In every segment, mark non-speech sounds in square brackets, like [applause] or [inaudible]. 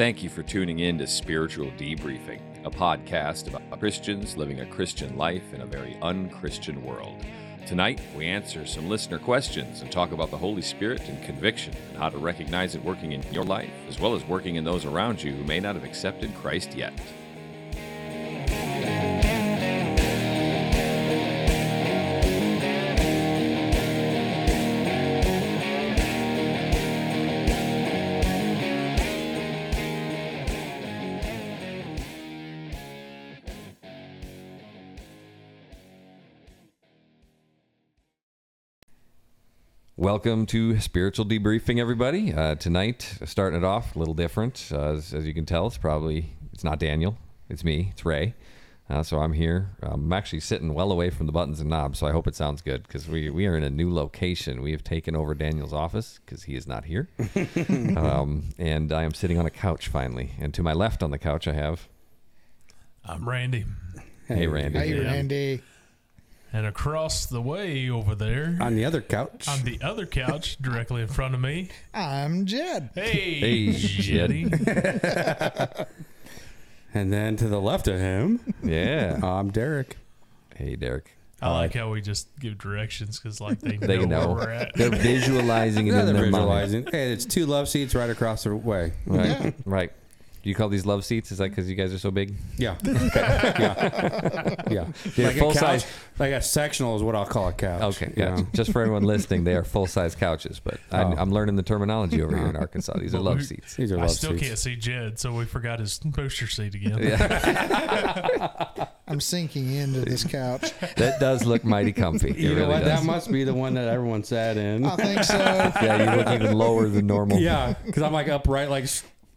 Thank you for tuning in to Spiritual Debriefing, a podcast about Christians living a Christian life in a very unchristian world. Tonight, we answer some listener questions and talk about the Holy Spirit and conviction and how to recognize it working in your life, as well as working in those around you who may not have accepted Christ yet. Welcome to Spiritual Debriefing, everybody. Uh, tonight, starting it off a little different. Uh, as, as you can tell, it's probably it's not Daniel, it's me, it's Ray. Uh, so I'm here. I'm actually sitting well away from the buttons and knobs, so I hope it sounds good because we, we are in a new location. We have taken over Daniel's office because he is not here. [laughs] um, and I am sitting on a couch finally. And to my left on the couch, I have. I'm Randy. Hey, Randy. Hey, Yeah. Randy. And across the way over there, on the other couch. on the other couch [laughs] directly in front of me, I'm Jed. hey, Hey, Jetty. [laughs] and then to the left of him, Yeah. I'm Derek. Hey, Derek. I like uh, how we just give directions because like they, They know, know. where we're at. They're visualizing it [laughs] Yeah, in they're their mind. visualizing. Hey, it's two love seats right across the way. Right. Yeah. Right. Do you call these love seats? Is that because you guys are so big? Yeah. [laughs] yeah. Yeah. They're like full a couch, size- like a sectional is what I'll call a couch. Okay, you gotcha. know? Just for everyone listening, they are full size couches, but [laughs] I, Oh. I'm learning the terminology over here in [laughs] Arkansas. These are love seats. These are love I still seats. can't see Jed, so we forgot his booster seat again. Yeah, I'm sinking into this couch. that does look mighty comfy. It You know what? does. That must be the one that everyone sat in. I think so. yeah, you look even lower than normal. yeah, because I'm like upright, like.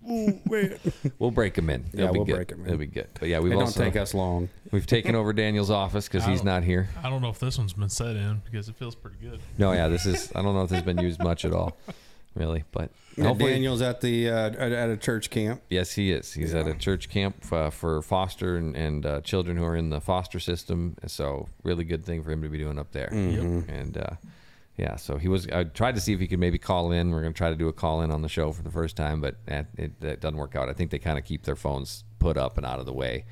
S- Ooh, wait. [laughs] we'll break them in. It'll Yeah, be we'll good. break 'em in. It'll be good. But yeah, we've It don't take us long. we've taken over Daniel's office because he's not here. I don't know if this one's been set in because it feels pretty good. No, yeah, this is. I don't know if this has been used much at all, really. But Yeah, Daniel's at the uh, at, at a church camp. Yes, he is. He's at a church camp uh, for foster and, and uh, children who are in the foster system. So, really good thing for him to be doing up there. Mm-hmm. And uh, yeah, so he was. I tried to see if he could maybe call in. We're going to try to do a call in on the show for the first time, but it, doesn't work out. I think they kind of keep their phones put up and out of the way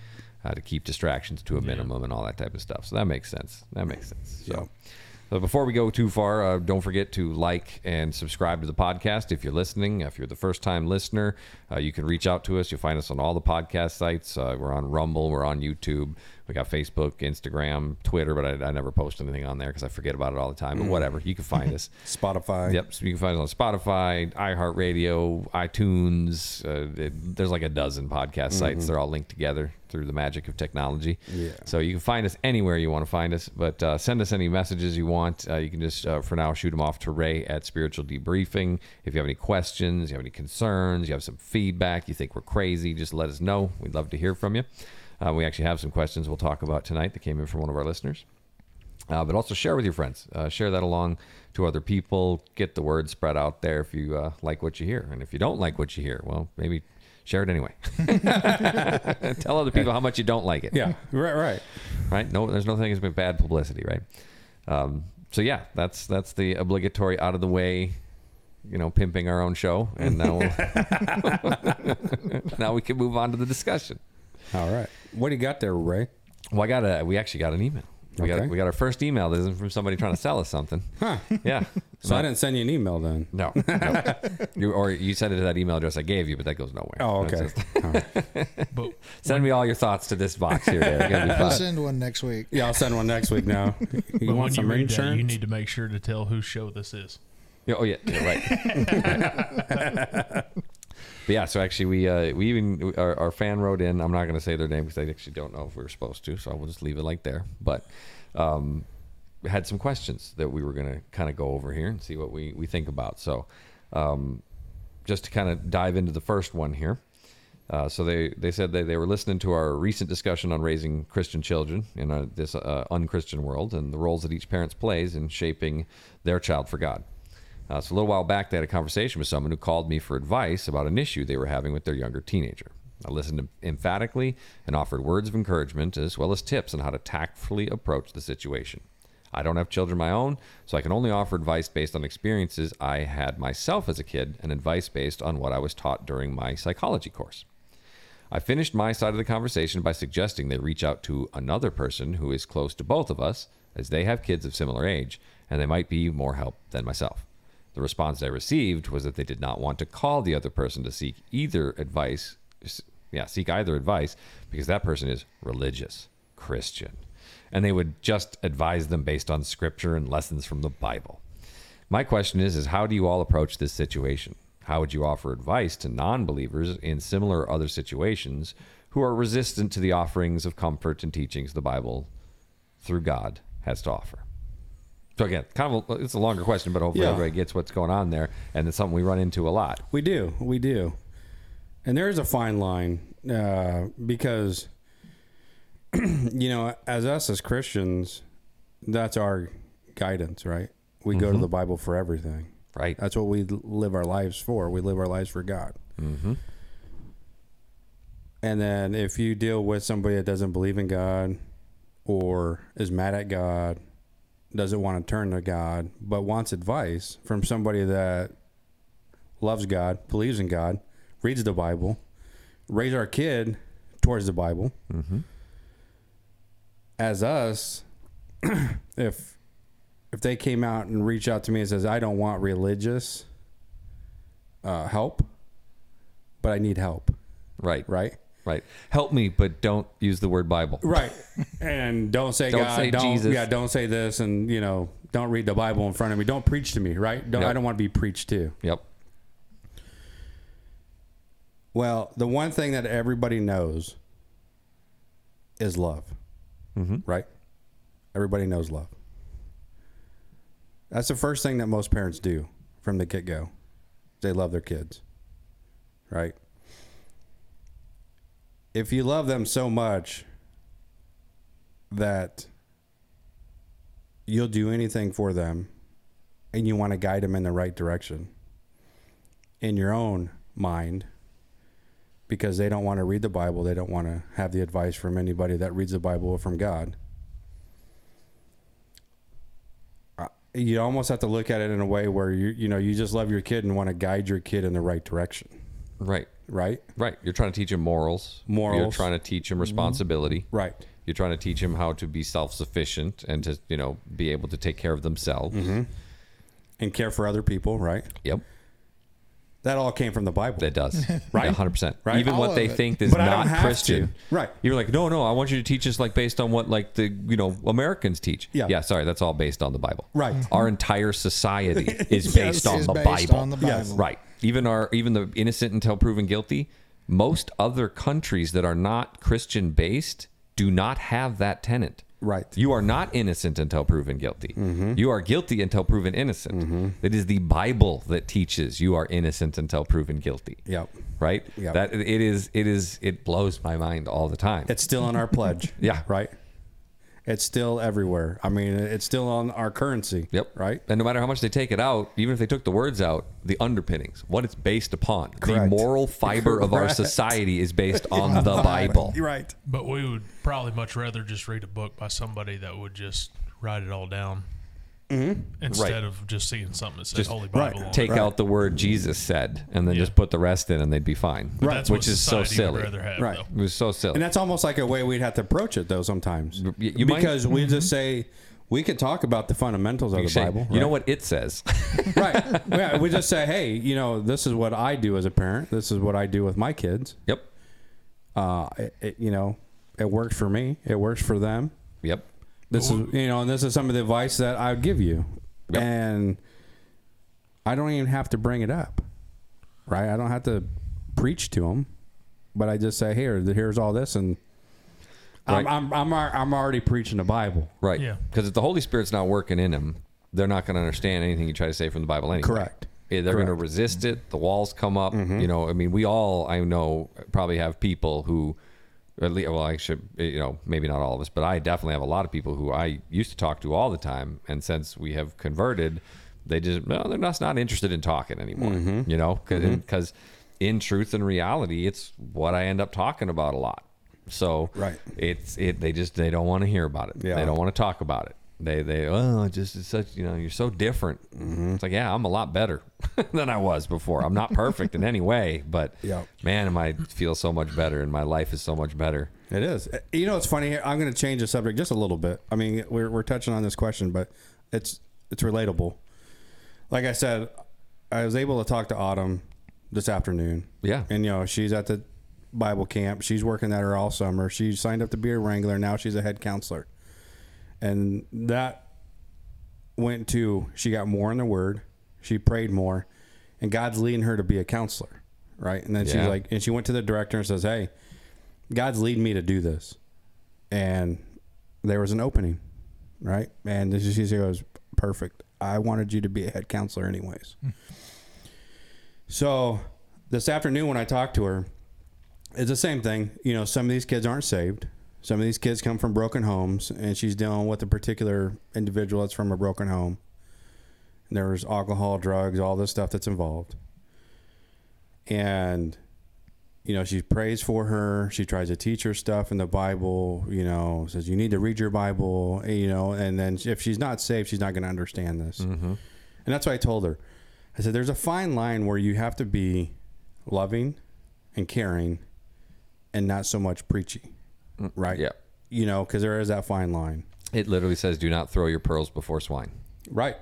uh, to keep distractions to a minimum and all that type of stuff. So that makes sense. That makes sense. So. So before we go too far, uh, don't forget to like and subscribe to the podcast if you're listening. If you're the first time listener, uh, you can reach out to us. You'll find us on all the podcast sites. Uh, we're on Rumble, we're on YouTube, we got Facebook, Instagram, Twitter, but I, I never post anything on there because I forget about it all the time. But whatever, you can find us. [laughs] Spotify. Yep, so you can find us on Spotify, iHeartRadio, iTunes. Uh, it- there's like a dozen podcast sites. They're all linked together through the magic of technology. Yeah. So you can find us anywhere you want to find us, but uh, send us any messages you want. Uh, you can just, uh, for now, shoot them off to Ray at Spiritual Debriefing. If you have any questions, you have any concerns, you have some feedback, you think we're crazy, just let us know. We'd love to hear from you. Uh, we actually have some questions we'll talk about tonight that came in from one of our listeners. Uh, but also share with your friends. Uh, share that along to other people. Get the word spread out there if you uh, like what you hear. And if you don't like what you hear, well, maybe share it anyway. [laughs] Tell other people how much you don't like it. Yeah. Right. Right. Right? No, there's no thing as bad publicity, right? Um, so yeah, that's that's the obligatory out of the way, you know, pimping our own show, and now we'll, [laughs] now we can move on to the discussion. All right. What do you got there, Ray? Well, I got a we actually got an email. We got we got our first email. This is from somebody trying to sell us something. [laughs] Huh. Yeah. So I didn't send you an email then. No, [laughs] no. you, or you sent it to that email address I gave you, but that goes nowhere. Oh, That's okay. just- [laughs] All right. But send me all your thoughts to this box here. There. It's gonna be I'll fun. send one next week. Yeah, I'll send one next week now. You but when want you some read that, insurance? you need to make sure to tell whose show this is. Yeah, oh yeah, yeah, right. But yeah, so actually we uh, we even our, our fan wrote in. I'm not going to say their name because I actually don't know if we were supposed to, so I will just leave it like there. But um, had some questions that we were going to kind of go over here and see what we we think about. So um, just to kind of dive into the first one here. Uh, so they, they said that they were listening to our recent discussion on raising Christian children in a, this uh, unchristian world and the roles that each parent plays in shaping their child for God. Uh, so a little while back, they had a conversation with someone who called me for advice about an issue they were having with their younger teenager. I listened emphatically and offered words of encouragement as well as tips on how to tactfully approach the situation. I don't have children of my own, so I can only offer advice based on experiences I had myself as a kid and advice based on what I was taught during my psychology course. I finished my side of the conversation by suggesting they reach out to another person who is close to both of us, as they have kids of similar age, and they might be more help than myself. The response I received was that they did not want to call the other person to seek either advice, yeah, seek either advice, because that person is religious, Christian, and they would just advise them based on scripture and lessons from the Bible. My question is is how do you all approach this situation? How would you offer advice to non-believers in similar other situations who are resistant to the offerings of comfort and teachings the Bible through God has to offer? So again, kind of a, it's a longer question, but hopefully Yeah. everybody gets what's going on there, and it's something we run into a lot. We do, we do, and there is a fine line uh, because [clears throat] you know, as us as Christians, that's our guidance, right? We go to the Bible for everything. Right. That's what we live our lives for. We live our lives for God. Mm-hmm. And then if you deal with somebody that doesn't believe in God or is mad at God, doesn't want to turn to God, but wants advice from somebody that loves God, believes in God, reads the Bible, raise our kid towards the Bible. Mm-hmm. As us, [clears throat] if if they came out and reached out to me and says, "I don't want religious uh, help, but I need help," Right. right? Right. Help me, but don't use the word Bible. Right. And don't say [laughs] Don't God. say don't Jesus. yeah. Don't say this, and you know, don't read the Bible in front of me. Don't preach to me. Right. Don't, I don't want to be preached to. Yep. Well, the one thing that everybody knows is love. Mm-hmm. Right. Everybody knows love. That's the first thing that most parents do from the get go. They love their kids. Right. If you love them so much that you'll do anything for them and you want to guide them in the right direction in your own mind because they don't want to read the Bible, they don't want to have the advice from anybody that reads the Bible or from God. Uh, You almost have to look at it in a way where you you know you just love your kid and want to guide your kid in the right direction, Right. Right? Right. You're trying to teach him morals. Morals. You're trying to teach him responsibility. Mm-hmm. Right. You're trying to teach him how to be self-sufficient and to, you know, be able to take care of themselves. Mm-hmm. And care for other people, right? Yep. That all came from the Bible. That does. [laughs] Right? 100%. Right? Even All what oh, they it. think is But don't Christian. to. Right. You're like, no, no, I want you to teach us like based on what like the, you know, Americans teach. Yeah. Yeah, sorry, that's all based on the Bible. Right. [laughs] Our entire society [laughs] is based on Is the based Bible. on the Yes. Right. Even our even the innocent until proven guilty. Most other countries that are not Christian based do not have that tenant. Right. You are not innocent until proven guilty. Mm-hmm. You are guilty until proven innocent. Mm-hmm. It is the Bible that teaches you are innocent until proven guilty. Yep. Right? Yep. That it is it is it blows my mind all the time. It's still in our pledge. [laughs] Yeah. Right. It's still everywhere. I mean, it's still on our currency. Yep. Right. And no matter how much they take it out, even if they took the words out, the underpinnings, what it's based upon, the moral fiber of our society is based on [laughs] the Bible. You're right. But we would probably much rather just read a book by somebody that would just write it all down instead Right. of just seeing something that says Just- Holy right. Bible. on Take it. out the word Jesus said, and then Yeah. just put the rest in, and they'd be fine. But that's Which is so silly. Have, Right. though. It was so silly. And that's almost like a way we'd have to approach it, though. Sometimes Y- you might- because we just say we could talk about the fundamentals of You the say, Bible. you know what it says. [laughs] right? Yeah, we just say, hey, you know, this is what I do as a parent. This is what I do with my kids. yep. Uh, it, it, you know, it works for me. It works for them. Yep. This is, you know, and this is some of the advice that I would give you, Yep. and I don't even have to bring it up, right? I don't have to preach to them, but I just say, here, here's all this, and I'm, I'm, I'm, I'm already preaching the Bible. Right. Yeah. Because if the Holy Spirit's not working in them, they're not going to understand anything you try to say from the Bible anyway. Correct. Yeah, they're going to resist it. The walls come up. Mm-hmm. You know, I mean, we all, I know, probably have people who, at least, well, I should, you know, maybe not all of us, but I definitely have a lot of people who I used to talk to all the time. And since we have converted, they just, well, they're just not interested in talking anymore, Mm-hmm. you know, because in truth and reality, it's what I end up talking about a lot. So Right. it's it. They just they don't want to hear about it. Yeah. They don't want to talk about it. They they oh just it's such you know you're so different. Mm-hmm. It's like yeah I'm a lot better [laughs] than I was before. I'm not perfect in any way, but Yep. man, am I feel so much better and my life is so much better. It is. You know, it's funny. here. I'm going to change the subject just a little bit. I mean, we're we're touching on this question, but it's it's relatable. Like I said, I was able to talk to Autumn this afternoon. Yeah. and you know, she's at the Bible camp. She's working at her all summer. She signed up to be a wrangler. Now she's a head counselor, and that went to she got more in the Word. She prayed more, and God's leading her to be a counselor, right? And then she's like, and she went to the director and says, "Hey." God's leading me to do this. And there was an opening, right? And this is, she goes, perfect. I wanted you to be a head counselor anyways. Hmm. so this afternoon when I talked to her, it's the same thing. You know, some of these kids aren't saved. Some of these kids come from broken homes, and she's dealing with a particular individual that's from a broken home. And there's alcohol, drugs, all this stuff that's involved. And you know, she prays for her. She tries to teach her stuff in the Bible. You know, says you need to read your Bible. Eh, you know, and then if she's not saved, she's not going to understand this. Mm-hmm. And that's what I told her. I said, "There's a fine line where you have to be loving and caring, and not so much preachy, right? yeah. You know, because there is that fine line. It literally says, "Do not throw your pearls before swine." Right.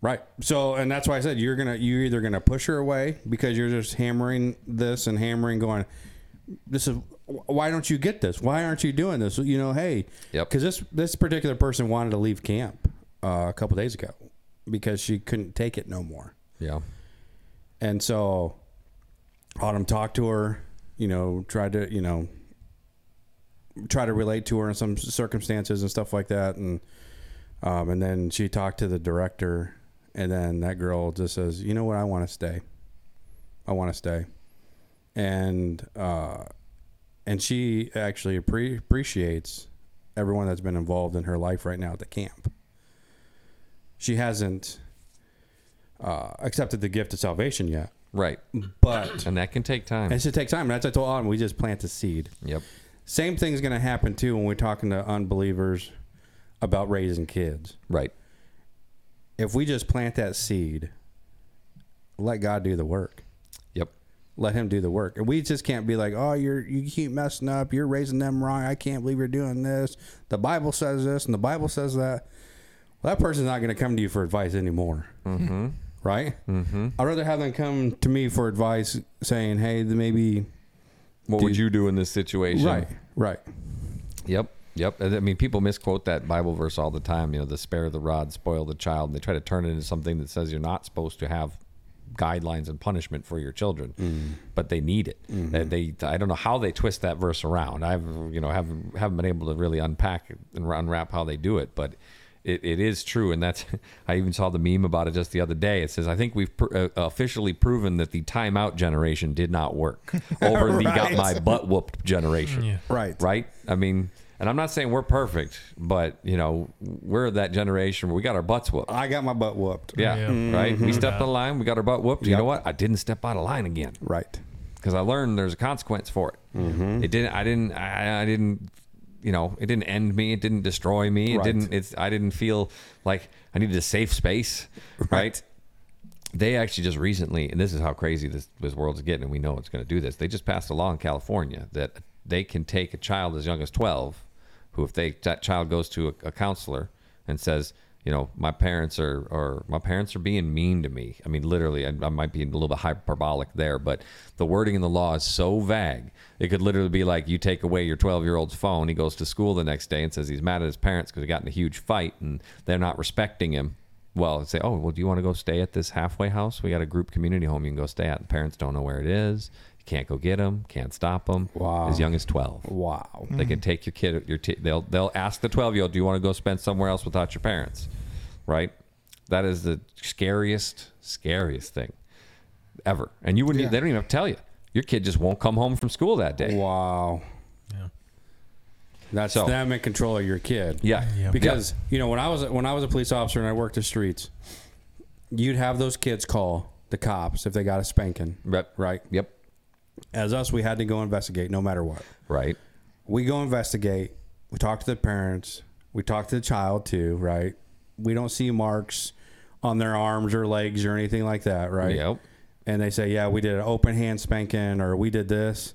Right. So, and that's why I said you're gonna you're either gonna push her away because you're just hammering this and hammering, going, this is why don't you get this? Why aren't you doing this? You know, hey, Yep. Because this this particular person wanted to leave camp uh, a couple days ago because she couldn't take it no more, Yeah. and so Autumn talked to her, you know, tried to you know try to relate to her in some circumstances and stuff like that, and um, and then she talked to the director, and then that girl just says, "You know what? I want to stay. I want to stay," and uh, and she actually appre- appreciates everyone that's been involved in her life right now at the camp. She hasn't uh, accepted the gift of salvation yet, Right. but And that can take time. it should take time. And that's what I told Autumn. We just plant the seed. Yep. Same thing's going to happen too when we're talking to unbelievers about raising kids. Right. If we just plant that seed, let God do the work. Yep. Let Him do the work. And we just can't be like, "Oh, you're you keep messing up. You're raising them wrong. I can't believe you're doing this. The Bible says this, and the Bible says that." Well, that person's not going to come to you for advice anymore, Mm-hmm. right? Mm-hmm. I'd rather have them come to me for advice, saying, "Hey, maybe." What Do would you- you do in this situation? Right. Right. Yep. Yep. I mean, people misquote that Bible verse all the time. You know, the spare the rod, spoil the child. And they try to turn it into something that says you're not supposed to have guidelines and punishment for your children, mm-hmm. but they need it. They, mm-hmm. they, I don't know how they twist that verse around. I've, you know, haven't haven't been able to really unpack and unwrap how they do it, but. It, it is true, and that's. [laughs] I even saw the meme about it just the other day. It says, "I think we've pr- uh, officially proven that the timeout generation did not work [laughs] over the got my butt whooped generation." Yeah. Right. right? I mean, and I'm not saying we're perfect, but you know, we're that generation where we got our butts whooped. I got my butt whooped. Yeah, Yeah. right. We stepped Yeah. on the line, we got our butt whooped. You know what? I didn't step out of line again Right. because I learned there's a consequence for it. Mm-hmm. It didn't. I didn't. I, I didn't. You know, it didn't end me. It didn't destroy me. It Right. didn't. It's. I didn't feel like I needed a safe space. Right. They actually just recently, and this is how crazy this this world's getting, and we know it's going to do this. They just passed a law in California that they can take a child as young as twelve, who if they that child goes to a, a counselor and says, you know, my parents are or my parents are being mean to me. I mean, literally, I, I might be a little bit hyperbolic there, but the wording in the law is so vague. It could literally be like you take away your 12 year old's phone. He goes to school the next day and says he's mad at his parents because he got in a huge fight and they're not respecting him. Well, say, oh, well, do you want to go stay at this halfway house? We got a group community home you can go stay at. The parents don't know where it is. You can't go get them. Can't stop them. Wow. As young as 12. Wow. They can mm-hmm. take your kid. Your t- they'll they'll ask the twelve year old, "Do you want to go spend somewhere else without your parents?" Right. That is the scariest, scariest thing ever. And you wouldn't. Yeah. They don't even have to tell you. Your kid just won't come home from school that day. Wow. Yeah. That's So- them in control of your kid. Yeah. Yeah. Because you know when I was when I was a police officer and I worked the streets, you'd have those kids call the cops if they got a spanking. Yep. Right. Yep. As us, we had to go investigate no matter what. Right. We go investigate. We talk to the parents. We talk to the child too, right? We don't see marks on their arms or legs or anything like that, right? Yep. And they say, "Yeah, we did an open hand spanking, or we did this."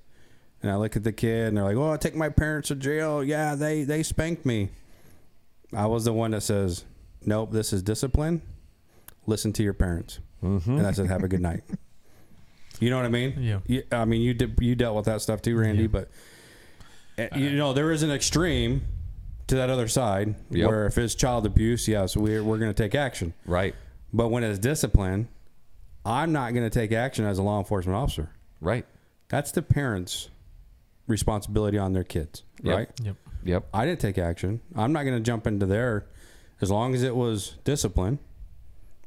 And I look at the kid, and they're like, "Oh, I take my parents to jail. Yeah, they they spanked me." I was the one that says, "Nope, this is discipline. Listen to your parents." Mm-hmm. And I said, "Have a good night." [laughs] You know what I mean? Yeah. You- I mean, you did you dealt with that stuff too, Randy. Yeah. But uh, you know, there is an extreme to that other side Yep. where if it's child abuse, yes, we're we're going to take action. Right. But when it's discipline, I'm not going to take action as a law enforcement officer. Right. That's the parents' responsibility on their kids, Yep. right? Yep. Yep. I didn't take action. I'm not going to jump into there as long as it was discipline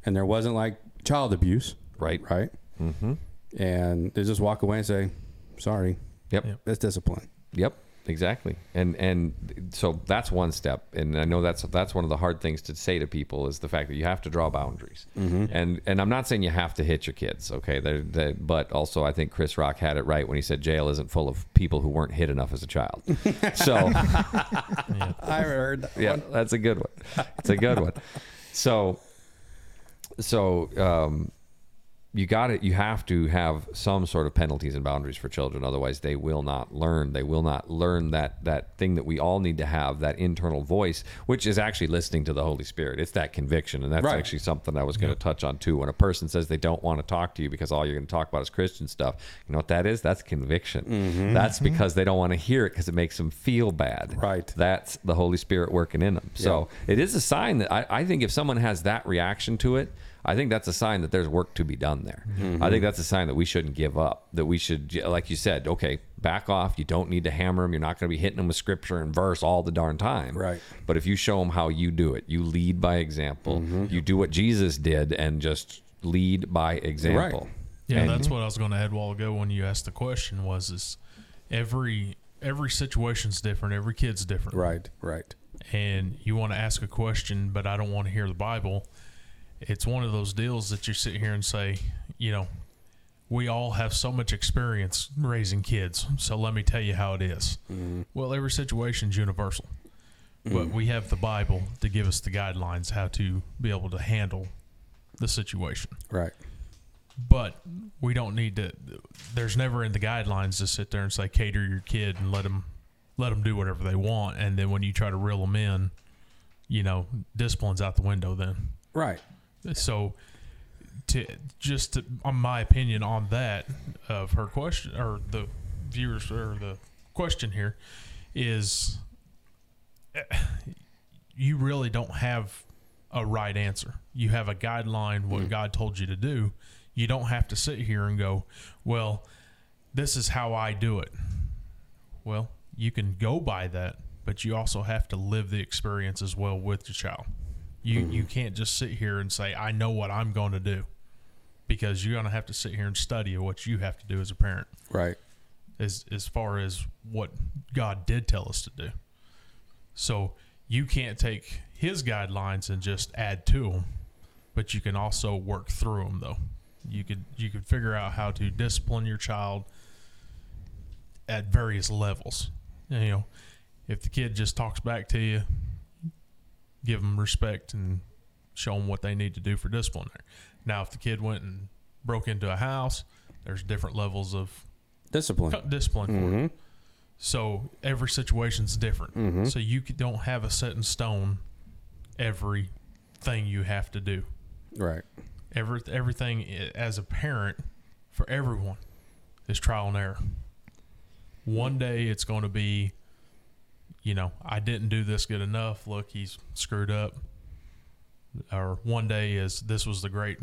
and there wasn't like child abuse, Right. right? Mm-hmm. And they just walk away and say, "Sorry, Yep. Yep. that's discipline." Yep, exactly. And and so that's one step. And I know that's that's one of the hard things to say to people is the fact that you have to draw boundaries. And and I'm not saying you have to hit your kids, okay? They're, they but also I think Chris Rock had it right when he said jail isn't full of people who weren't hit enough as a child. [laughs] So I heard that yeah, that's a good one. It's a good one. So, so um, you got it. You have to have some sort of penalties and boundaries for children. Otherwise, they will not learn. They will not learn that that thing that we all need to have that internal voice, which is actually listening to the Holy Spirit. It's that conviction, and that's Right. actually something I was going to touch on too. When a person says they don't want to talk to you because all you're going to talk about is Christian stuff, you know what that is? That's conviction. Mm-hmm. That's mm-hmm. because they don't want to hear it because it makes them feel bad. Right. That's the Holy Spirit working in them. So it is a sign that I, I think if someone has that reaction to it, I think that's a sign that there's work to be done there. Mm-hmm. I think that's a sign that we shouldn't give up. That we should, like you said, okay, back off. You don't need to hammer them. You're not going to be hitting them with scripture and verse all the darn time. Right. But if you show them how you do it, you lead by example. Mm-hmm. You do what Jesus did and just lead by example. Right. Yeah, And- that's what I was going to add a while ago when you asked the question. Was is every every situation's different. Every kid's different. Right, right. and you want to ask a question, but I don't want to hear the Bible, it's one of those deals that you sit here and say, you know, we all have so much experience raising kids, so let me tell you how it is. Mm-hmm. Well, every situation's universal, but mm-hmm. we have the Bible to give us the guidelines how to be able to handle the situation. Right. But we don't need to. There's never in the guidelines to sit there and say cater your kid and let them let them do whatever they want, and then when you try to reel them in, you know, discipline's out the window. Then Right. So to just to, on my opinion on that of her question or the viewers or the question here is eh, you really don't have a right answer. You have a guideline what God told you to do. You don't have to sit here and go, "Well, this is how I do it." Well, you can go by that, but you also have to live the experience as well with your child. You mm-hmm. you can't just sit here and say, "I know what I'm going to do," because you're going to have to sit here and study what you have to do as a parent, Right. as as far as what God did tell us to do. So you can't take His guidelines and just add to them, but you can also work through them. Though you could you could figure out how to discipline your child at various levels. You know, if the kid just talks back to you, give them respect and show them what they need to do for discipline. There. Now, if the kid went and broke into a house, there's different levels of Discipline. discipline for Mm-hmm. So every situation's different. So you don't have a set in stone every thing you have to do. Right. Every everything as a parent for everyone is trial and error. One day it's going to be, you know, I didn't do this good enough. Look, he's screwed up. Or one day is this was the great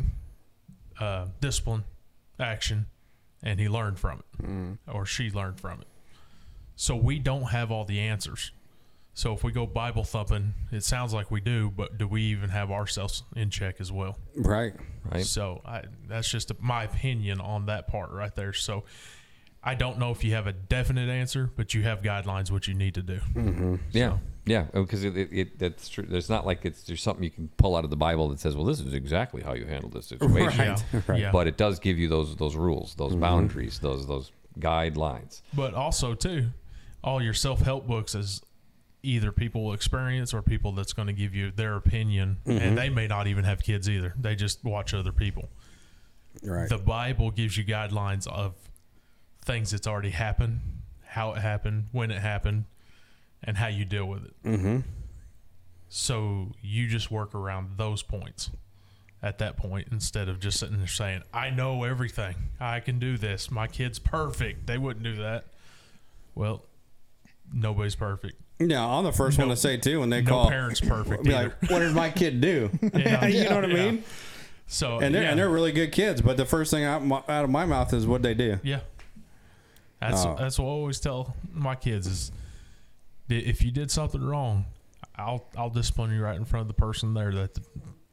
uh, discipline action, and he learned from it, or she learned from it. So we don't have all the answers. So if we go Bible thumping, it sounds like we do, but do we even have ourselves in check as well? Right. Right. So I, that's just my opinion on that part right there. So I don't know if you have a definite answer, but you have guidelines what you need to do. Yeah, yeah, because it, it, it that's true. There's not like it's there's something you can pull out of the Bible that says, well, this is exactly how you handle this situation. Yeah, Right. [laughs] yeah. But it does give you those those rules, those boundaries, those those guidelines. But also too, all your self help books is either people experience or people that's going to give you their opinion, Mm-hmm. and they may not even have kids either. They just watch other people. Right. The Bible gives you guidelines of things that's already happened, how it happened, when it happened, and how you deal with it. mm-hmm. So you just work around those points at that point instead of just sitting there saying, I know everything. I can do this. My kid's perfect. They wouldn't do that. Well, nobody's perfect. Yeah, I'm the first one to say too when they no call. parent's perfect Be either. like, what did my kid do? [laughs] Yeah. [laughs] you know what I mean? So And they're yeah, and they're really good kids, but the first thing out, out of my mouth is what they do. yeah. That's Oh. that's what I always tell my kids is if you did something wrong, I'll I'll discipline you right in front of the person there that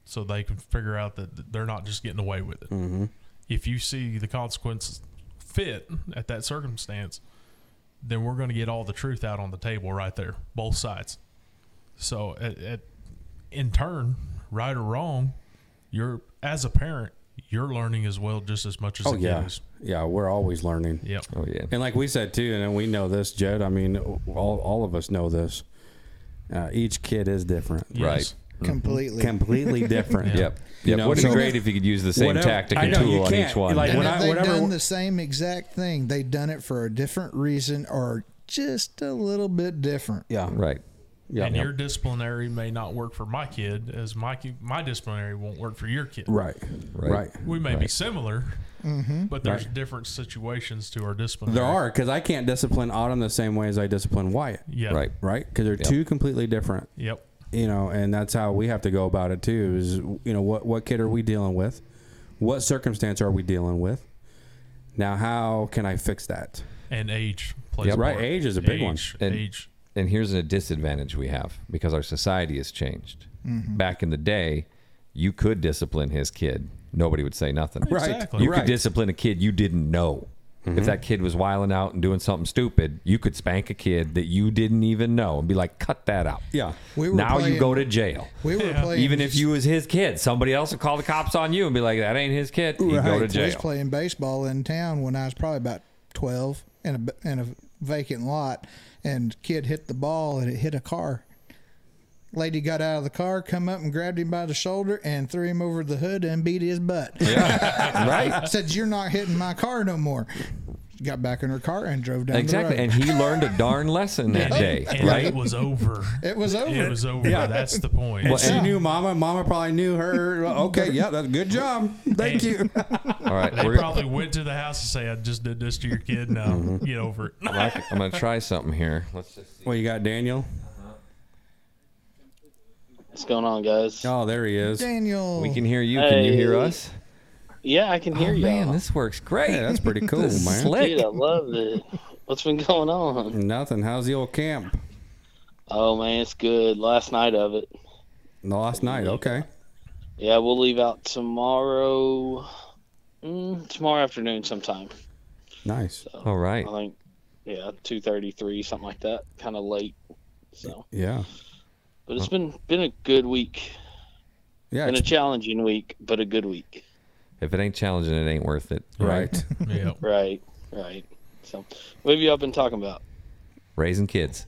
so they can figure out that they're not just getting away with it. Mm-hmm. if you see the consequences fit at that circumstance, then we're going to get all the truth out on the table right there, both sides. So, at, at, in turn, right or wrong, you're as a parent, you're learning as well, just as much as Oh the yeah, kid is. yeah. We're always learning. Yep. Oh yeah. And like we said too, and we know this, Jed. I mean, all all of us know this. Uh, each kid is different, Yes. Completely. completely [laughs] different. Yeah. Yep. You Yep. know, Wouldn't it so- be great if you could use the same Whatever- tactic and know, tool on each one? Like, and when if I- they've whatever- done the same exact thing, they've done it for a different reason or just a little bit different. Yeah, right. Yeah, and your disciplinary may not work for my kid, as my my disciplinary won't work for your kid. right, Right. right. We may be Right. similar, mm-hmm. but there's different situations to our discipline. There are because I can't discipline Autumn the same way as I discipline Wyatt. Yeah. Right. Right? Because they're Yep. two completely different. Yep. you know and that's how we have to go about it too is you know what what kid are we dealing with what circumstance are we dealing with now how can i fix that And age plays Yep. Right, age is a big one. And- age. And here's a disadvantage we have because our society has changed. Mm-hmm. Back in the day, you could discipline his kid. Nobody would say nothing. Right. Exactly. You Right. could discipline a kid you didn't know. If mm-hmm. that kid was wiling out and doing something stupid, you could spank a kid that you didn't even know and be like, "Cut that out." yeah We were now you go to jail. We were Yeah. playing Even if you was his kid, somebody else would call the cops on you and be like, "That ain't his kid." You go Right. to We was playing baseball in town when I was probably about twelve in a in a vacant lot, and kid hit the ball and it hit a car. Lady got out of the car, come up and grabbed him by the shoulder and threw him over the hood and beat his butt. [laughs] right? Said, "You're not hitting my car no more." Got back in her car and drove down Exactly. the road. And he learned a darn lesson that [laughs] day, And right? it was over. it was over. It was over. Yeah. That's the point. and Well, she and- knew mama mama probably knew her okay yeah that's a good job thank you [laughs] All right, they we're, probably went to the house and say, "I just did this to your kid. Now Mm-hmm. get over it." I'm going to try something here. Let's just see. well you got daniel What's going on, guys? oh there he is Daniel. We can hear you. Can you hear us? Yeah, I can hear oh, you. man, this works great. yeah that's pretty [laughs] cool This man slick. Dude, I love it. What's been going on? nothing how's the old camp Oh man, it's good. Last night of it. the last night okay Yeah, we'll leave out tomorrow. Mm, tomorrow afternoon sometime. nice So All right. I think, yeah, two thirty three, something like that. Kind of late. So, yeah but it's been been a good week. yeah Been a challenging week, but a good week. If it ain't challenging, it ain't worth it. right [laughs] yeah. Right, right. So, what have y'all been talking about? Raising kids.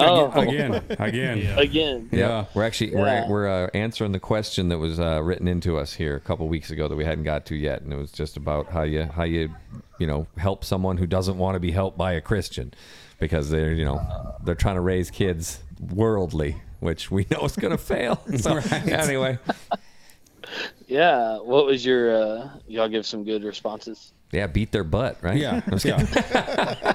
Oh, again again Yeah. again. Yeah. We're actually Yeah. we're we're uh, answering the question that was uh, written into us here a couple weeks ago that we hadn't got to yet, and it was just about how you how you you know help someone who doesn't want to be helped by a Christian because they're you know they're trying to raise kids worldly, which we [laughs] know is going to fail. So anyway, Yeah. What was your? uh Y'all give some good responses. yeah, beat their butt, right? Yeah, yeah. [laughs]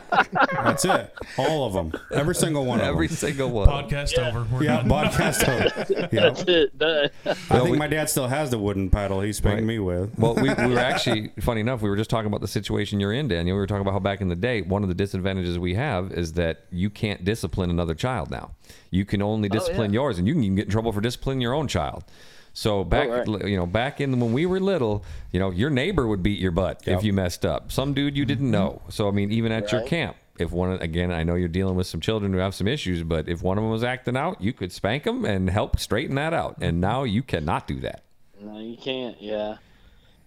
That's it. All of them. Every single one Every of them. Every single one. Podcast over. We're Yeah, done. podcast. over. [laughs] Yeah. That's it. Done. I Well, think we- my dad still has the wooden paddle he spanked Right. me with. well, we, we were [laughs] actually, funny enough, we were just talking about the situation you're in, Daniel. We were talking about how back in the day, one of the disadvantages we have is that you can't discipline another child now. You can only discipline yeah. yours, and you can even get in trouble for disciplining your own child. So back, right. you know, back in when we were little, you know, your neighbor would beat your butt Yep. if you messed up. Some dude you didn't know. So I mean, even at your camp, if one again, I know you're dealing with some children who have some issues, but if one of them was acting out, you could spank them and help straighten that out. And now you cannot do that. No, you can't. Yeah,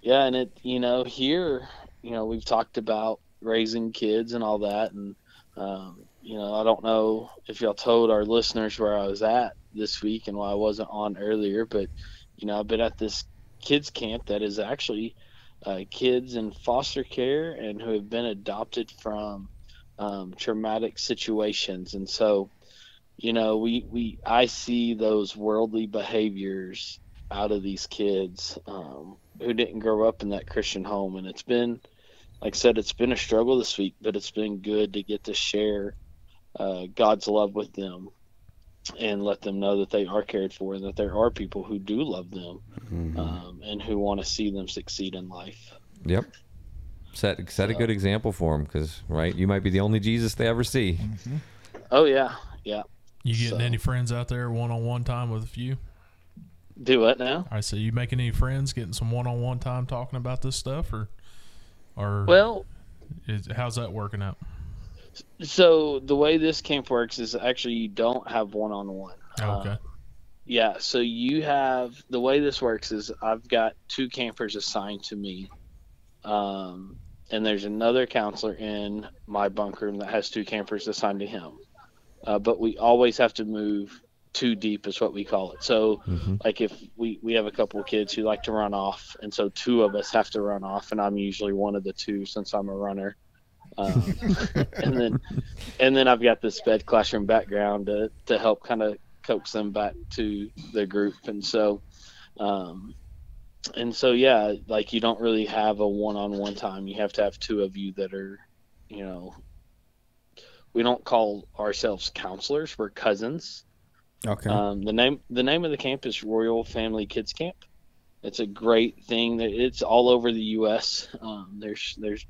yeah, and it. You know, here, you know, we've talked about raising kids and all that, and um, you know, I don't know if y'all told our listeners where I was at this week and why I wasn't on earlier, but you know, I've been at this kids camp that is actually uh, kids in foster care and who have been adopted from um, traumatic situations, and so you know, we we I see those worldly behaviors out of these kids um, who didn't grow up in that Christian home, and it's been, like I said, it's been a struggle this week, but it's been good to get to share uh, God's love with them and let them know that they are cared for and that there are people who do love them um, and who want to see them succeed in life. Yep. Set set a good example for them because right, you might be the only Jesus they ever see. Oh yeah, yeah. You getting So- any friends out there one on one time with a few? Do what now? I say you making any friends, getting some one on one time talking about this stuff, or or Well, is, how's that working out? So the way this camp works is actually you don't have one on one. Okay. Yeah, so you have the way this works is I've got two campers assigned to me, um, and there's another counselor in my bunk room that has two campers assigned to him. Uh, but we always have to move two deep, is what we call it. So, like if we we have a couple of kids who like to run off, and so two of us have to run off, and I'm usually one of the two since I'm a runner. Um, [laughs] and then and then I've got this sped classroom background to to help kind of coax them back to the group, and so, um, and so yeah, like you don't really have a one-on-one time. You have to have two of you that are, you know, we don't call ourselves counselors. We're cousins. Okay. Um, the name the name of the camp is Royal Family Kids Camp. It's a great thing. that It's all over the U.S. Um, there's there's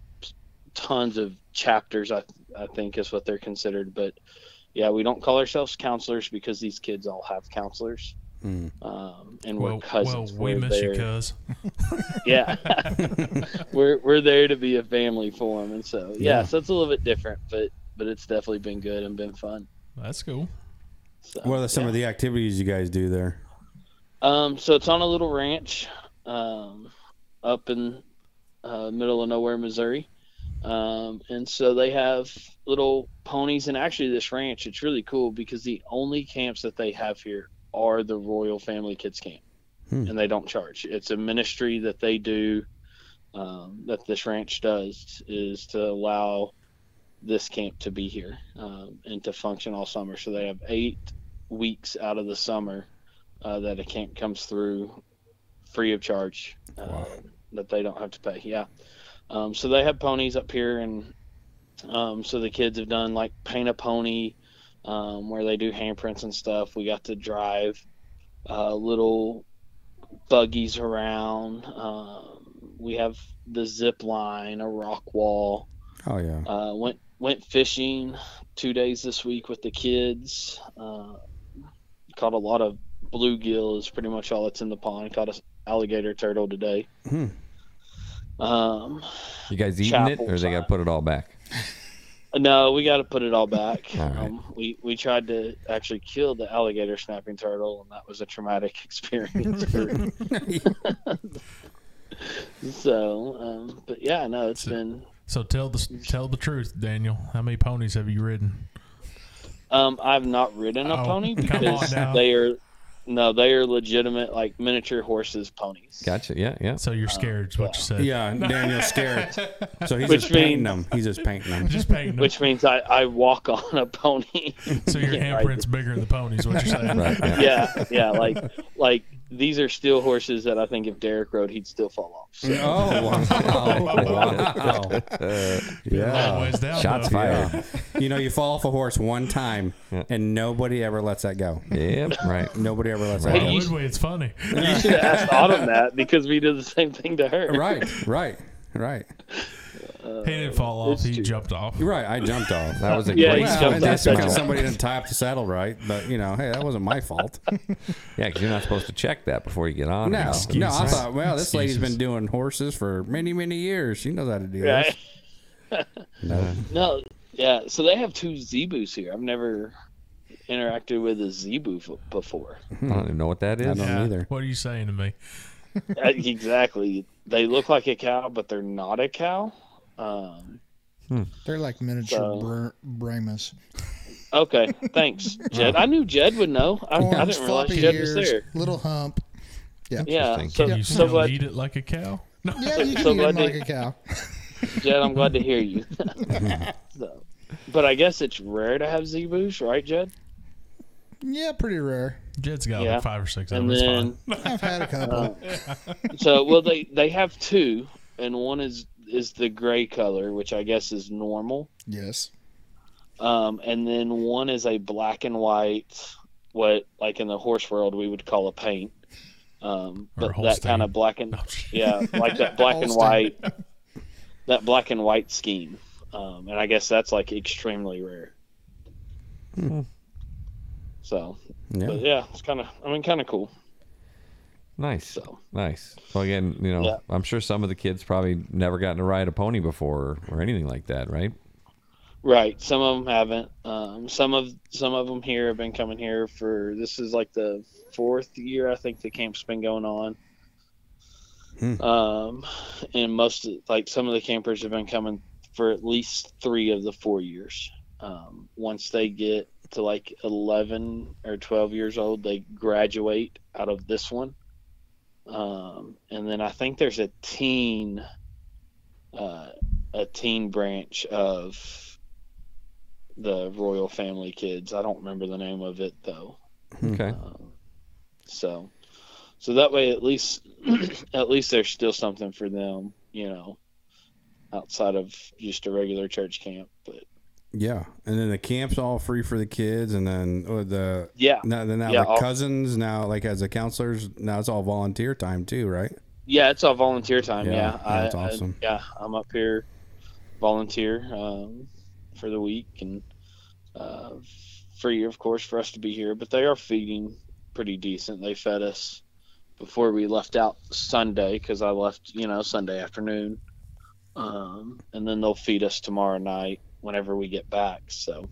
tons of chapters. I I think is what they're considered. But yeah, we don't call ourselves counselors because these kids all have counselors. Mm. Um, and Well, we're cousins. well, we We're miss you, there- cuz. [laughs] yeah [laughs] we're we're there to be a family for them and so yeah, Yeah. so it's a little bit different but but it's definitely been good and been fun That's cool. so, What are some yeah. of the activities you guys do there? um so it's on a little ranch um up in uh, middle of nowhere missouri um and so they have little ponies and actually this ranch it's really cool because the only camps that they have here are the royal family kids camp Hmm. and they don't charge it's a ministry that they do um, that this ranch does is to allow this camp to be here um, and to function all summer. So they have eight weeks out of the summer uh, that a camp comes through free of charge uh, Wow. that they don't have to pay. Yeah. Um, so they have ponies up here, and um, so the kids have done like paint a pony, um, where they do handprints and stuff. We got to drive uh, little buggies around. Um, we have the zip line, a rock wall. Oh yeah. Uh, went went fishing two days this week with the kids. Uh, caught a lot of bluegill. Is pretty much all that's in the pond. Caught a alligator turtle today. Hmm. Um, You guys eating it, Chapel or they got to put it all back? no, we got to put it all back. [laughs] All right. um, we we tried to actually kill the alligator snapping turtle, and that was a traumatic [laughs] experience. For, [laughs] so, um, but yeah, no, it's So- been So tell the tell the truth, Daniel. How many ponies have you ridden? Um, I've not ridden a Oh, pony because they are no, they are legitimate like miniature horses ponies. Gotcha. Yeah, yeah. So you're uh, scared, is what you said. Yeah, [laughs] Daniel's scared. So he's Which just painting means- them. He's just painting them. Just painting them. Which means I, I walk [laughs] on a pony. So your handprint's bigger than the ponies, what you're saying. [laughs] Right. Yeah. yeah, yeah, like like these are still horses that I think if Derek rode, he'd still fall off. So, [laughs] Oh wow! wow. Uh, Long ways down, Shots though. fired. [laughs] You know, you fall off a horse one time, Yeah. and nobody ever lets that go. Yep. Right. Nobody ever lets Why that Hey, go. you- would we? It's funny. you should have asked Autumn that because we did the same thing to her. Right, right, right, He didn't fall off. He jumped off. You're right. I jumped off. That was [laughs] a Yeah, great he's Well, jumped that's off. because somebody didn't tie up the saddle right. But you know, hey, that wasn't my fault. [laughs] Yeah, because you're not supposed to check that before you get on. No, or no. I thought, well, this lady's been doing horses for many, many years. She knows how to do this. [laughs] No. No, yeah. So they have two zebus here. I've never interacted with a zebu f- before. I don't even know what that I don't Yeah. either. What are you saying to me? Uh, exactly. They look like a cow, but they're not a cow. Um, They're like miniature So- Br- Brahmas. Okay, thanks, Jed. I knew Jed would know. I, I didn't realize floppy Jed ears, was there. little hump. Yeah, Yeah. so, Can you so still glad, eat it like a cow? No. Yeah, [laughs] you can So eat them glad like they- a cow. [laughs] Jed, I'm glad to hear you. [laughs] so, but I guess it's rare to have zebus, right, Jed? Yeah, pretty rare. Jed's got Yeah. like five or six of And them. It's then. I've had a couple. so well, they they have two, and one is is the gray color, which I guess is normal. yes. Um, and then one is a black and white, what like in the horse world we would call a paint. Um, Or a but that kind of black and No. yeah, like that black and white, that black and white scheme. Um, and I guess that's like extremely rare. Hmm. So, Yeah. but yeah, it's kind of, I mean, kind of cool. Nice. So, Nice. Well, again, you know, Yeah. I'm sure some of the kids probably never gotten to ride a pony before or, or anything like that, right? right. Some of them haven't. Um, some of some of them here have been coming here for this is like the fourth year I think the camp's been going on. Hmm. Um, and most of, like some of the campers have been coming for at least three of the four years. Um, once they get to like 11 or 12 years old, they graduate out of this one. Um, and then I think there's a teen, uh, a teen branch of the royal family kids. I don't remember the name of it though. Okay. Um, so, so that way, at least, [clears throat] at least there's still something for them, you know, outside of just a regular church camp. But Yeah, and then the camp's all free for the kids, and then uh, the yeah, now, then now Yeah, the all- cousins now like as the counselors now it's all volunteer time too, right? yeah, it's all volunteer time. Yeah, Yeah, yeah, that's I, awesome. I, yeah, I'm up here volunteer um, for the week and uh, free, of course, for us to be here. But they are feeding pretty decent. They fed us before we left out Sunday because I left, you know, Sunday afternoon, um, and then they'll feed us tomorrow night whenever we get back. So.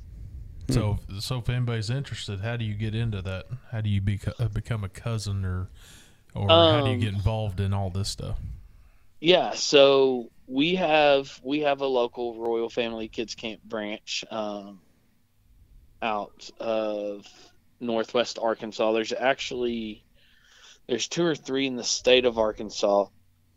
So, so if anybody's interested, how do you get into that? How do you beco- uh, become a cousin, or or how do you Um, get involved in all this stuff? Yeah, so we have we have a local Royal Family Kids Camp branch um, out of Northwest Arkansas. There's actually there's two or three in the state of Arkansas,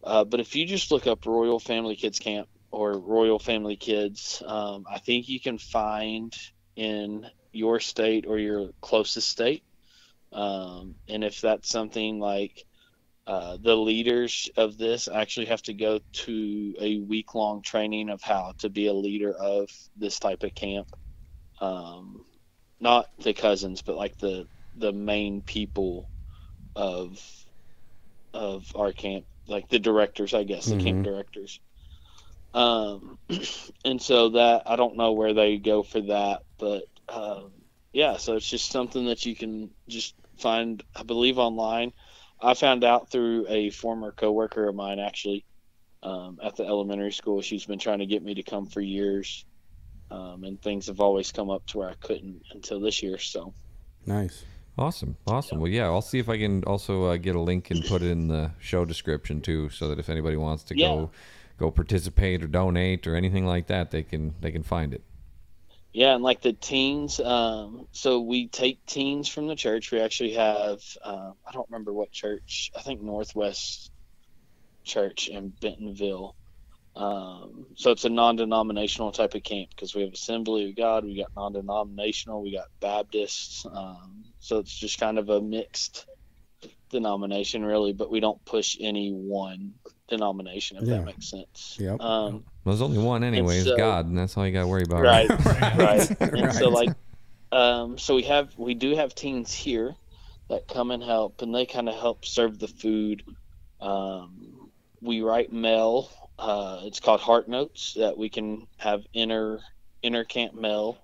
uh, but if you just look up Royal Family Kids Camp or Royal Family Kids, um, I think you can find in your state or your closest state. Um, and if that's something like uh, the leaders of this actually have to go to a week long training of how to be a leader of this type of camp. Um, not the cousins, but like the the main people of of our camp, like the directors, I guess, the camp Mhm. directors. Um, [clears throat] and so that I don't know where they go for that, but um, yeah, so it's just something that you can just find, I believe, online. I found out through a former coworker of mine, actually, um, at the elementary school. She's been trying to get me to come for years, um, and things have always come up to where I couldn't until this year. So, Nice. Awesome. Awesome. Well, yeah, I'll see if I can also uh, get a link and put it in the show description too, so that if anybody wants to Yeah. go go participate or donate or anything like that, they can they can find it. yeah, and like the teens, um, so we take teens from the church. We actually have, uh, I don't remember what church, I think Northwest Church in Bentonville. Um, so it's a non-denominational type of camp because we have Assembly of God, we got non-denominational, we got Baptists. Um, so it's just kind of a mixed denomination, really. But we don't push any one denomination, if Yeah. that makes sense. Yep. Um, Well, there's only one anyway, is so- God, and that's all you got to worry about. [laughs] right, right. And so like, um, so we have we do have teens here that come and help, and they kind of help serve the food. Um, we write mail. Uh, it's called Heart Notes that we can have inner inner camp mail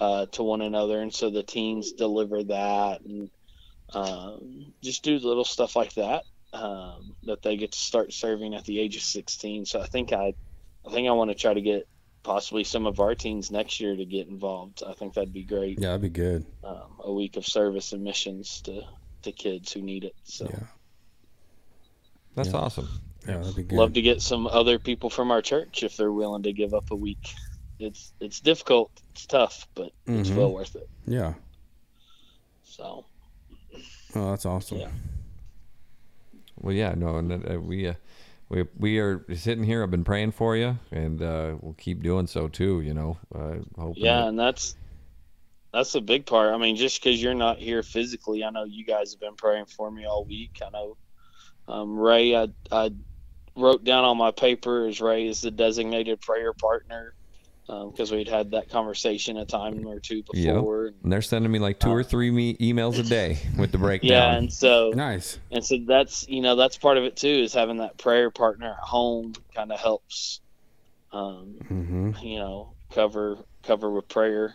uh, to one another, and so the teens deliver that and um, just do little stuff like that um, that they get to start serving at the age of 16. So I think I, I think I want to try to get possibly some of our teens next year to get involved. I think that'd be great. Yeah, that'd be good. Um, a week of service and missions to to kids who need it. So Yeah. That's Yeah. awesome. Yeah, that'd be good. love to get some other people from our church if they're willing to give up a week. it's it's difficult, it's tough, but it's Mhm. well worth it. Yeah. So Oh, that's awesome. Yeah. Well, yeah, no, and uh, we uh, we we are sitting here. I've been praying for you, and uh, we'll keep doing so too. You know, uh, yeah, that- and that's that's a big part. I mean, just because you're not here physically, I know you guys have been praying for me all week. I know um, Ray, I I wrote down on my paper as Ray is the designated prayer partner because we'd had that conversation a time or two Yep. before. and they're sending me like two or three me- emails a day with the breakdown. Yeah, and so Nice. and so that's you know that's part of it too is having that prayer partner at home kind of helps um, hmm you know cover cover with prayer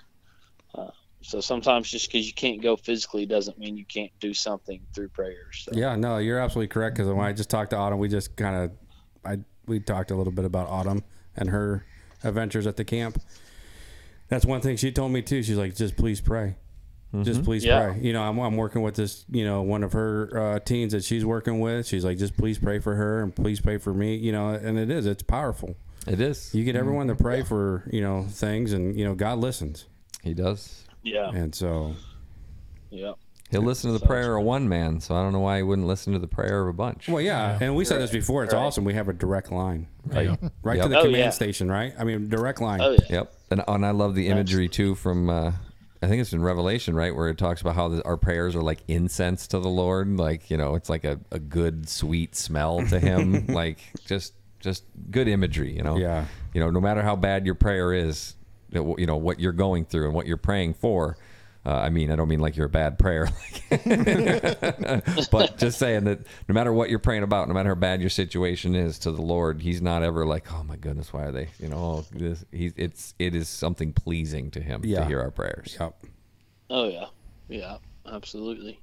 uh, so sometimes just because you can't go physically doesn't mean you can't do something through prayer so Yeah, no, you're absolutely correct. Because when I just talked to Autumn, we just kind of, I we talked a little bit about Autumn and her adventures at the camp. That's one thing she told me too. She's like, just please pray, just please Yeah. pray. You know, I'm, I'm working with this, you know, one of her uh, teens that she's working with. She's like, just please pray for her and please pray for me. You know, and it is, it's powerful. it is. You get everyone to pray for you know things, and you know God listens, He does. yeah and so yeah He'll listen to the So- prayer of one man, so I don't know why he wouldn't listen to the prayer of a bunch. well, yeah. And we said this before. It's Right. awesome. We have a direct line, Yeah. right Yep. to the Oh, command yeah. station, right? I mean, direct line. oh yeah Yep, and, and I love the imagery too from uh, I think it's in Revelation, right, where it talks about how the, our prayers are like incense to the Lord, like you know, it's like a, a good sweet smell to Him, [laughs] like just just good imagery, you know. Yeah. You know, no matter how bad your prayer is, you know, you know, what you're going through and what you're praying for. Uh, I mean, I don't mean like you're a bad prayer, [laughs] but just saying that no matter what you're praying about, no matter how bad your situation is to the Lord, He's not ever like, oh my goodness, why are they? You know, oh, this, he's it's it is something pleasing to Him Yeah. to hear our prayers. Yep. oh yeah yeah absolutely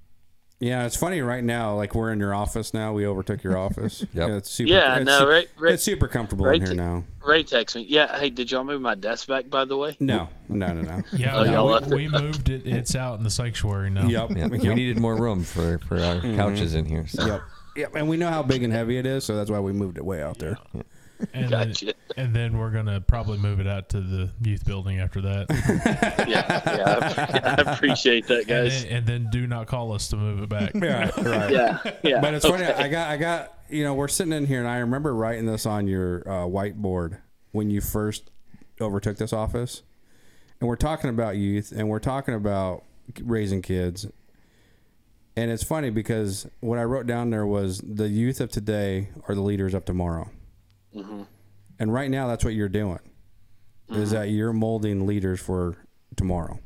Yeah, it's funny right now. Like we're in your office now. We overtook your office. [laughs] Yep. Yeah, it's super. Yeah, it's no, su- right- right- It's super comfortable right in here to- now. ray text me yeah hey did y'all move my desk back by the way No, no, no, no. [laughs] Yeah, Oh, y'all we- we, moved it. It's out in the sanctuary now. Yep. Yeah, we needed more room for for our mm-hmm. couches in here. So. Yep. Yep. And we know how big and heavy it is, so that's why we moved it way out there. And, Gotcha. then, and then we're gonna probably move it out to the youth building after that. [laughs] yeah yeah I, I appreciate that and, guys then, and then do not call us to move it back. Yeah. Right. [laughs] yeah yeah But it's funny. I got, I got, you know, we're sitting in here, and I remember writing this on your uh, whiteboard when you first overtook this office, and we're talking about youth, and we're talking about raising kids, and it's funny because what I wrote down there was the youth of today are the leaders of tomorrow, and right now that's what you're doing, is that you're molding leaders for tomorrow.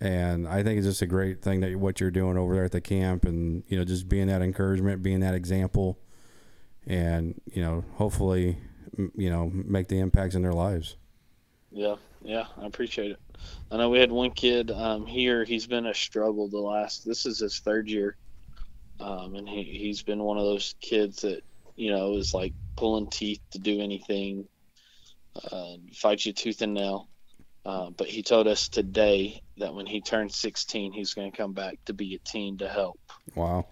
And I think it's just a great thing that what you're doing over there at the camp, and you know, just being that encouragement, being that example, and you know, hopefully, you know, make the impacts in their lives. Yeah, yeah, I appreciate it. I know we had one kid um, here. He's been a struggle the last. This is his third year, um, and he he's been one of those kids that you know is like pulling teeth to do anything, uh, fight you tooth and nail. Uh, but he told us today that when he turns 16, he's going to come back to be a teen to help. Wow.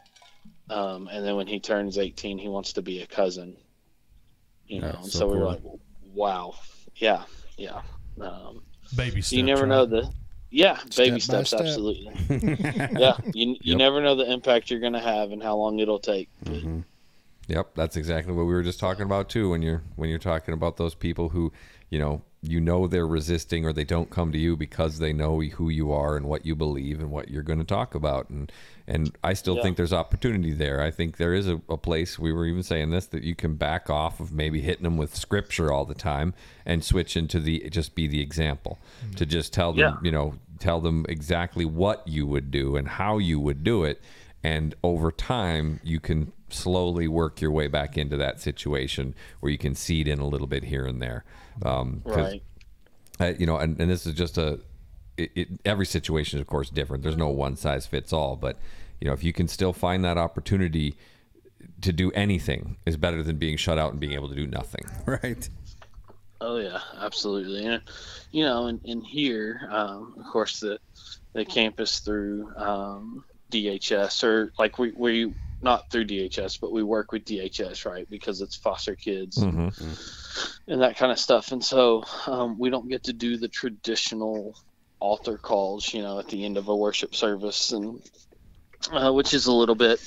Um, and then when he turns 18, he wants to be a cousin. You know, That's and so so, we were like, wow, yeah, yeah. Um, Baby steps. you never right? know the yeah baby Step by steps step. absolutely [laughs] yeah you, you Yep. never know the impact you're going to have and how long it'll take Mm-hmm. Yep, that's exactly what we were just talking about too. When you're when you're talking about those people who, you know, you know they're resisting or they don't come to you because they know who you are and what you believe and what you're going to talk about. And and I still Yeah. think there's opportunity there. I think there is a, a place. We were even saying this that you can back off of maybe hitting them with scripture all the time and switch into the just be the example mm-hmm. to just tell them, Yeah. you know, tell them exactly what you would do and how you would do it and over time you can slowly work your way back into that situation where you can seed in a little bit here and there. Um 'cause, right. Uh, you know and, and this is just a it, it, every situation is of course different. There's no one size fits all but you know if you can still find that opportunity to do anything is better than being shut out and being able to do nothing. [laughs] Right. oh yeah absolutely. And you know and, and here um, of course the the campus through um, dhs or like we, we not through DHS, but we work with DHS, right? Because it's foster kids hmm and that kind of stuff. And so um, we don't get to do the traditional altar calls, you know, at the end of a worship service, and uh, which is a little bit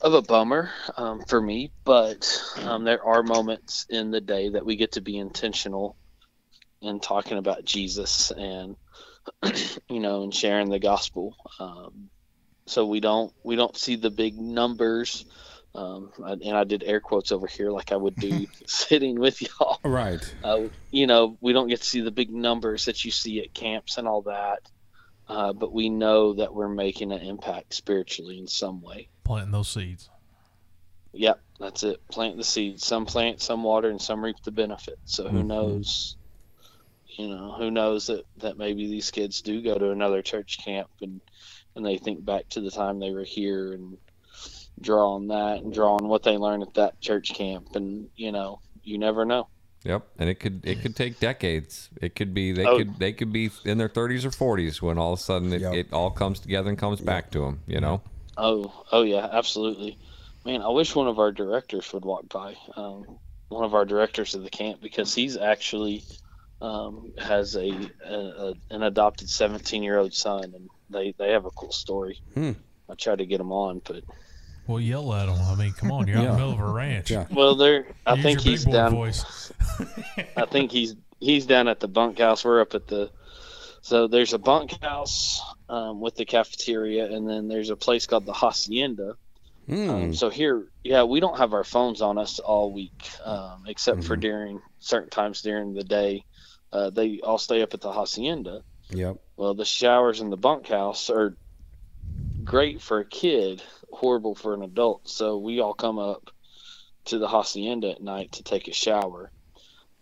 of a bummer um, for me. But um, there are moments in the day that we get to be intentional in talking about Jesus and [clears throat] you know and sharing the gospel. Um, so we don't we don't see the big numbers. Um, and I did air quotes over here, like I would do [laughs] [laughs] sitting with y'all Right. uh, you know, we don't get to see the big numbers that you see at camps and all that, uh, but we know that we're making an impact spiritually in some way. Planting those seeds. Yep, that's it. Plant the seeds. Some plant, some water, and some reap the benefit. So who Mhm. knows? You know, who knows that that maybe these kids do go to another church camp and and they think back to the time they were here and draw on that and draw on what they learned at that church camp and you know you never know. Yep, and it could it could take decades. It could be they Oh. could they could be in their 30s or 40s when all of a sudden it, Yep. it all comes together and comes back to them. You know. Oh, oh yeah, absolutely. Man, I wish one of our directors would walk by. Um, one of our directors of the camp because he's actually um, has a, a, a an adopted 17 year old son, and they they have a cool story. Hmm. I tried to get them on, but Well, yell at them. I mean, come on, you're out in the middle of a ranch. Yeah. well, there. I Use think he's down. voice. I think he's he's down at the bunkhouse. We're up at the so there's a bunkhouse um, with the cafeteria, and then there's a place called the hacienda. Mm. Um, so here, yeah, we don't have our phones on us all week, um, except for Mhm. during certain times during the day. Uh, they all stay up at the hacienda. Yep. Well, the showers in the bunkhouse are great for a kid, horrible for an adult. So we all come up to the hacienda at night to take a shower.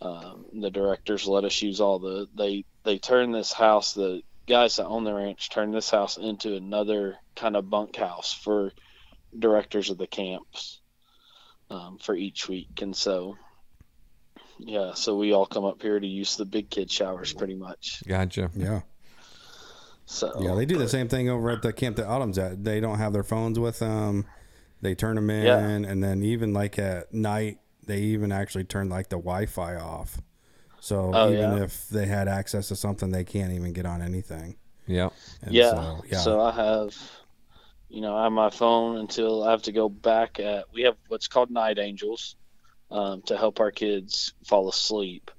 Um, the directors let us use all the they they turn this house. The guys that own the ranch turn this house into another kind of bunkhouse for directors of the camps um, for each week, and so. Yeah, so we all come up here to use the big kid showers pretty much. Gotcha. Yeah. So Yeah. They do the same thing over at the camp that Autumn's at. They don't have their phones with them. They turn them in, Yeah. and then even like at night, they even actually turn like the Wi-Fi off. So Oh, even yeah. if they had access to something, they can't even get on anything. Yep. And yeah. So, yeah. So I have, you know, I have my phone until I have to go back at. We have what's called night angels um, to help our kids fall asleep,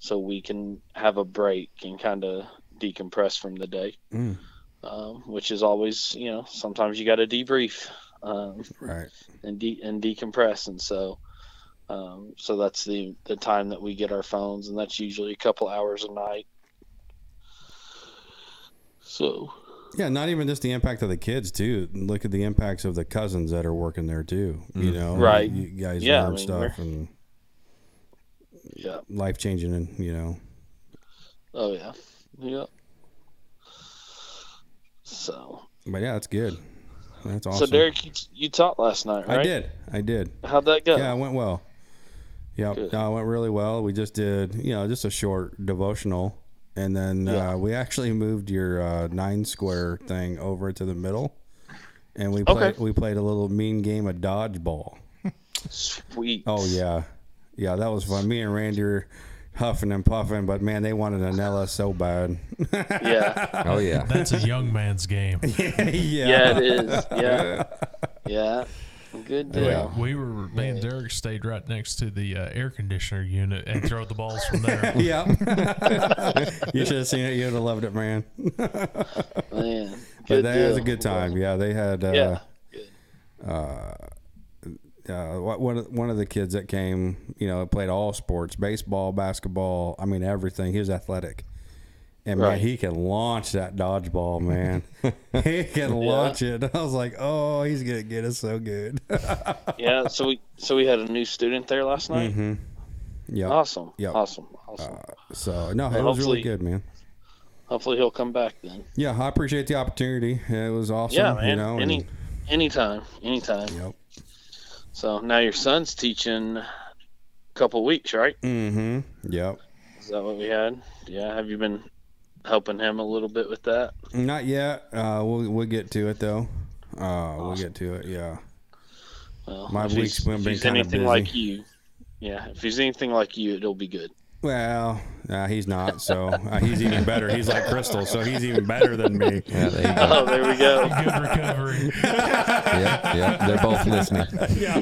so we can have a break and kind of decompress from the day. Mm, Um, which is always, you know, sometimes you got to debrief um, right. and de- and decompress, and so. Um, so that's the the time that we get our phones, and that's usually a couple hours a night. So Yeah, not even just the impact of the kids too. Look at the impacts of the cousins that are working there too. You Mm. know, Right. You guys Yeah, I mean, stuff and yeah, life changing, and you know, oh yeah, yeah. So but yeah, that's good. That's awesome. So Derek, you, you taught last night, right? I did, I did. How'd that go? Yeah, it went well. Yeah, no, it went really well. We just did, you know, just a short devotional, and then Yeah. uh, we actually moved your uh, nine square thing over to the middle, and we played Okay. we played a little mean game of dodgeball. [laughs] Sweet. Oh yeah, yeah, that was fun. Me and Randy were huffing and puffing, but man, they wanted an Ella so bad. [laughs] Yeah. Oh yeah. That's a young man's game. [laughs] yeah, Yeah, it is. Yeah. [laughs] Yeah. Good deal. Yeah. We were, me and Derek stayed right next to the uh, air conditioner unit and throw the balls from there. yeah. you should have seen it. You'd have loved it, man. Man. But Good that deal. was a good time. Yeah, they had. Uh, Yeah. uh, wha- one of, one of the kids that came, you know, played all sports, baseball, basketball. I mean, everything. He was athletic, and man, he can launch that dodgeball, man. [laughs] he can launch it. I was like, oh, he's gonna get us so good. [laughs] Yeah. So we so we had a new student there last night. mm-hmm. Yeah. Awesome. Yep. Awesome. Awesome. So no, it was really good, man. Hopefully he'll come back then. Yeah, I appreciate the opportunity. It was awesome. yeah, man. You know, Any and- anytime. Anytime. Yep. So now your son's teaching a couple weeks, right? Mm-hmm. Yep. Is that what we had? Yeah. Have you been helping him a little bit with that? Not yet. Uh, we'll we'll get to it though. Uh, we'll get to it. Yeah. Well, My week's been if been he's kinda anything busy. like you, yeah. If he's anything like you, it'll be good. Well, uh, he's not. So uh, he's even better. He's like Crystal, so he's even better than me. Yeah, there you go. Oh, there we go. Good recovery. [laughs] yeah, yeah, they're both listening. yeah,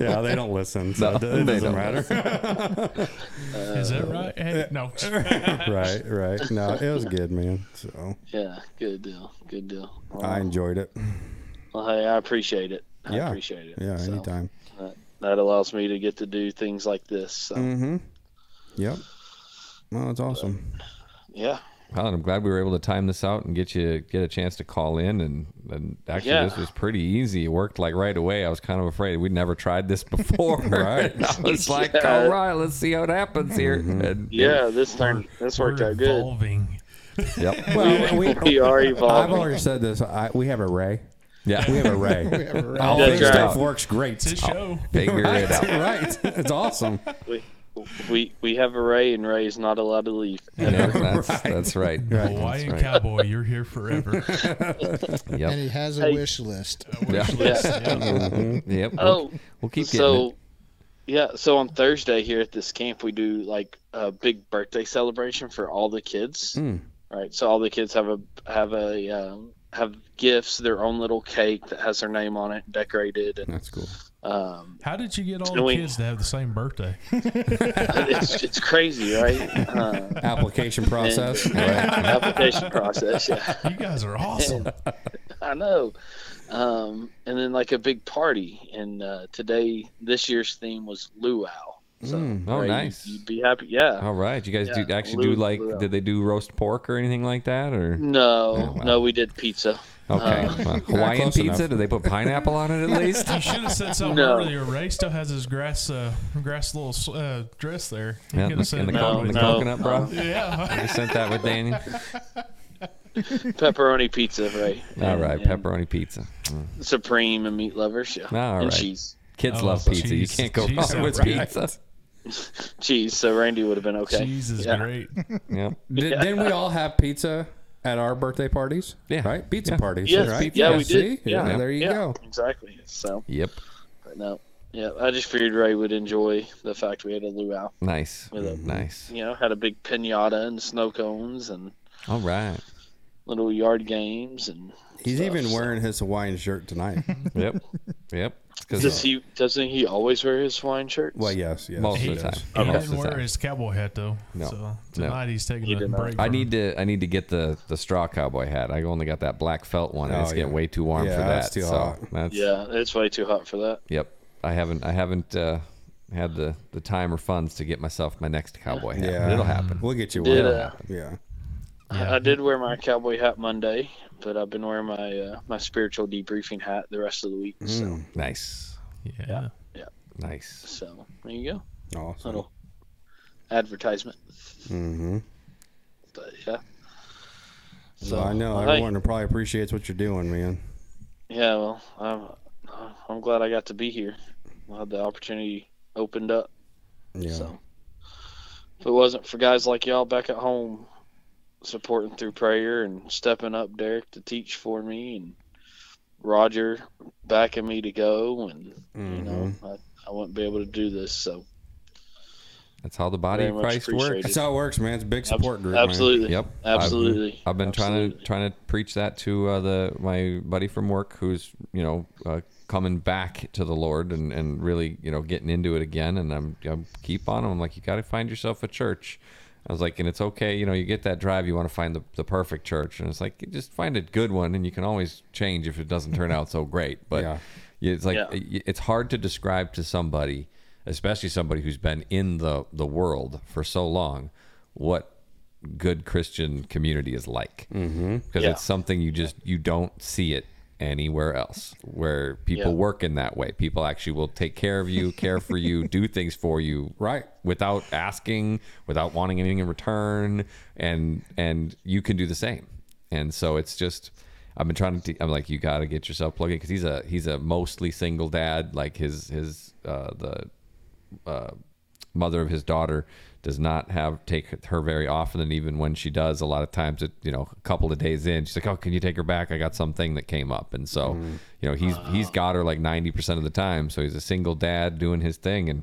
yeah, they don't listen, so No, it it doesn't don't matter. [laughs] Is that right? Hey, no. [laughs] right, right. No, it was good, man. So Yeah, good deal. Good deal. Well, I enjoyed it. well, hey, I appreciate it. I Yeah. appreciate it. Yeah, So, anytime. That, that allows me to get to do things like this. So, Mm-hmm. Yep. Well, that's awesome. yeah. Well, and I'm glad we were able to time this out and get you get a chance to call in. And, and actually, Yeah. this was pretty easy. It worked like right away. I was kind of afraid we'd never tried this before. [laughs] Right. I was [laughs] like, Yeah. all right, let's see how it happens here. Mm-hmm. And, Yeah, this turned this worked out good. evolving. Yep. [laughs] Well, we, We are I've evolving. already said this. I, we have a Ray. Yeah. We have a Ray. All That's this right. stuff works great. It's his show. Figure right, it out. right. It's awesome. We, we we have a Ray, and Ray is not allowed to leave. Yeah, that's, [laughs] that's right. Hawaiian right. cowboy, you're here forever. [laughs] And Yep. he has a Hey. wish list. Yeah. Yeah. Yep. We'll, Oh, we'll keep getting so it. yeah, so on Thursday here at this camp, we do like a big birthday celebration for all the kids. Mm. Right, so all the kids have a have a um, have gifts, their own little cake that has their name on it, decorated, and That's cool. Um, How did you get all And the kids to have the same birthday? [laughs] it's it's crazy, right? Uh, Application process. and- application process, yeah. [laughs] You guys are awesome. I know. Um, and then like a big party, and uh, today this year's theme was luau. So, Mm. Oh, Ray, nice. You'd be happy, yeah. All right. You guys Yeah, do actually Lou- do like, Lou. did they do roast pork or anything like that? Or No, Oh, wow. no, we did pizza. Okay. Uh, Well, [laughs] Hawaiian pizza? enough. Do they put pineapple on it at [laughs] least? You should have said [laughs] something No. earlier. Ray still has his grass, uh, grass little uh, dress there. You Yeah, could have said in the, co- No, the no. coconut, bro. Yeah. You sent that with Daniel. pepperoni pizza, right? All right, And- pepperoni pizza. Mm. Supreme and meat lovers, yeah. All and right. cheese. Kids Oh, love pizza. You can't go Cheese wrong with right. pizza. Cheese, so Randy would have been okay. Cheese is Yeah. great. Yep. Did, Didn't we all have pizza at our birthday parties? Yeah. Right? Pizza Yeah. parties. Yes, right? yeah, Yeah, we See? did. Yeah, there you yeah, go. Exactly. So, Yep. but no, yeah, I just figured Ray would enjoy the fact we had a luau. Nice. With a- Nice. You know, had a big pinata and snow cones and All right. little yard games and. He's stuff, even so- wearing his Hawaiian shirt tonight. [laughs] Yep. Yep. Does Because he? Doesn't he always wear his Hawaiian shirts? well, yes, yes. Most of He, the time. he Most of didn't wear time. his cowboy hat though. No. So tonight he's taking He a break. I from- need to I need to get the the straw cowboy hat. I only got that black felt one, and Oh, it's getting way too warm Yeah, for that. that's too so hot. that's Yeah, it's way too hot for that. Yep. I haven't I haven't uh, had the the time or funds to get myself my next cowboy hat. Yeah. But it'll happen. We'll get you Did, one. uh, Yeah. Yeah. I did wear my cowboy hat Monday, but I've been wearing my uh, my spiritual debriefing hat the rest of the week. So, Mm, Nice. Yeah. Yeah. Nice. so there you go, awesome. little advertisement. Mm-hmm. But yeah, So I know well, hey, everyone probably appreciates what you're doing, man. yeah, well, I'm I'm glad I got to be here. I had the opportunity opened up. Yeah. So if it wasn't for guys like y'all back at home supporting through prayer and stepping up, Derek to teach for me, and Roger backing me to go, and you know. I, I wouldn't be able to do this. So That's how the body Very of Christ works. That's how it works, man. It's a big Abs- support group. man. absolutely, Yep. absolutely. I've, I've been trying to trying to preach that to uh, the my buddy from work who's you know uh, coming back to the Lord and, and really you know getting into it again. And I'm, I'm keep on him. I'm like, you got to find yourself a church. I was like, and it's okay. You know, you get that drive. You want to find the, the perfect church, and it's like just find a good one, and you can always change if it doesn't turn out so great. [laughs] But Yeah. yeah, it's like Yeah. it's hard to describe to somebody, especially somebody who's been in the the world for so long, what good Christian community is like. Mm-hmm. Because Yeah. it's something you just you don't see it anywhere else where people Yeah. work in that way. People actually will take care of you, care for you, do things for you, Right. without asking, without wanting anything in return, and and you can do the same. And so it's just I've been trying to. I'm like, you got to get yourself plugged in because he's a he's a mostly single dad. Like his his uh, the uh, mother of his daughter does not have take her very often, and even when she does, a lot of times, it you know, a couple of days in, she's like, "Oh, can you take her back? I got something that came up," and so, mm. you know, he's he's got her like ninety percent of the time. So he's a single dad doing his thing, and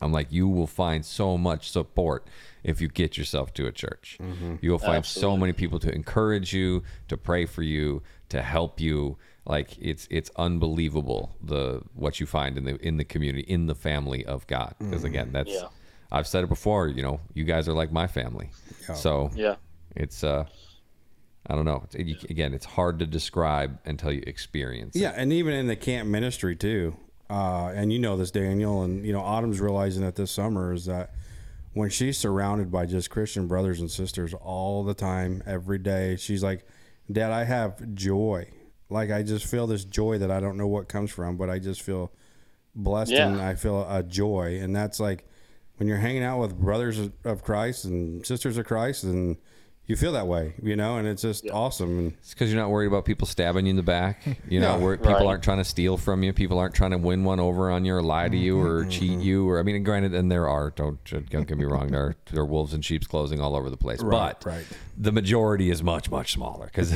I'm like, you will find so much support if you get yourself to a church. Mm-hmm. You will find so many people to encourage you, to pray for you, to help you. Like it's it's unbelievable the what you find in the in the community, in the family of God. Because again, mm. that's Yeah. I've said it before. You know, you guys are like my family. So Yeah. it's uh, I don't know. It's, you, again, it's hard to describe until you experience. it. Yeah, and even in the camp ministry too. Uh, and you know this, Daniel, and you know Autumn's realizing that this summer is that when she's surrounded by just Christian brothers and sisters all the time, every day, she's like, "Dad, I have joy. Like I just feel this joy that I don't know what comes from, but I just feel blessed Yeah. and I feel a joy." And that's like when you're hanging out with brothers of Christ and sisters of Christ, and you feel that way, you know, and it's just awesome. And It's because you're not worried about people stabbing you in the back. You know, Yeah. where people Right. aren't trying to steal from you. People aren't trying to win one over on you or lie to you or cheat you. Or I mean, granted, and there are. Don't don't get me wrong. There are, there are wolves and sheep's clothing all over the place. Right, but right. the majority is much much smaller because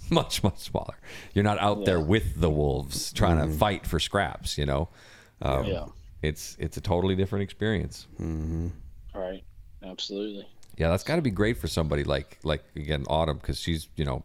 [laughs] much much smaller. You're not out there with the wolves trying to fight for scraps. You know. Um, Yeah. It's it's a totally different experience. Right. Absolutely. Yeah, that's got to be great for somebody like like again Autumn because she's you know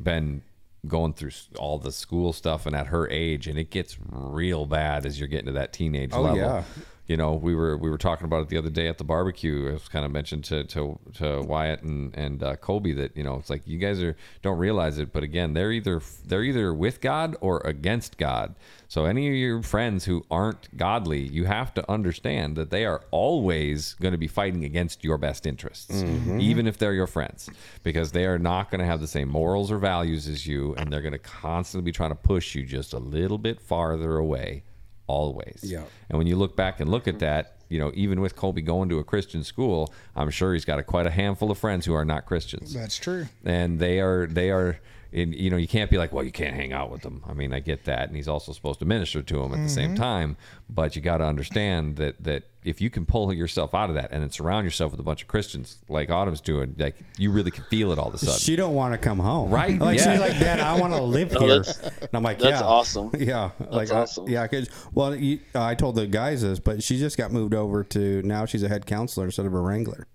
been going through all the school stuff and at her age and it gets real bad as you're getting to that teenage Oh, level. yeah. You know, we were we were talking about it the other day at the barbecue. It was kind of mentioned to to, to Wyatt and and uh, Colby that you know it's like you guys are don't realize it, but again they're either they're either with God or against God. So any of your friends who aren't godly, you have to understand that they are always going to be fighting against your best interests, mm-hmm. even if they're your friends, because they are not going to have the same morals or values as you, and they're going to constantly be trying to push you just a little bit farther away, always. Yeah. And when you look back and look at that, you know, even with Colby going to a Christian school, I'm sure he's got a, quite a handful of friends who are not Christians That's true. and they are they are in, you know you can't be like well you can't hang out with them i mean i get that and he's also supposed to minister to them at the same time but you got to understand that that if you can pull yourself out of that and then surround yourself with a bunch of christians like autumn's doing like you really can feel it all of a sudden She don't want to come home, Right, [laughs] Like yeah. she's like, Dad, I want to [laughs] live No, here. And I'm like, that's yeah, awesome. [laughs] Yeah, like I- awesome. yeah, cause well, you, uh, I told the guys this, but she just got moved over to now she's a head counselor instead of a wrangler.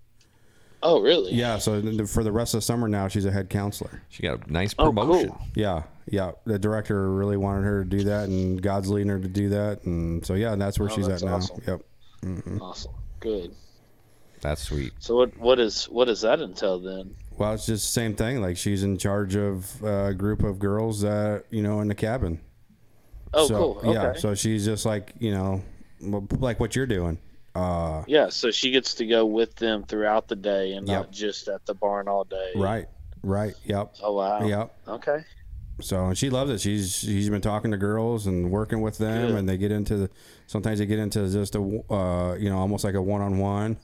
Oh, really? Yeah, so for the rest of the summer now she's a head counselor. she got a nice oh, promotion. Oh, promotion cool. Yeah, yeah. The director really wanted her to do that, and God's leading her to do that, and so yeah, that's where Oh, she's that's at now. awesome. Yep. Mm-hmm. Awesome. Good. that's sweet So what what is what does that entail then? Well, it's just the same thing. Like she's in charge of a group of girls that you know in the cabin. Oh, so, cool. Okay. Yeah. So she's just like you know, like what you're doing. Uh, Yeah, so she gets to go with them throughout the day and Yep. not just at the barn all day. right. Right. Yep. Oh wow. Yep. Okay. So and she loves it. She's she's been talking to girls and working with them, Good. and they get into the. Sometimes they get into just a uh, you know almost like a one on one.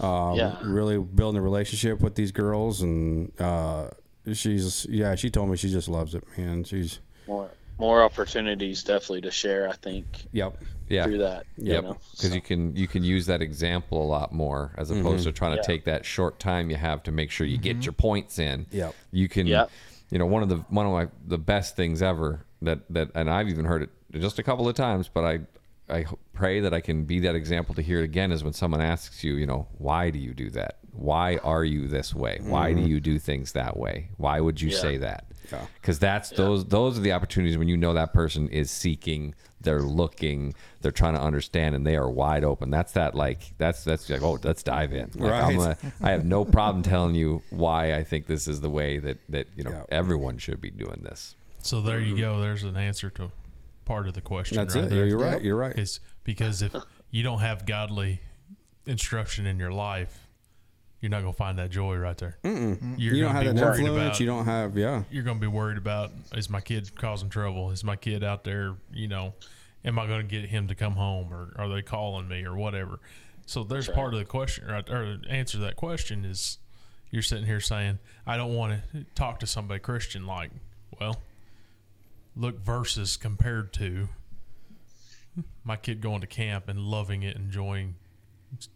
Yeah. Really building a relationship with these girls, and uh, she's yeah. She told me she just loves it, man. She's More more opportunities definitely to share. I think yep. Yeah through that. you Yep, know, because so- Mm-hmm. you can you can use that example a lot more as opposed to trying to Yeah. take that short time you have to make sure you get your points in. Yep. you can. Yep. You know, one of the one of my the best things ever that that and I've even heard it just a couple of times, but I I pray that I can be that example to hear it again is when someone asks you, you know, why do you do that? Why are you this way? Why do you do things that way? Why would you Yeah. say that? Yeah. because that's those those are the opportunities when you know that person is seeking they're looking they're trying to understand and they are wide open that's that like that's that's like oh let's dive in like, I'm Right. gonna, i have no problem telling you why i think this is the way that that you know Yeah. everyone should be doing this So there you go. There's an answer to part of the question. That's right it. There. You're right. You're right. It's because if you don't have godly instruction in your life, you're not gonna find that joy right there. Mm-mm. You're you don't have that influence. about- You don't have yeah. You're gonna be worried about is my kid causing trouble? Is my kid out there? You know, am I gonna get him to come home, or are they calling me, or whatever? So there's part of the question, right? Or the answer to that question is you're sitting here saying, I don't want to talk to somebody Christian. Like, well, look versus compared to my kid going to camp and loving it, enjoying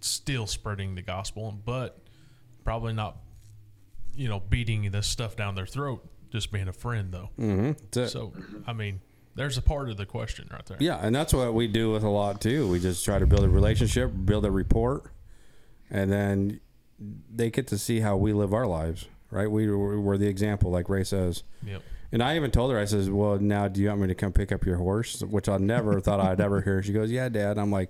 still spreading the gospel, but probably not, you know, beating this stuff down their throat. Just being a friend, though. Mm-hmm. So, I mean, there's a part of the question right there. Yeah, and that's what we do with a lot too. We just try to build a relationship, build a rapport, and then they get to see how we live our lives. Right? We we're the example, like Ray says. Yep. And I even told her, I says, "Well, now do you want me to come pick up your horse?" Which I never thought I'd ever hear. She goes, "Yeah, Dad." I'm like,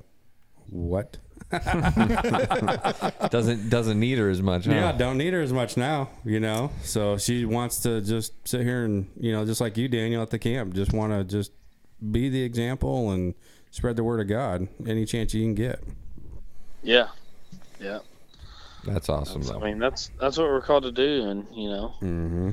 "What?" [laughs] doesn't doesn't need her as much. Huh? Yeah, don't need her as much now, you know. So she wants to just sit here and, you know, just like you, Daniel, at the camp, just want to just be the example and spread the word of God any chance you can get. Yeah, yeah. that's awesome. That's- I mean, that's that's what we're called to do, and you know, Mm-hmm.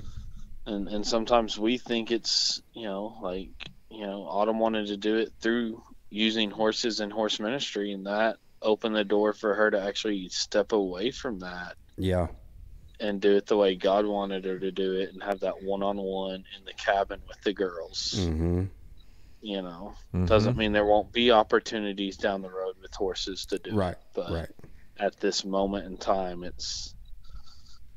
and and sometimes we think it's you know like you know Autumn wanted to do it through using horses and horse ministry, and that opened the door for her to actually step away from that Yeah. and do it the way God wanted her to do it, and have that one-on-one in the cabin with the girls. Mm-hmm. You know, Mhm. doesn't mean there won't be opportunities down the road with horses to do Right. it, but Right. at this moment in time, it's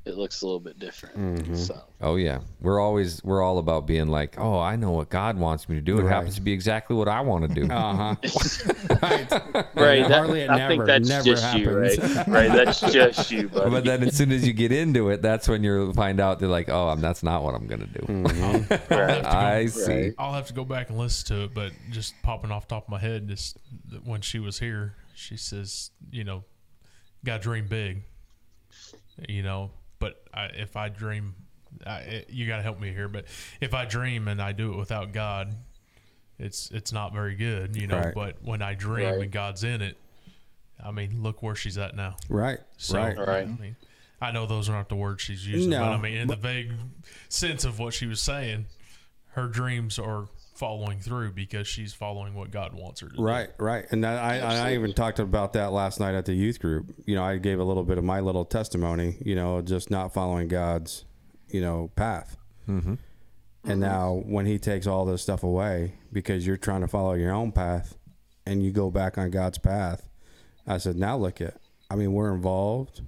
it looks a little bit different. Mhm. So. Oh yeah, we're always we're all about being like, oh, I know what God wants me to do. It Right. happens to be exactly what I want to do. Uh huh. [laughs] right. Right, that, hardly it I never, think that's never just happens. you, right? right, that's [laughs] just you, buddy. but then as soon as you get into it, that's when you find out they're like, oh, that's not what I'm gonna do. Mm-hmm. [laughs] right. I see. Right. I'll have to go back and listen to it, but just popping off the top of my head, just when she was here, she says, you know, got dream big, you know. But I, if I dream, I, it, you got to help me here. But if I dream and I do it without God, it's it's not very good, you know. Right. But when I dream Right. and God's in it, I mean, look where she's at now. Right. So, right. Right. I mean, I know those aren't the words she's using, but I mean, in the vague sense of what she was saying, her dreams are following through because she's following what God wants her to do. Right, right, and that, I, I even talked about that last night at the youth group. You know, I gave a little bit of my little testimony. You know, just not following God's, you know, path. Mm-hmm. And now when He takes all this stuff away because you're trying to follow your own path, and you go back on God's path, I said, now look at. I mean, we're involved.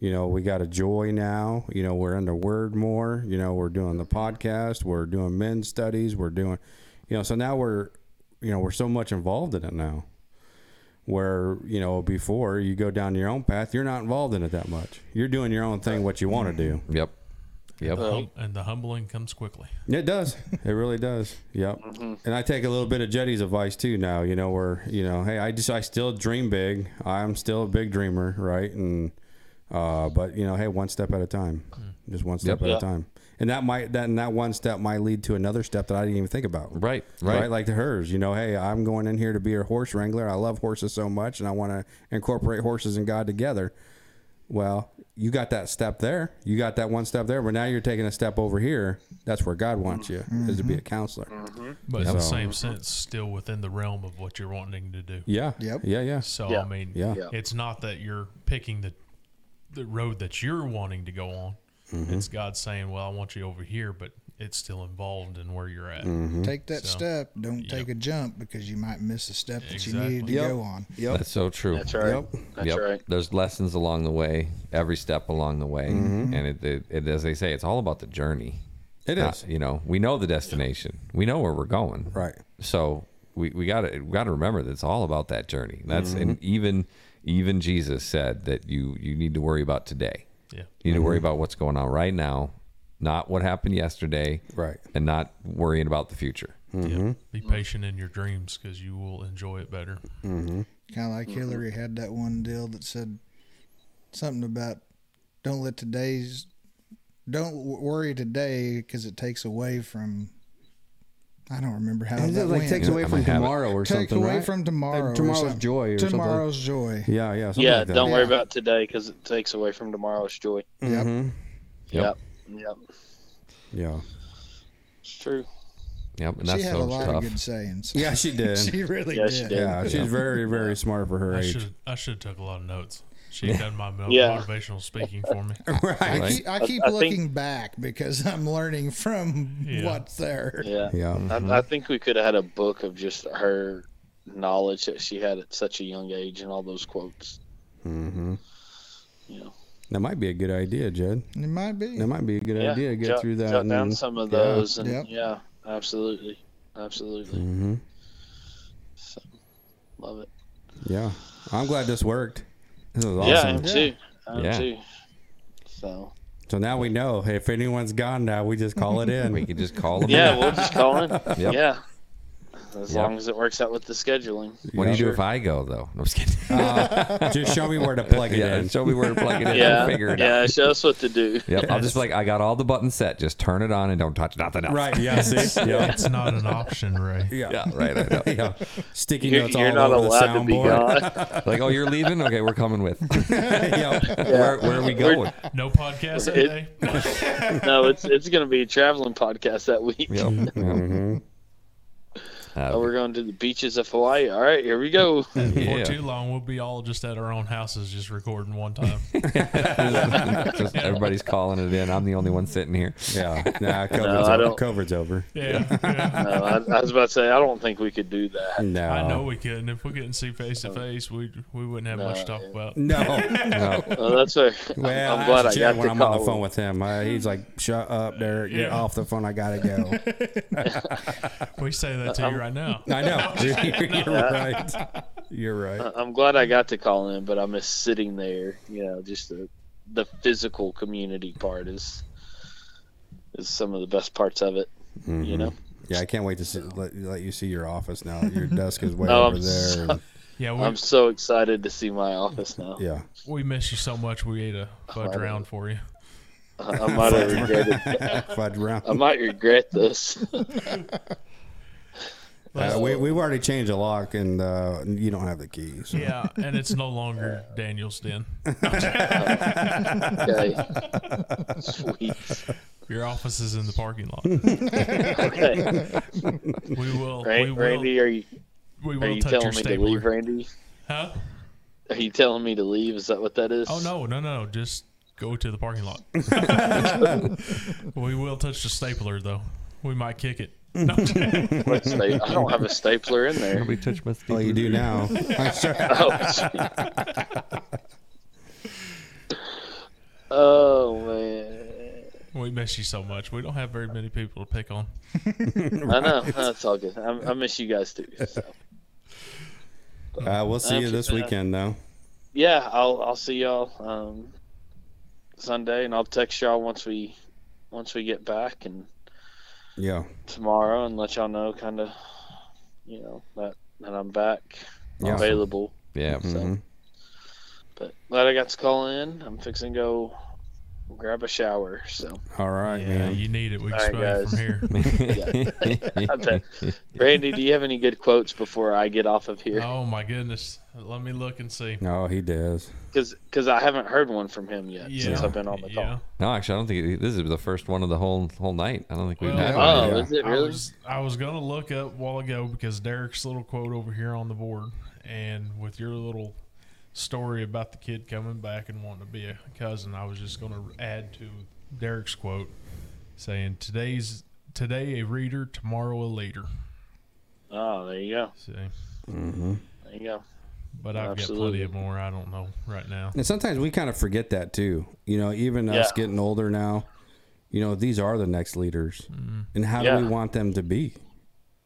You know, we got a joy now. You know, we're in the Word more. You know, we're doing the podcast. We're doing men's studies. We're doing, you know, so now we're, you know, we're so much involved in it now. Where you know before you go down your own path, you're not involved in it that much. You're doing your own thing, what you want to do. Yep. Yep. The hum- and the humbling comes quickly. It does. It really does. Yep. Mm-hmm. And I take a little bit of Jetty's advice too now. You know, where you know, hey, I just I still dream big. I'm still a big dreamer, right? And uh, but you know, hey, one step at a time, just one step Yep. at Yeah. a time. And that might that and that one step might lead to another step that I didn't even think about. Right. Right. Like to hers, you know, hey, I'm going in here to be a horse wrangler. I love horses so much, and I want to incorporate horses and God together. Well, you got that step there. You got that one step there, but now you're taking a step over here. That's where God wants you, is to be a counselor. But in the same sense, still within the realm of what you're wanting to do. Yeah. Yep. Yeah. Yeah. So Yeah. I mean, Yeah. Yeah. it's not that you're picking the the road that you're wanting to go on. Mm-hmm. It's God saying, "Well, I want you over here," but it's still involved in where you're at. Mm-hmm. Take that So, step. Don't yep. take a jump because you might miss a step that you Exactly. needed to Yep. go on. Yep. That's so true. That's right. Yep. That's yep. right. There's lessons along the way, every step along the way, Mm-hmm. and it, it, it, as they say, it's all about the journey. It Not- is. you know, we know the destination. We know where we're going. Right. So we we got to we got to remember that it's all about that journey. That's Mm-hmm. and even even Jesus said that you you need to worry about today. Yeah. You need to Mm-hmm. worry about what's going on right now, not what happened yesterday, Right. and not worrying about the future. Mm-hmm. Yeah. Be patient in your dreams because you will enjoy it better. Mm-hmm. Kind of like Hillary had that one deal that said something about don't let today's don't w- worry today because it takes away from. I don't remember how. that it like went. takes away from might have it. tomorrow or Take something? away right? from tomorrow. or tomorrow's joy or something. Tomorrow's joy. Yeah. Yeah. Yeah, like that. don't worry Yeah. about today because it takes away from tomorrow's joy. Yep. Mhm. Yep. Yep. Yep. Yeah. It's true. Yep, and that's she had so a lot tough. of good sayings. Yeah, she [laughs] did. she really Yeah, did. she did. yeah, she's very, very smart for her I age. should I should have took a lot of notes. She done my Yeah. motivational speaking for me. I [laughs] right. keep, I keep I think- looking back because I'm learning from Yeah. what's there. Yeah. Yeah. I, I think we could have had a book of just her knowledge that she had at such a young age and all those quotes. Mm-hmm. You know, That might be a good idea, Jed. It might be. That might be a good yeah, idea. Get jot, through that. Jot down and- some of yeah. those, and Yep. yeah, absolutely, absolutely. Mm-hmm. So, love it. Yeah, I'm glad this worked. This was Yeah, I am too. I am Yeah. too. So So now we know hey, if anyone's gone now, we just call it [laughs] in. We can just call them. yeah, we'll just call in. [laughs] Yep. Yeah, as Yep. long as it works out with the scheduling. What do you do if I go though? No, I'm just kidding. Uh, [laughs] just show me where to plug it yeah, in. show me where to plug it in. Yeah, and figure it yeah. out. Show us what to do. Yep, I'll just be like I got all the buttons set. Just turn it on and don't touch nothing else. Right. Yeah. See. [laughs] Yeah. It's not an option, Ray. Yeah. Yeah. Right. I know. [laughs] yeah. Sticky You're, notes you're all not over allowed the soundboard. Like, oh, you're leaving? Okay, we're coming with. yeah. Where, where are we We're- going? No podcast that It- day. no, it's it's gonna be a traveling podcast that week. Yep. hmm Uh, Oh, we're going to the beaches of Hawaii. All right, here we go. And [laughs] before Yeah. too long, we'll be all just at our own houses, just recording one time. [laughs] just everybody's calling it in. I'm the only one sitting here. Yeah. Nah, [laughs] COVID's, No, I over. don't- COVID's over. Yeah, yeah. No, I, I was about to say I don't think we could do that. No. I know we couldn't. If we couldn't see face to face, we we wouldn't have much to talk No. about. No. No. Well, that's why Well, I'm, I'm glad I asked got when to I'm call. on the phone with him. Uh, he's like, "Shut up, Derek. Get Yeah. off the phone. I gotta go." We say that to you right now. I know. [laughs] [laughs] You're right. You're right. I- I'm glad I got to call in, but I miss sitting there. You know, just the the physical community part is is some of the best parts of it. You mm-hmm. know, Yeah, I can't wait to see, let, let you see your office now. Your [laughs] desk is way Oh, over I'm there. so- and- Yeah, we I'm so excited to see my office now. yeah. we miss you so much. We ate a fudge Right. round for you. I, I might have regretted. Fudge round. I might regret this. Uh, we, we've already changed the lock, and uh, you don't have the keys. So. Yeah, and it's no longer Daniel's den. [laughs] Okay. Sweet. Your office is in the parking lot. Okay. We will. Ran- we will. Randy, are you we are you telling me to leave, Randy? Huh? Are you telling me to leave? Is that what that is? Oh no, no, no! Just go to the parking lot. [laughs] we will touch the stapler though. We might kick it. No, [laughs] sta- I don't have a stapler in there. Nobody touched my Oh, you do now. [laughs] [laughs] Oh, gee. oh man. we miss you so much. We don't have very many people to pick on. I know. That's all good. I, I miss you guys too. So. Uh, we'll see you this weekend, though. Yeah, I'll I'll see y'all um, Sunday, and I'll text y'all once we once we get back and Yeah. tomorrow, and let y'all know kind of you know that that I'm back available. Yeah. Mhm. But glad I got to call in. I'm fixing to go grab a shower. So All right, Yeah, man. you need it. We All can right, spell from here. [laughs] I. Randy, do you have any good quotes before I get off of here? Oh my goodness! Let me look and see. No, he does. Because I haven't heard one from him yet since I've been on the yeah. call. No, actually, I don't think this is the first one of the whole whole night. I don't think we've Well, had Oh, one. is it I really? was I was gonna look up a while ago because Derek's little quote over here on the board, and with your little story about the kid coming back and wanting to be a cousin, I was just gonna add to Derek's quote, saying today's today a reader, tomorrow a leader. Oh, there you go. See, mm-hmm. There you go. but I've got plenty of more. I don't know right now. And sometimes we kind of forget that too. You know, even us getting older now, you know, these are the next leaders. And how Yeah. do we want them to be?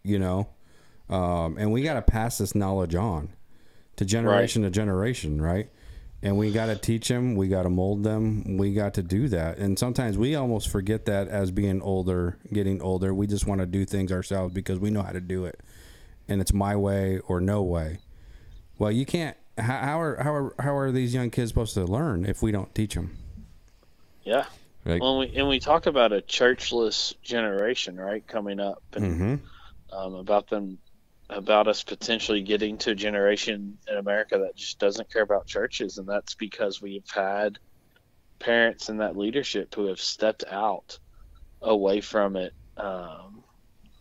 You know? Um, and we got to pass this knowledge on to generation to generation, right? And we got to teach them, we got to mold them, we got to do that. And sometimes we almost forget that as being older, getting older. We just want to do things ourselves because we know how to do it. And it's my way or no way. Well, you can't. How, how are how are how are these young kids supposed to learn if we don't teach them? Yeah. Right. Well, we, and we talk about a churchless generation, right, coming up, and Mm-hmm. um, about them, about us potentially getting to a generation in America that just doesn't care about churches, and that's because we've had parents in that leadership who have stepped out away from it, um,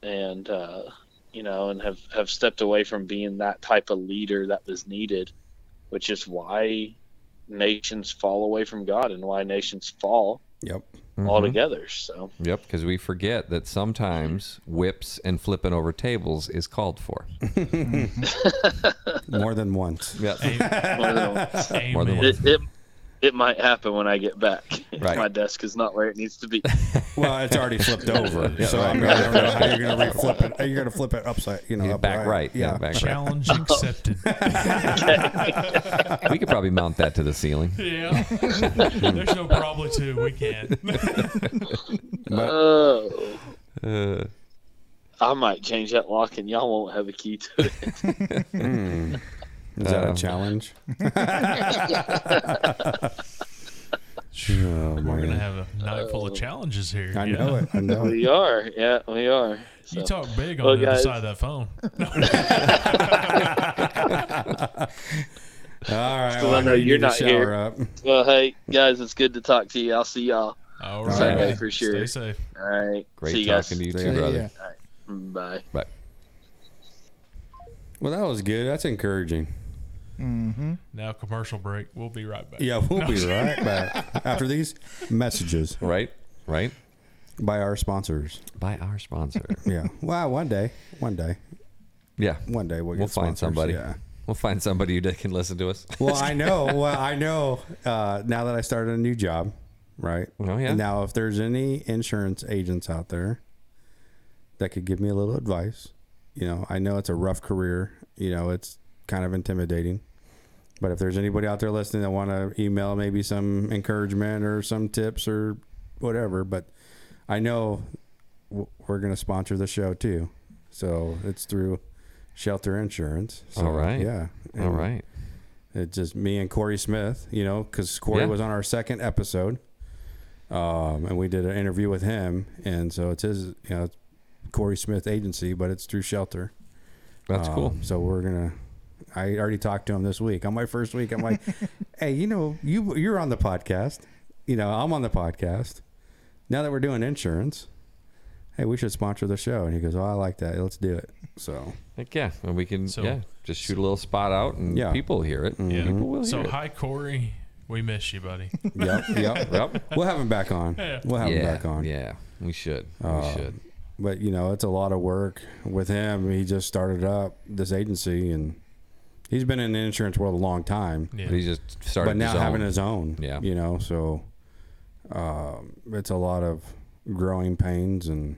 and uh, you know, and have have stepped away from being that type of leader that was needed, which is why nations fall away from God and why nations fall Yep. Mm-hmm. altogether. So Yep, because we forget that sometimes whips and flipping over tables is called for. [laughs] [laughs] More than once. Yeah. one of those- Amen. More than one. it, it it might happen when I get back. [laughs] Right. My desk is not where it needs to be. [laughs] Well, it's already flipped over. Yeah, so right, I, mean, I don't know how you're going to reflip it. You're going to flip it upside, you know, Yeah, back upright. right. Yeah, Yeah. back right. Challenge [laughs] accepted. We could probably mount that to the ceiling. yeah. There's no probably two. We can't. Oh, Uh, Oh. I might change that lock, and y'all won't have a key to it. Is that Um, a challenge? [laughs] oh, We're gonna have a night full of challenges here. I you know it. I know it. [laughs] we are, yeah, we are. You talk big on Well, the other side of that phone. [laughs] All right. Still, well, I know you you're not here. Up. well, hey guys, it's good to talk to you. I'll see y'all. All Right. right. Sunday for sure. Stay safe. All right, great see you guys. talking to you See too, ya. brother. Bye. But Well, that was good. That's encouraging. Now commercial break. We'll be right back. Yeah, we'll be [laughs] right back after these messages right, right. by our sponsors. By our sponsor. Yeah. Well, one day, one day, yeah, one day we'll, we'll get find sponsors. somebody. Yeah. We'll find somebody who can listen to us. Well, I know. [laughs] Well, I know. Uh, now that I started a new job, right? Oh, yeah. Now, if there's any insurance agents out there that could give me a little advice, you know, I know it's a rough career. You know, it's kind of intimidating. But if there's anybody out there listening that want to email maybe some encouragement or some tips or whatever, but I know we're going to sponsor the show too. So it's through Shelter Insurance. So, All right. Yeah. All And right. It's just me and Corey Smith, you know, because Corey Yeah. was on our second episode. Um, and we did an interview with him. And so it's his, you know, it's Corey Smith agency, but it's through Shelter. That's Um, cool. So we're gonna. I already talked to him this week. On my first week, I'm like, [laughs] "Hey, you know, you you're on the podcast. You know, I'm on the podcast. Now that we're doing insurance, hey, we should sponsor the show." And he goes, "Oh, I like that. Let's do it." So like, yeah, and we can So- yeah just shoot a little spot out and Yeah. people will hear it. Yeah. People will So hear it. hi Corey. We miss you, buddy. [laughs] yep, yep, [laughs] Yep. We'll have him back on. Yeah. We'll have him back on. yeah, we should. we Uh, should. But you know, it's a lot of work with him. He just started up this agency, and he's been in the insurance world a long time. Yeah. But he just started. but now his having own. his own, Yeah. you know, so um, it's a lot of growing pains, and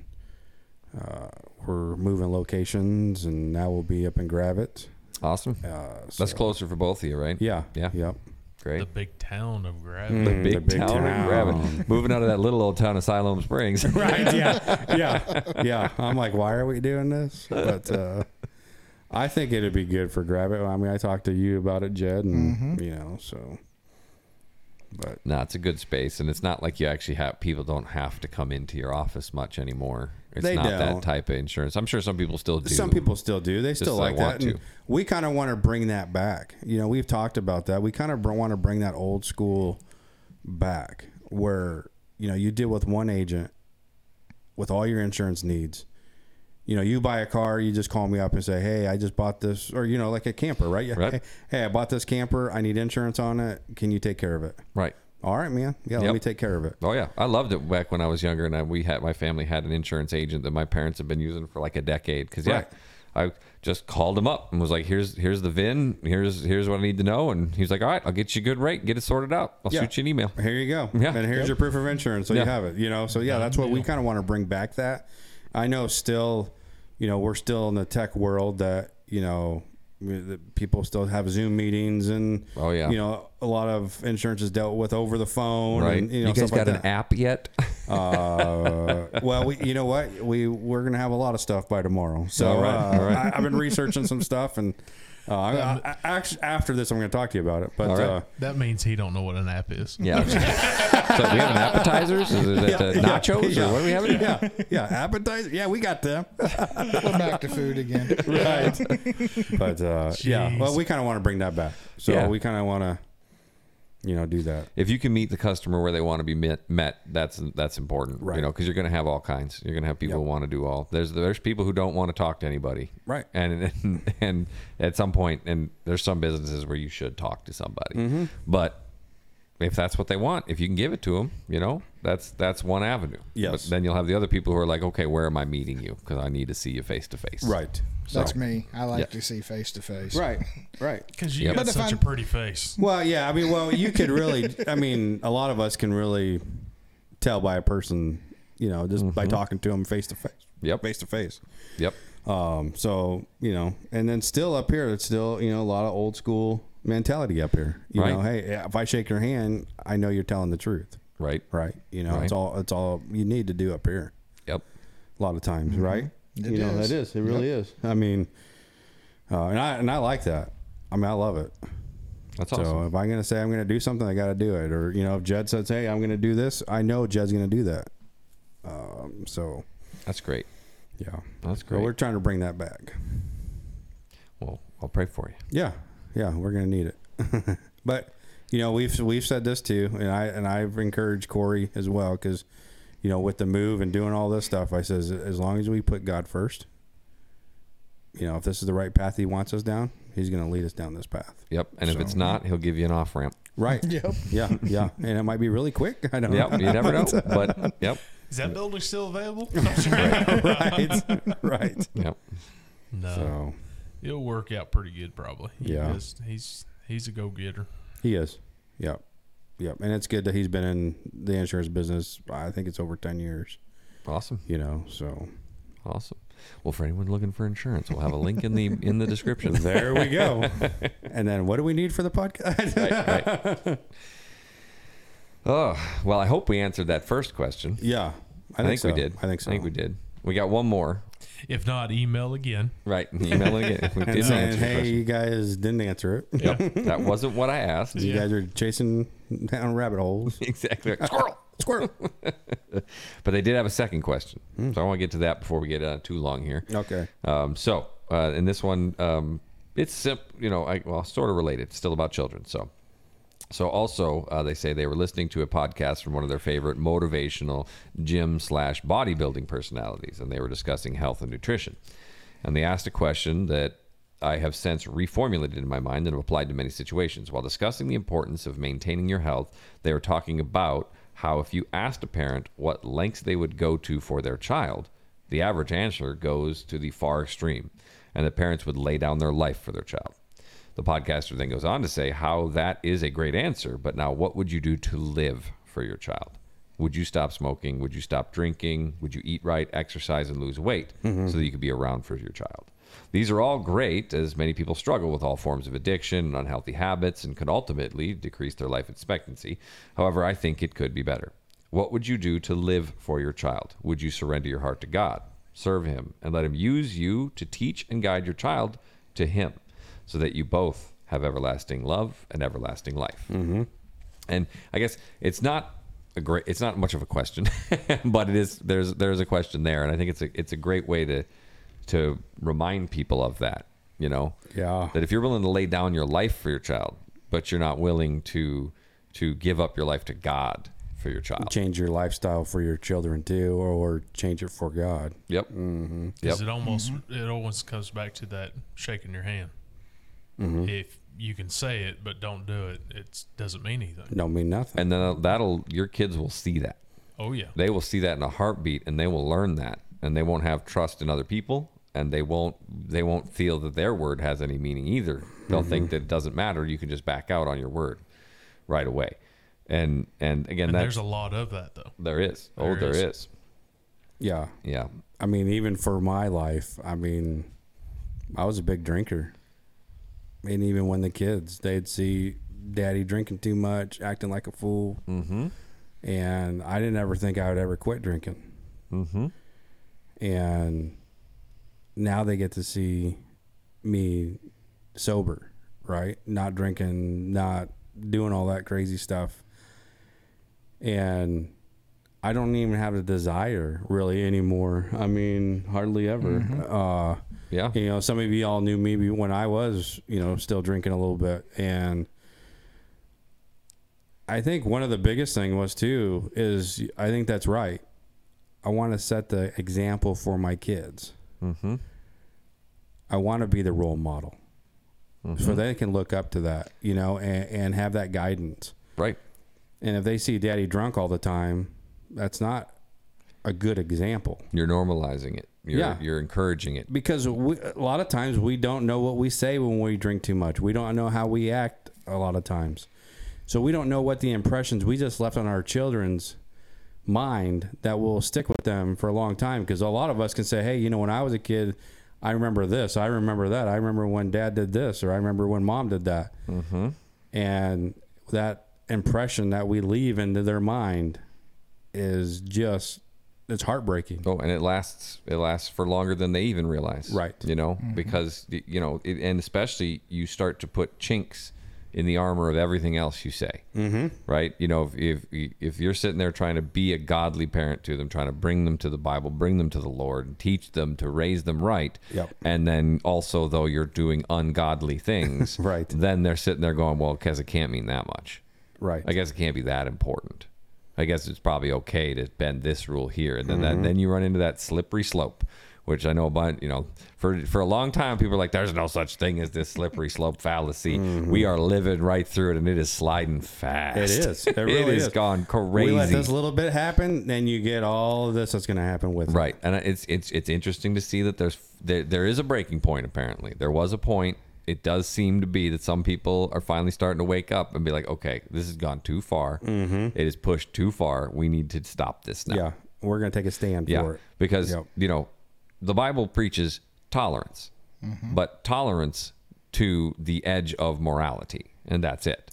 uh, we're moving locations, and now we'll be up in Gravette. awesome. Uh, That's closer for both of you, right? Yeah, Yeah. yep. Great. The big town of Gravity. Mm, The the big, big town, town. of Gravette. Moving out of that little old town of Siloam Springs. [laughs] right yeah [laughs] yeah yeah i'm like why are we doing this but uh i think it'd be good for Gravette. i mean i talked to you about it jed and mm-hmm. you know so but no, it's a good space, and it's not like you actually have people don't have to come into your office much anymore. It's They not don't. that type of insurance. I'm sure some people still do. some people still do they still like that and to. we kind of want to bring that back you know we've talked about that we kind of want to bring that old school back where you know you deal with one agent with all your insurance needs you know, you buy a car, you just call me up and say, "Hey, I just bought this," or you know, like a camper, right? Yeah. Right. Hey, hey, I bought this camper. I need insurance on it. Can you take care of it? right. All right, man. Yeah, Yep. let me take care of it. Oh yeah, I loved it back when I was younger, and I, we had my family had an insurance agent that my parents have been using for like a decade. Because yeah, I just called him up and was like, "Here's here's the VIN. Here's here's what I need to know." And he's like, "All right, I'll get you a good rate. Get it sorted out. I'll Yeah. shoot you an email." Here you go. Yeah. And here's Yep. your proof of insurance, so you have it. You know, so yeah, that's what we kind of want to bring back. That I know still, you know, we're still in the tech world that you know. the People still have Zoom meetings, and Oh, yeah. you know a lot of insurance is dealt with over the phone. Right. and, you, you, know, guys stuff got like an that. app yet? Uh, [laughs] well, we, you know what? We we're gonna have a lot of stuff by tomorrow. So All right, uh, all right. I, I've been researching some stuff, and uh, I, I, I, actually after this, I'm going to talk to you about it. But All right. uh, That means he don't know what an app is. yeah. [laughs] so we having appetizers? Is it at, uh, nachos yeah, or what are we having? yeah, yeah, appetizer. Yeah, we got them. We're back to food again. [laughs] right. But uh, yeah, well, we kind of want to bring that back. So Yeah. we kind of want to, you know, do that. If you can meet the customer where they want to be met, met that's that's important, Right. You know, because you're going to have all kinds. You're going to have people Yep. who want to do all. There's there's people who don't want to talk to anybody, Right. And [laughs] and, and at some point, and there's some businesses where you should talk to somebody, Mm-hmm. but if that's what they want, if you can give it to them, you know, that's that's one avenue. Yes. But then you'll have the other people who are like, okay, where am I meeting you? Because I need to see you face to face. Right. That's me. I like Yeah. to see face to face. Right. Right. [laughs] Because you Yep. got But if such a I'm- pretty face. Well, yeah. I mean, well, you could really. I mean, a lot of us can really tell by a person, you know, just by talking to them face to face. Yep. Face to face. Yep. Um, so you know, and then still up here, it's still you know a lot of old school mentality up here. You Right. know, hey, if I shake your hand, I know you're telling the truth, Right. right? You know, Right. it's all it's all you need to do up here. Yep. A lot of times, right? It you know, is. that is. It really is. I mean, uh, and I and I like that. I mean, I love it. That's awesome. So awesome. if I'm gonna say I'm gonna do something, I got to do it. Or you know, if Jed says, "Hey, I'm gonna do this," I know Jed's gonna do that. Um, so That's great. yeah, That's great. we're trying to bring that back. well, I'll pray for you. Yeah, yeah, we're gonna need it. [laughs] but you know, we've we've said this too, and I and I've encouraged Corey as well because you know, with the move and doing all this stuff, I says as long as we put God first, you know, if this is the right path He wants us down, He's gonna lead us down this path. Yep. And if it's not, he'll give you an off ramp. Right. [laughs] Yep. Yeah. Yeah. And it might be really quick. I don't know. Yep. You never know. [laughs] But yep. Is that building still available? [laughs] right. Right. Yep. no, So it'll work out pretty good probably. He Yeah. is- he's he's a go getter. he is. Yep. Yep. And it's good that he's been in the insurance business. I think it's over 10 years, Awesome. you know, so Awesome. Well, for anyone looking for insurance, we'll have a link in the in the description. [laughs] there we go. [laughs] and then what do we need for the podcast? right, right. [laughs] Oh well, I hope we answered that first question. yeah. I I think, think, so. we did. I think so. I think we did. We got one more. If not, email again. Right. Email again. If we And didn't saying, answer your hey, question. you guys didn't answer it. Yep. that wasn't what I asked. You Yeah. guys are chasing down rabbit holes. [laughs] exactly. [laughs] Squirrel. Squirrel. [laughs] But they did have a second question, so I want to get to that before we get uh, too long here. Okay. Um, so, uh, in this one, um, it's simple, you know, I, well, sort of related, still about children. So, so also, uh, they say they were listening to a podcast from one of their favorite motivational gym slash bodybuilding personalities, and they were discussing health and nutrition. And they asked a question that I have since reformulated in my mind and have applied to many situations. While discussing the importance of maintaining your health, they were talking about how if you asked a parent what lengths they would go to for their child, the average answer goes to the far extreme, and the parents would lay down their life for their child. The podcaster then goes on to say how that is a great answer, but now what would you do to live for your child? Would you stop smoking? Would you stop drinking? Would you eat right, exercise, and lose weight mm-hmm. so that you could be around for your child? These are all great, as many people struggle with all forms of addiction and unhealthy habits and could ultimately decrease their life expectancy. However, I think it could be better. What would you do to live for your child? Would you surrender your heart to God, serve Him, and let Him use you to teach and guide your child to Him so that you both have everlasting love and everlasting life? Mm-hmm. And I guess it's not a great, it's not much of a question, [laughs] but it is. There's there's a question there, and I think it's a it's a great way to to remind people of that. You know, Yeah. that if you're willing to lay down your life for your child, but you're not willing to to give up your life to God for your child. Change your lifestyle for your children too, or, or change it for God. Yep. Mm-hmm. Yep. Because it almost it always comes back to that shaking your hand. Mm-hmm. If you can say it but don't do it, it doesn't mean anything. Don't mean nothing. And then that'll your kids will see that. Oh yeah, They will see that in a heartbeat, and they will learn that, and they won't have trust in other people, and they won't they won't feel that their word has any meaning either. They'll think that it doesn't matter. You can just back out on your word right away. And and again, and that's there's a lot of that though. there is. oh, There there is. is. yeah. Yeah. I mean, even for my life, I mean, I was a big drinker. And even when the kids, they'd see daddy drinking too much, acting like a fool. Mm-hmm. And I didn't ever think I would ever quit drinking. Mm-hmm. And now they get to see me sober, right? Not drinking, not doing all that crazy stuff. And I don't even have a desire really anymore. I mean, hardly ever. Uh, Yeah. you know, some of you all knew me when I was, you know, still drinking a little bit. And I think one of the biggest thing was too is I think that's right. I want to set the example for my kids. Mm-hmm. I want to be the role model, Mm-hmm. so they can look up to that, you know, and, and have that guidance. Right. And if they see daddy drunk all the time, that's not a good example. You're normalizing it. You're, Yeah. You're encouraging it. Because we, a lot of times we don't know what we say when we drink too much. We don't know how we act a lot of times. So we don't know what the impressions we just left on our children's mind that will stick with them for a long time. Because a lot of us can say, hey, you know, when I was a kid, I remember this, I remember that, I remember when dad did this, or I remember when mom did that. Mm-hmm. And that impression that we leave into their mind is just, it's heartbreaking. Oh, and it lasts. It lasts for longer than they even realize. Right. You know, because you know, it, and especially you start to put chinks in the armor of everything else you say. Mm-hmm. Right. You know, if, if if you're sitting there trying to be a godly parent to them, trying to bring them to the Bible, bring them to the Lord, and teach them to raise them right. Yep. And then also, though you're doing ungodly things, [laughs] Right. Then they're sitting there going, "Well, because it can't mean that much." Right. I guess it can't be that important. I guess it's probably okay to bend this rule here, and then that, mm-hmm. then you run into that slippery slope, which I know about. You know, for for a long time, people are like, "There's no such thing as this slippery slope fallacy." Mm-hmm. We are living right through it, and it is sliding fast. It is. It [laughs] It really has is. gone We let crazy. this little bit happen, then you get all of this that's going to happen with it. Right, and it's it's it's interesting to see that there's there, there is a breaking point. Apparently, there was a point. It does seem to be that some people are finally starting to wake up and be like, "Okay, this has gone too far. Mm-hmm. is pushed too far. We need to stop this now." Yeah, we're going to take a stand Yeah, for it. because Yep. you know, the Bible preaches tolerance, but tolerance to the edge of morality, and that's it.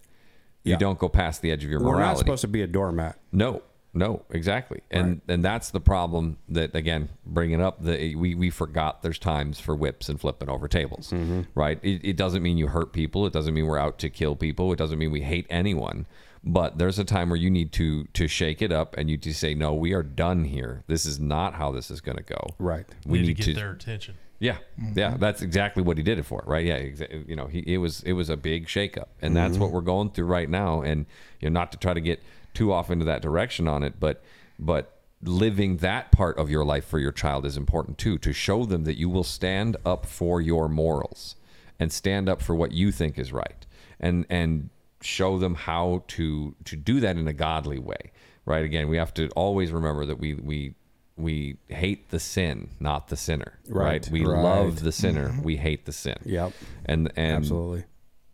You Yeah. don't go past the edge of your morality. We're not supposed to be a doormat. No, no, exactly, and and that's the problem. That again, bringing up the we we forgot there's times for whips and flipping over tables, mm-hmm. right? It, it doesn't mean you hurt people. It doesn't mean we're out to kill people. It doesn't mean we hate anyone. But there's a time where you need to to shake it up and you to say, no, we are done here. This is not how this is going to go. Right. We need, need to get to their attention. yeah, mm-hmm. yeah, that's exactly what he did it for, right? Yeah, exa- you know, he it was it was a big shakeup, and that's mm-hmm. what we're going through right now. And you know, not to try to get too off into that direction on it, but but living that part of your life for your child is important too, to show them that you will stand up for your morals and stand up for what you think is right, and and show them how to to do that in a godly way, right? Again, we have to always remember that we we we hate the sin, not the sinner. Right. Right, We right. love the sinner. Mm-hmm. We hate the sin. Yep. And and Absolutely.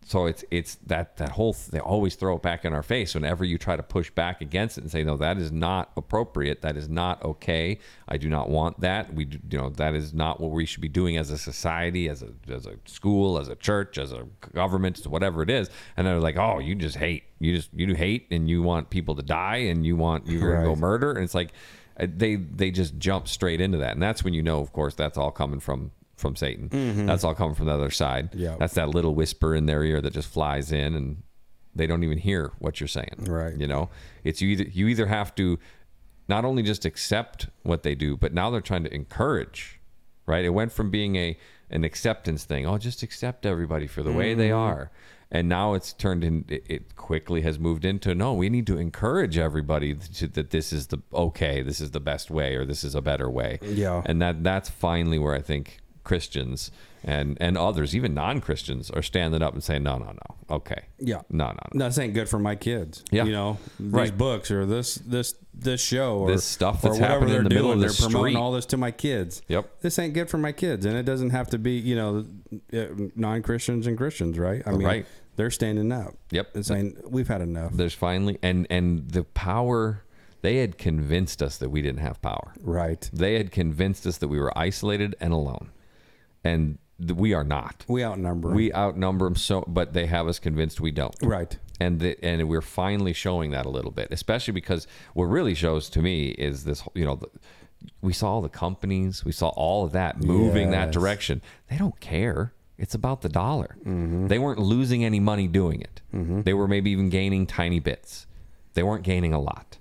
So it's it's that that whole th- they always throw it back in our face whenever you try to push back against it and say no that is not appropriate. That is not okay. I do not want that. We do- you know that is not what we should be doing as a society as a as a school as a church as a government whatever it is. And they're like oh you just hate. You just you do hate and you want people to die and you want you to go murder. And it's like uh, they they just jump straight into that. And that's when you know of course that's all coming from from Satan. Mm-hmm. That's all coming from the other side. Yeah. that's that little whisper in their ear that just flies in and they don't even hear what you're saying Right. you know? It's you either you either have to not only just accept what they do but now they're trying to encourage right? It went from being a an acceptance thing oh just accept everybody for the way they mm-hmm. are. And now it's turned in it, it quickly has moved into no we need to encourage everybody to, that this is the okay this is the best way or this is a better way. Yeah. and that that's finally where i think christians and and others even non-christians are standing up and saying no no no okay Yeah. no no no This ain't good for my kids. Yeah. You know, these Right. books or this this this show or This stuff or that's whatever happening in they're the middle doing, of the they're promoting all this to my kids. Yep. This ain't good for my kids, and it doesn't have to be you know uh, non Christians and Christians, right? I mean, Right. they're standing up. Yep. and saying we've had enough. there's finally and and the power they had convinced us that we didn't have power Right. they had convinced us that we were isolated and alone and th- we are not We outnumber. 'em. we outnumber them so but they have us convinced we don't right. and the, and we're finally showing that a little bit especially because what really shows to me is this you know the, we saw all the companies we saw all of that moving that Yes. direction they don't care it's about the dollar Mm-hmm. they weren't losing any money doing it they were maybe even gaining tiny bits they weren't gaining a lot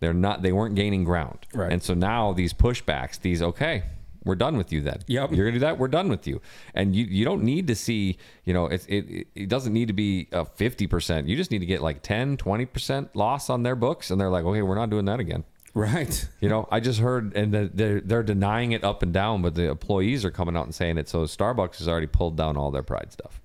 they're not they weren't gaining ground Right. and so now these pushbacks these okay we're done with you then Yep. you're gonna do that we're done with you and you you don't need to see you know it it, it doesn't need to be a 50% you just need to get like 10 20% loss on their books and they're like okay we're not doing that again Right. [laughs] you know i just heard and they're they're denying it up and down but the employees are coming out and saying it so starbucks has already pulled down all their pride stuff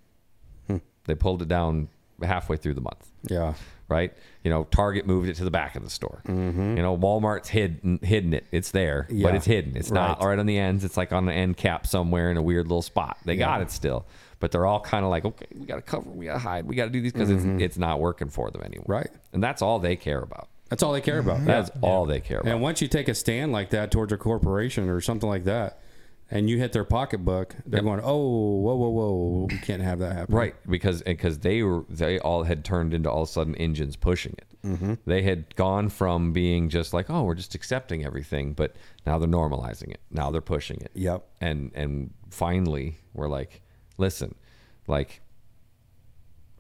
Hmm. they pulled it down halfway through the month Yeah. right? You know, Target moved it to the back of the store. Mm-hmm. You know, Walmart's hidden hidden it. It's there, but it's hidden. It's not Right. right on the ends. It's like on the end cap somewhere in a weird little spot. They got it still, but they're all kind of like, okay, we got to cover, we got to hide, we got to do these because it's mm-hmm. it's not working for them anymore. Right. and that's all they care about. That's all they care about. That's all they care about. And once you take a stand like that towards a corporation or something like that, and you hit their pocketbook, they're going, "Oh, whoa, whoa, whoa, we can't have that happen." Right, because because they were they all had turned into all of a sudden engines pushing it. Mm-hmm. They had gone from being just like, oh, we're just accepting everything, but now they're normalizing it. Now they're pushing it. Yep. And and finally, we're like, listen, like,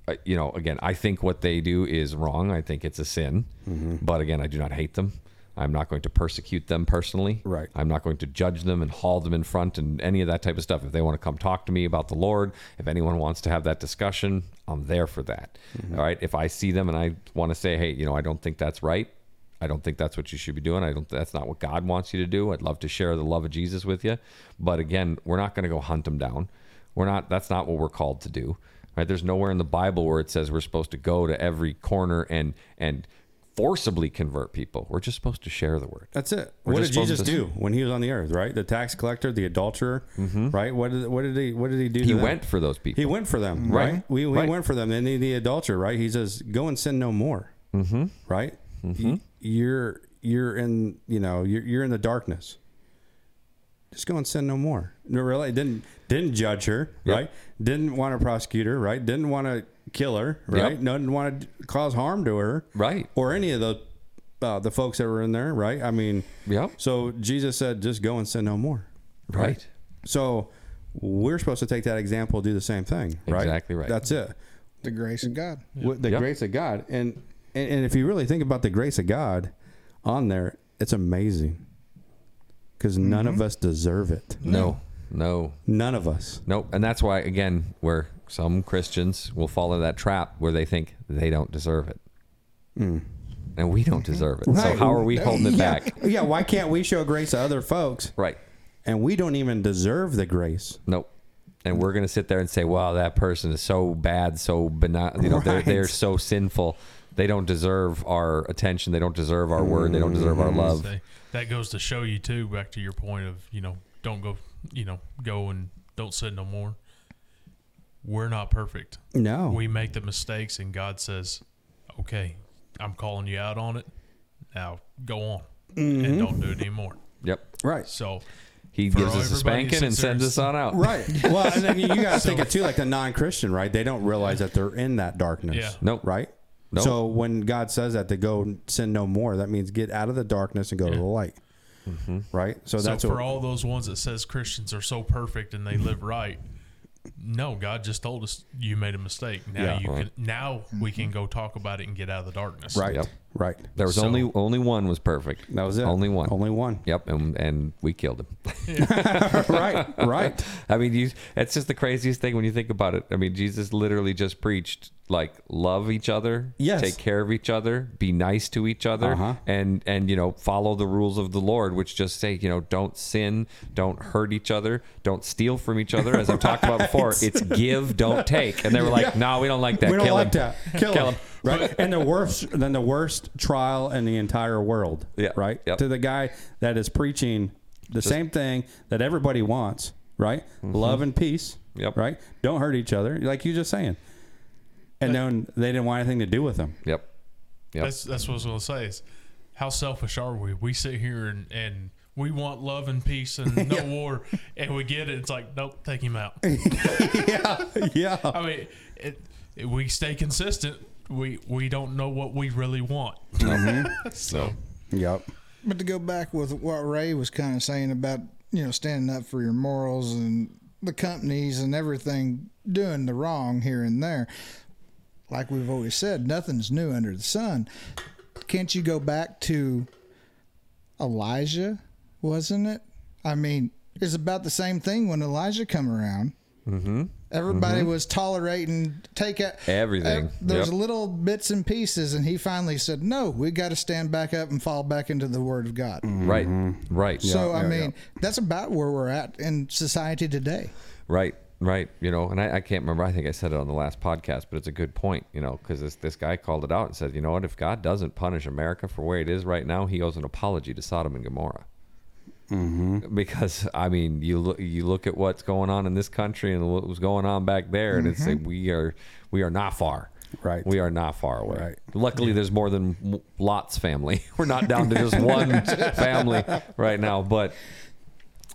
uh, you know, again, I think what they do is wrong. I think it's a sin, Mm-hmm. but again, I do not hate them. I'm not going to persecute them personally. Right. I'm not going to judge them and haul them in front and any of that type of stuff. If they want to come talk to me about the Lord, if anyone wants to have that discussion, I'm there for that. Mm-hmm. All right. If I see them and I want to say, hey, you know, I don't think that's right. I don't think that's what you should be doing. I don't. That's not what God wants you to do. I'd love to share the love of Jesus with you, but again, we're not going to go hunt them down. We're not. That's not what we're called to do. Right? There's nowhere in the Bible where it says we're supposed to go to every corner and and forcibly convert people. We're just supposed to share the word. That's it. We're what did Jesus to- do when he was on the earth? Right, the tax collector, the adulterer. Right. What did what did he what did he do? Mm-hmm. He went for those people. He went for them. Right. Right. We, we Right. went for them. And the, the adulterer. Right. He says, "Go and sin no more." Mm-hmm. Right. Y- You're you're in you know you're you're in the darkness. Just go and sin no more. No, really didn't didn't judge her. Yep. Right. Didn't want to prosecute her. Right. Didn't want to kill her. Right. Yep. No, didn't want to cause harm to her. Right. Or any of the uh, the folks that were in there. Right. I mean. Yep. So Jesus said, "Just go and sin no more." Right. So we're supposed to take that example, do the same thing, right? Exactly right. That's it. The grace of God. With the Yep. grace of God, and, and and if you really think about the grace of God on there, it's amazing because none Mm-hmm. of us deserve it. No. No. None of us. Nope. And that's why, again, where some Christians will fall into that trap where they think they don't deserve it. Mm. And we don't deserve it. So how are we holding it yeah, back? yeah. Why can't we show grace to other folks, Right. and we don't even deserve the grace? Nope. And we're gonna sit there and say, "Wow, that person is so bad, so benign. You know, they're they're so sinful. They don't deserve our attention. They don't deserve our word. They don't mm-hmm. deserve our love." That goes to show you too. Back to your point of you know don't go you know go and don't sin no more. We're not perfect. No. We make the mistakes, and God says, "Okay, I'm calling you out on it. Now go on and mm-hmm. don't do it anymore." Yep. right. So He For gives us a spanking and sends us on out. Right. [laughs] Well, and then you got to think it too, like the non-Christian, right? They don't realize that they're in that darkness. Yeah. Nope. Right. Nope. So when God says that to go sin no more, that means get out of the darkness and go to the light. Mm-hmm. Right. So So that's for what, all those ones that says Christians are so perfect and they live right, no, God just told us you made a mistake. Now Yeah. you can now we can go talk about it and get out of the darkness. right. Yep. Right. There was So- only only one was perfect. That was it. Only one. Only one. Yep. And and we killed him. [laughs] [laughs] right. Right. I mean, you. It's just the craziest thing when you think about it. I mean, Jesus literally just preached like love each other, Yes. take care of each other, be nice to each other, Uh-huh. and and you know follow the rules of the Lord, which just say you know don't sin, don't hurt each other, don't steal from each other. As I've talked about [laughs] before, it's give, don't take. And they were like, no, we don't like that. we don't Kill like him. that. Kill, Kill him. Him. Right. [laughs] and the worst, then the worst trial in the entire world. Yeah. Right. Yep. To the guy that is preaching the same thing that everybody wants. Right. Love and peace. Mm-hmm. Yep. Right. Don't hurt each other, like you just saying. And then they didn't want anything to do with him. Yep. Yep. That's that's what I was gonna say is how selfish are we? We sit here and, and we want love and peace and [laughs] no war and we get it, it's like, nope, take him out. [laughs] yeah. Yeah. I mean it, it- we stay consistent. We we don't know what we really want. Mm-hmm. [laughs] so Yep. But to go back with what Ray was kind of saying about, you know, standing up for your morals and the companies and everything doing the wrong here and there, like we've always said, nothing's new under the sun. Can't you go back to Elijah, wasn't it? I mean, it's about the same thing when Elijah come around. Mm-hmm. Everybody mm-hmm. was tolerating take a, Everything. Uh, there's Yep. little bits and pieces, and he finally said, "No, we got to stand back up and fall back into the Word of God." Mm-hmm. Right. Right. So I yeah, mean, that's about where we're at in society today. Right. right. You know, and I, I can't remember. I think I said it on the last podcast, but it's a good point. You know, because this this guy called it out and said, you know what? If God doesn't punish America for where it is right now, He owes an apology to Sodom and Gomorrah. Mm-hmm. Because I mean, you look you look at what's going on in this country and what was going on back there, and it's like we are we are not far. Right. We are not far away. Right. Luckily, there's more than Lot's family. [laughs] We're not down to just one [laughs] family right now. But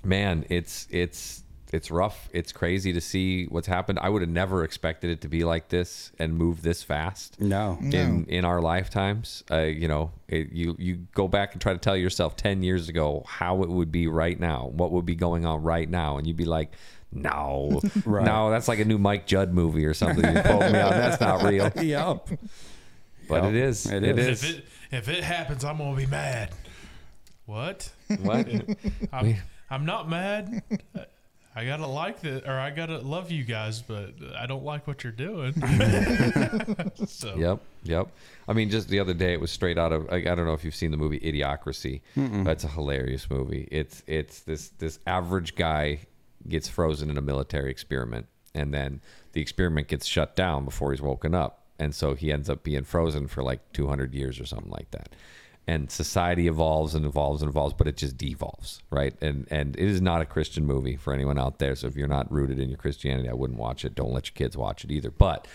man, it's it's it's rough. It's crazy to see what's happened. I would have never expected it to be like this and move this fast No. in in our lifetimes. Uh, you know, it, you you go back and try to tell yourself ten years ago how it would be right now, what would be going on right now, and you'd be like, no, [laughs] Right. no, that's like a new Mike Judge movie or something. You quote me on that's not real, [laughs] Yep. but Yep, it is. it it is. is. If it if it happens, I'm gonna be mad. What? What? [laughs] I'm I'm not mad. I gotta like the or I gotta love you guys, but I don't like what you're doing. [laughs] so Yep, yep. I mean, just the other day, it was straight out of. I, I don't know if you've seen the movie Idiocracy. That's a hilarious movie. It's it's this this average guy gets frozen in a military experiment, and then the experiment gets shut down before he's woken up, and so he ends up being frozen for like 200 years or something like that. And society evolves and evolves and evolves, but it just devolves, right? And and it is not a Christian movie for anyone out there. So if you're not rooted in your Christianity, I wouldn't watch it. Don't let your kids watch it either. But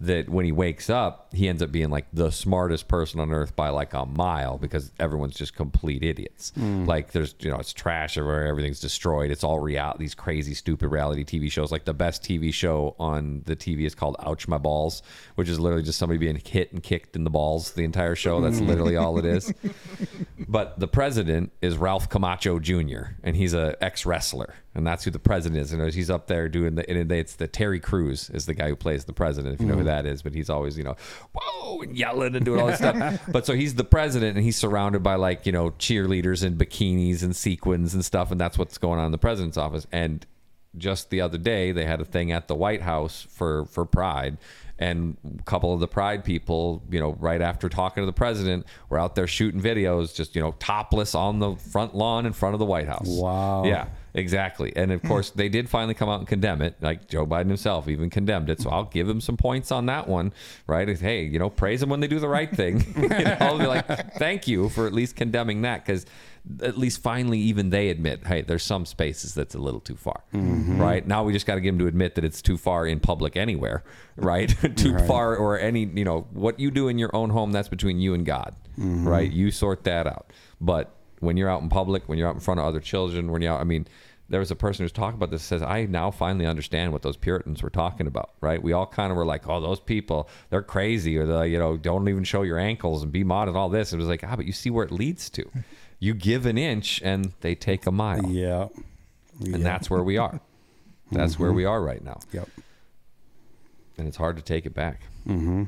that when he wakes up, he ends up being like the smartest person on earth by like a mile because everyone's just complete idiots. Hmm. Like there's you know it's trash everywhere, everything's destroyed. It's all real these crazy stupid reality TV shows. Like the best TV show on the TV is called Ouch My Balls, which is literally just somebody being hit and kicked in the balls the entire show. That's hmm. literally all it is. [laughs] But the president is Ralph Camacho Jr. and he's a ex wrestler, and that's who the president is. And he's up there doing the. And it's the Terry Crews is the guy who plays the president, if you know who mm-hmm. that is. But he's always you know, whoa and yelling and doing all this [laughs] stuff. But so he's the president, and he's surrounded by like you know cheerleaders in bikinis and sequins and stuff, and that's what's going on in the president's office. And just the other day they had a thing at the White House for for Pride and a couple of the Pride people, you know, right after talking to the president, were out there shooting videos, just you know, topless on the front lawn in front of the White House. Wow. Yeah, exactly. And of hmm. course, they did finally come out and condemn it. Like Joe Biden himself even condemned it. So I'll give him some points on that one. Right? Hey, you know, praise them when they do the right thing. [laughs] you know, I'll be like, thank you for at least condemning that because at least finally even they admit, hey, there's some spaces that's a little too far. Mm-hmm. Right? Now we just got to get them to admit that it's too far in public anywhere. [laughs] Right? [laughs] too far or any, you know, what you do in your own home, that's between you and God. Mm-hmm. Right? You sort that out. But when you're out in public, when you're out in front of other children, when you're out, I mean, there was a person who's talking about this says, I now finally understand what those Puritans were talking about, right? We all kind of were like, oh, those people, they're crazy, or the, you know, don't even show your ankles and be modest, all this. It was like, ah, but you see where it leads to. You give an inch and they take a mile. Yeah. And that's where we are. That's where we are right now. Yep. And it's hard to take it back. Mm-hmm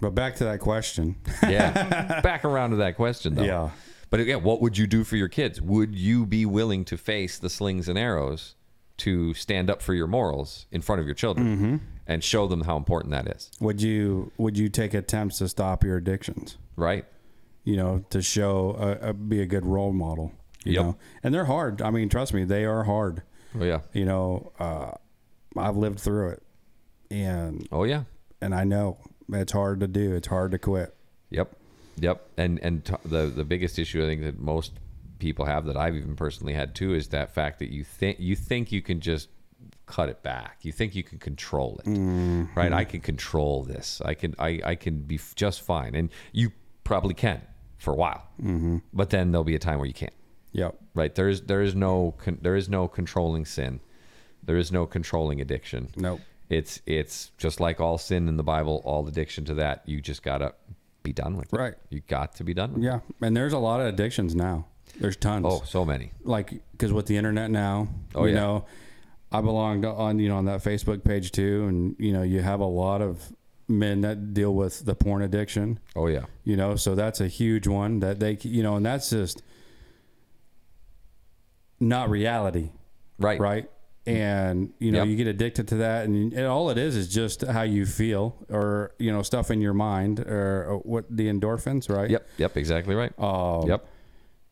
but back to that question. Yeah. [laughs] Back around to that question, though. Yeah. But again, what would you do for your kids? Would you be willing to face the slings and arrows to stand up for your morals in front of your children and show them how important that is? Would you would you take attempts to stop your addictions? Right? You know, to show uh, uh, be a good role model. You Yep. know, and they're hard. I mean, trust me, they are hard. Oh yeah. You know, uh, I've lived through it, and Oh yeah. and I know it's hard to do. It's hard to quit. Yep. Yep. And and t- the the biggest issue I think that most people have that I've even personally had too is that fact that you think you think you can just cut it back. You think you can control it. Right? I can control this. I can I I can be f- just fine. And you probably can for a while. Mm-hmm. But then there'll be a time where you can't. Yep. Right? There is there is no con- there is no controlling sin. There is no controlling addiction. Nope. It's it's just like all sin in the Bible, all addiction to that. You just gotta be done with it. Right. You got to be done with it. Yeah, and there's a lot of addictions now. There's tons. Oh, so many. like because with the internet now, Oh, you yeah. know, I belong to, on you know on that Facebook page too, and you know you have a lot of men that deal with the porn addiction. Oh yeah. You know, so that's a huge one that they you know, and that's just not reality, Right. right? And you know, Yep. you get addicted to that, and, and all it is is just how you feel, or you know, stuff in your mind, or, or what the endorphins, right? Yep. Yep. Exactly right. Um, yep.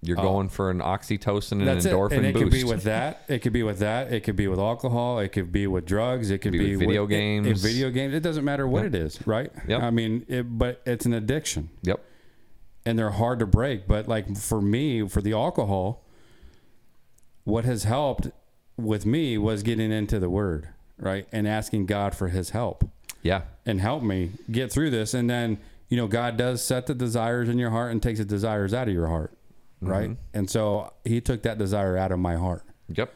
You're going for an oxytocin and an That's it. endorphin And it boost. could be with that. It could be with that. It could be with alcohol. It could be with drugs. It could Be be, with video it- it- games. video games. It doesn't matter what it is, right? Yep. I mean, it, but it's an addiction, yep. and they're hard to break. But like for me, for the alcohol, what has helped with me was getting into the Word, right, and asking God for His help Yeah. and help me get through this. And then, you know, God does set the desires in your heart and takes the desires out of your heart, mm-hmm. right? And so He took that desire out of my heart. Yep.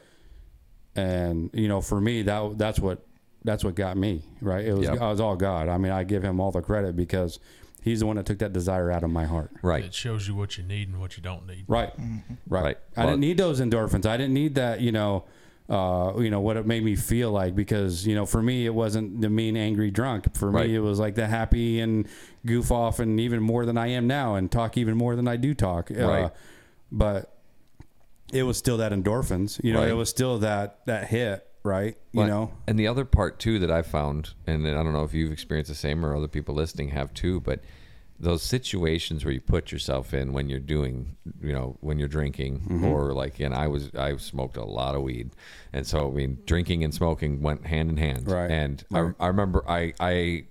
And you know, for me, that that's what that's what got me right. It was Yep. it was all God. I mean, I give Him all the credit because He's the one that took that desire out of my heart. Right. It shows you what you need and what you don't need. Right, mm-hmm. right. Right. I Well- didn't need those endorphins. I didn't need that. You know. Uh, you know what it made me feel like because you know for me it wasn't the mean angry drunk for Right. me it was like the happy and goof off and even more than I am now and talk even more than I do talk uh, Right. but it was still that endorphins you know Right. it was still that that hit right you know And the other part too that I found, and I don't know if you've experienced the same or other people listening have too, but those situations where you put yourself in when you're doing, you know, when you're drinking Mm-hmm. or like, and I was, I smoked a lot of weed. And so, I mean, drinking and smoking went hand in hand. Right. And Right. I, I remember I, I,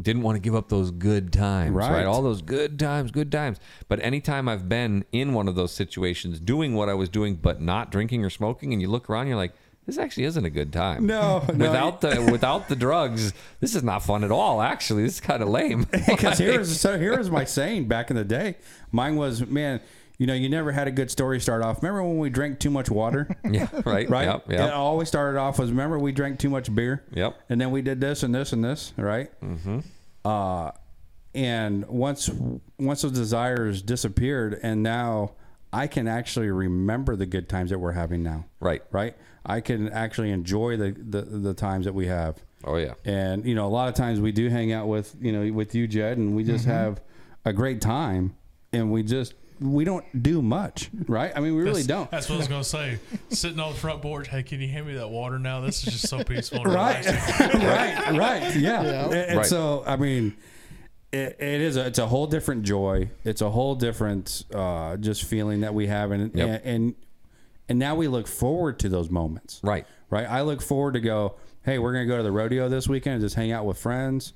didn't want to give up those good times, right. Right. All those good times, good times. But anytime I've been in one of those situations, doing what I was doing, but not drinking or smoking, and you look around, you're like, this actually isn't a good time. No, [laughs] no. without the without the drugs, this is not fun at all. Actually, this is kind of lame. [laughs] because here's so here's my saying back in the day mine was man you know you never had a good story start off remember when we drank too much water [laughs] yeah, right, right Yep, it always started off was remember we drank too much beer Yep. and then we did this and this and this right mm-hmm. uh and once once those desires disappeared and now i can actually remember the good times that we're having now right. right i can actually enjoy the the, the times that we have Oh yeah, and you know a lot of times we do hang out with you know with you jed and we just have a great time and we just we don't do much right i mean we really That's- don't That's what I was gonna say. Sitting on the front porch, hey, can you hand me that water now? This is just so peaceful. Right [laughs] right right yeah, Yeah. And, and Right. so i mean it, it is a, it's a whole different joy it's a whole different uh just feeling that we have and Yep. and, and and now we look forward to those moments right. right? I look forward to go, hey, we're going to go to the rodeo this weekend and just hang out with friends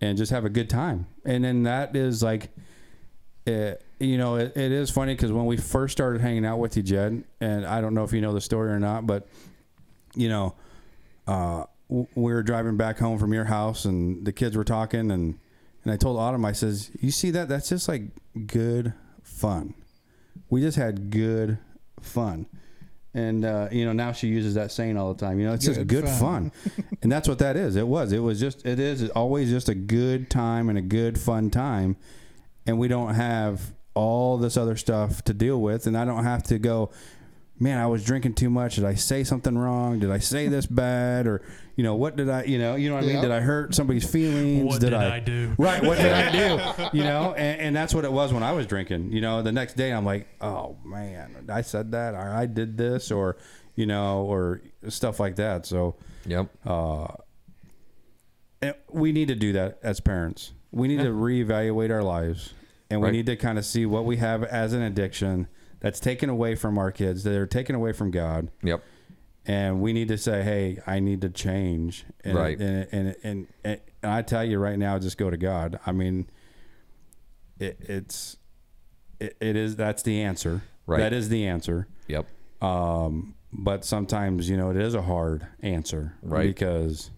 and just have a good time. And then that is like, it, you know, it, it is funny because when we first started hanging out with you, Jed, and I don't know if you know the story or not, but, you know, uh, we were driving back home from your house and the kids were talking and, and I told Autumn, I says, you see that? That's just like good fun. We just had good fun. And uh, you know now she uses that saying all the time. You know, it's just Good good fun. fun, [laughs] and that's what that is. It was. It was just. It is always just a good time and a good fun time, and we don't have all this other stuff to deal with. And I don't have to go, man, I was drinking too much. Did I say something wrong? Did I say this bad? Or you know, what did I? You know, you know what I mean? Yeah. Did I hurt somebody's feelings? What did I do? Right. What did I do? [laughs] You know, and, and that's what it was when I was drinking. You know, the next day I'm like, oh man, I said that, or I did this, or you know, or stuff like that. So Yep. Uh, and we need to do that as parents. We need to reevaluate our lives, and we need to kind of see what we have as an addiction that's taken away from our kids, They're taken away from God, Yep. and we need to say, "Hey, I need to change." And, Right. And and, and and and I tell you right now, just go to God. I mean, it, it's it, it is that's the answer. Right. That is the answer. Yep. Um, but sometimes you know it is a hard answer, Right. Because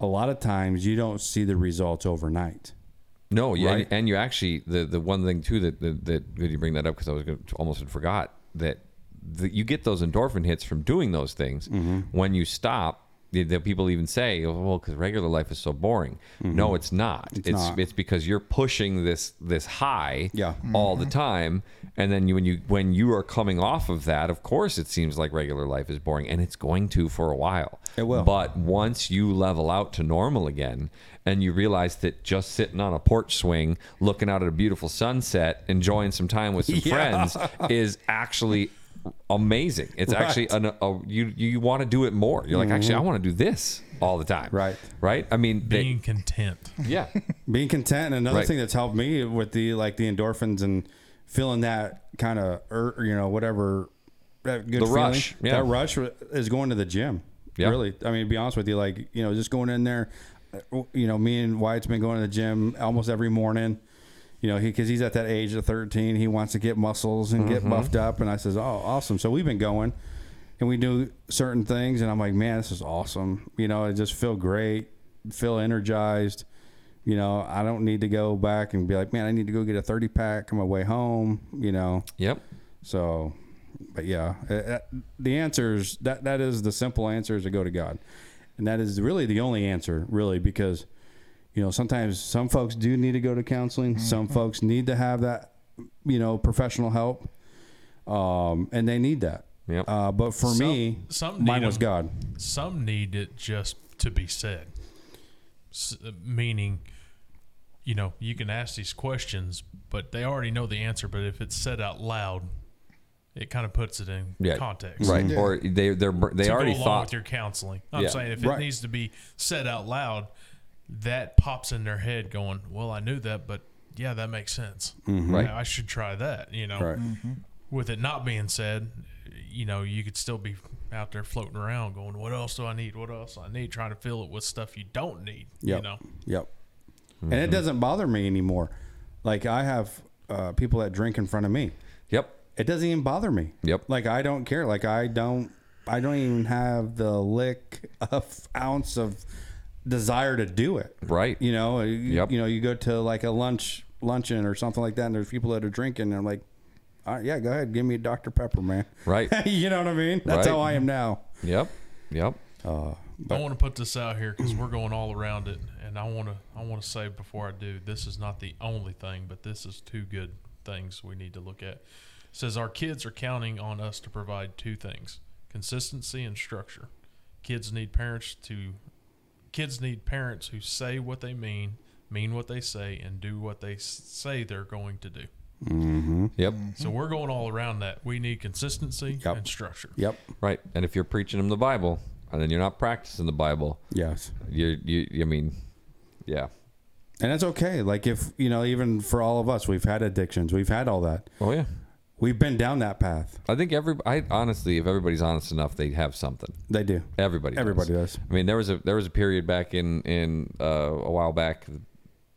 a lot of times you don't see the results overnight. No, yeah, Right. and, and you actually the the one thing too that that, that good you bring that up because I was gonna, almost had forgot that the, you get those endorphin hits from doing those things. Mm-hmm. When you stop, the, the people even say, oh, "Well, because regular life is so boring." No, it's not. It's it's, Mm-hmm. not. because you're pushing this this high Yeah. all the time, and then you, when you when you are coming off of that, of course, it seems like regular life is boring, and it's going to for a while. It will. But once you level out to normal again and you realize that just sitting on a porch swing, looking out at a beautiful sunset, enjoying some time with some Yeah. friends is actually amazing. It's actually an, a, you you want to do it more. You're like, actually, I want to do this all the time. Mm-hmm. Right. Right. I mean, they- Being content. yeah. [laughs] Being content, and another Right. thing that's helped me with the like the endorphins and feeling that kind of, er, you know, whatever, that good The feeling, rush, yeah. that rush is going to the gym. Yeah. Really, I mean, to be honest with you, like you know, just going in there, you know, me and Wyatt's been going to the gym almost every morning. You know, because he's at that age of 13, he wants to get muscles and Mm-hmm. get buffed up, and I says, "Oh, awesome!" So we've been going, and we do certain things, and I'm like, "Man, this is awesome!" You know, I just feel great, feel energized. You know, I don't need to go back and be like, "Man, I need to go get a 30 pack on my way home." You know, Yep. so, but yeah, uh, uh, the answers that that is the simple answer is to go to God, and that is really the only answer, really, because you know sometimes some folks do need to go to counseling, some folks need to have that, you know, professional help, um, and they need that. Yep. Uh, but for Some- me, some mine need was 'em. God. Some need it just to be said. S- meaning, you know, you can ask these questions, but they already know the answer. But if it's said out loud, it kind of puts it in Yeah. context. Right. Yeah. Or they they're they to already go along thought with your counseling. I'm Yeah. saying if it Right. needs to be said out loud, that pops in their head, going, "Well, I knew that, but yeah, that makes sense. Mm-hmm. Right. I should try that." You know, Right. Mm-hmm. with it not being said, you know, you could still be out there floating around, going, "What else do I need? What else do I need?" Trying to fill it with stuff you don't need. Yep. You know, Yep. And it mm-hmm. doesn't bother me anymore. Like I have uh, people that drink in front of me. Yep. It doesn't even bother me. Yep. Like I don't care. Like I don't. I don't even have the lick of ounce of desire to do it. Right. You know. Yep. you know. You go to like a lunch luncheon or something like that, and there's people that are drinking, and I'm like, All right, yeah, go ahead, give me a Dr Pepper, man. Right. [laughs] you know what I mean? That's Right. how I am now. Yep. Yep. Uh, I want to put this out here because we're going all around it, and I want to I want to say before I do, this is not the only thing, but this is two good things we need to look at. It says our kids are counting on us to provide two things: consistency and structure. Kids need parents to kids need parents who say what they mean, mean what they say, and do what they say they're going to do. Mm-hmm. Yep. So we're going all around that. We need consistency Yep. and structure. yep. Right. And if you're preaching them the Bible and then you're not practicing the Bible, Yes. you you I mean, yeah. And that's okay. Like if you know, even for all of us, we've had addictions, we've had all that. Oh yeah. We've been down that path. I think every I honestly, if everybody's honest enough, they have something. They do. Everybody. Everybody does. I mean, there was a there was a period back in in uh, a while back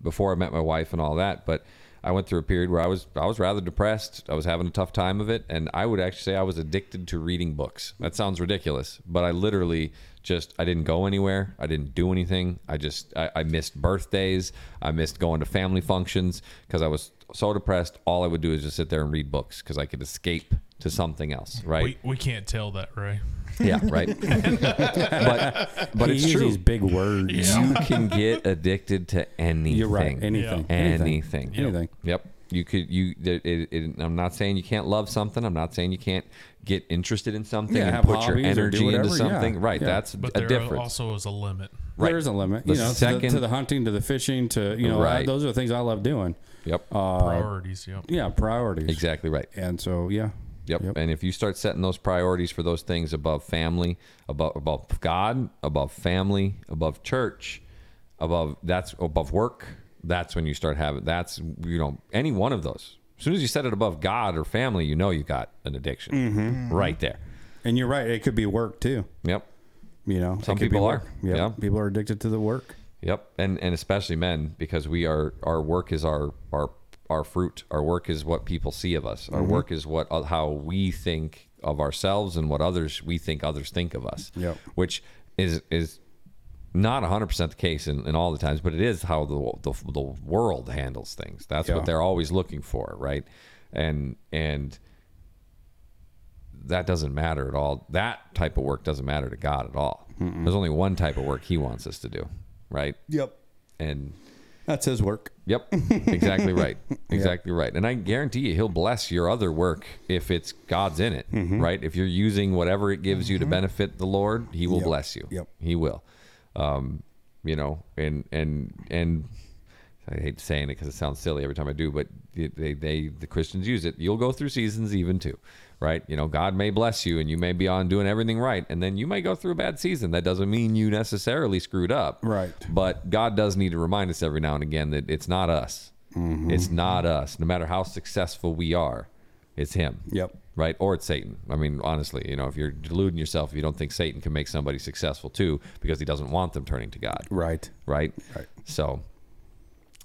before I met my wife and all that, but I went through a period where I was I was rather depressed. I was having a tough time of it, and I would actually say I was addicted to reading books. That sounds ridiculous, but I literally just I didn't go anywhere. I didn't do anything. I just I, I missed birthdays. I missed going to family functions because I was so depressed. All I would do is just sit there and read books because I could escape to something else. Right? We, we can't tell that, Ray. yeah. [laughs] Right. but but He it's uses true. these big words. You can get addicted to anything. You're right. Anything. Anything. Anything. Yep. You could. You. It, it, it- I'm not saying you can't love something. I'm not saying you can't get interested in something Yeah, and put your hobbies or do energy into whatever, yeah. something. Right. Yeah. That's But a there difference. also is a limit. Right. There is a limit. The you know, to, the, to the hunting, to the fishing, to you know, Right. uh, those are the things I love doing. Yep. Uh, Priorities. Yep. yeah, priorities. exactly right. And so, yeah. Yep. Yep. And if you start setting those priorities for those things above family, above above God, above family, above church, above that's above work, that's when you start having that's you know any one of those. As soon as you set it above God or family, you know you got an addiction Mm-hmm. right there. And you're right. It could be work too. Yep. You know, Some it could be people work. are. Yep. Yeah. People are addicted to the work. Yep. And and especially men because we are our work is our our our fruit. Our work is what people see of us. Our Mm-hmm. work is what uh, how we think of ourselves and what others we think others think of us. Yep. Which is is not 100% the case in, in all the times, but it is how the, the, the world handles things. That's Yeah. what they're always looking for, right? And and that doesn't matter at all. That type of work doesn't matter to God at all. There's only one type of work He wants us to do, right? Yep. And That's his work. yep, exactly [laughs] right, exactly right. And I guarantee you, He'll bless your other work if it's God's in it, Mm-hmm. right? If you're using whatever it gives you to benefit the Lord, He will Yep. bless you. Yep. He will. Um, you know, and and and I hate saying it because it sounds silly every time I do, but they, they the Christians use it. You'll go through seasons even too, right? You know, God may bless you and you may be on doing everything right, and then you may go through a bad season. That doesn't mean you necessarily screwed up, Right. But God does need to remind us every now and again that it's not us. Mm-hmm. It's not us. No matter how successful we are, it's him. Yep. Right? Or it's Satan. I mean, honestly, you know, if you're deluding yourself, if you don't think Satan can make somebody successful too, because he doesn't want them turning to God. Right. Right? Right. So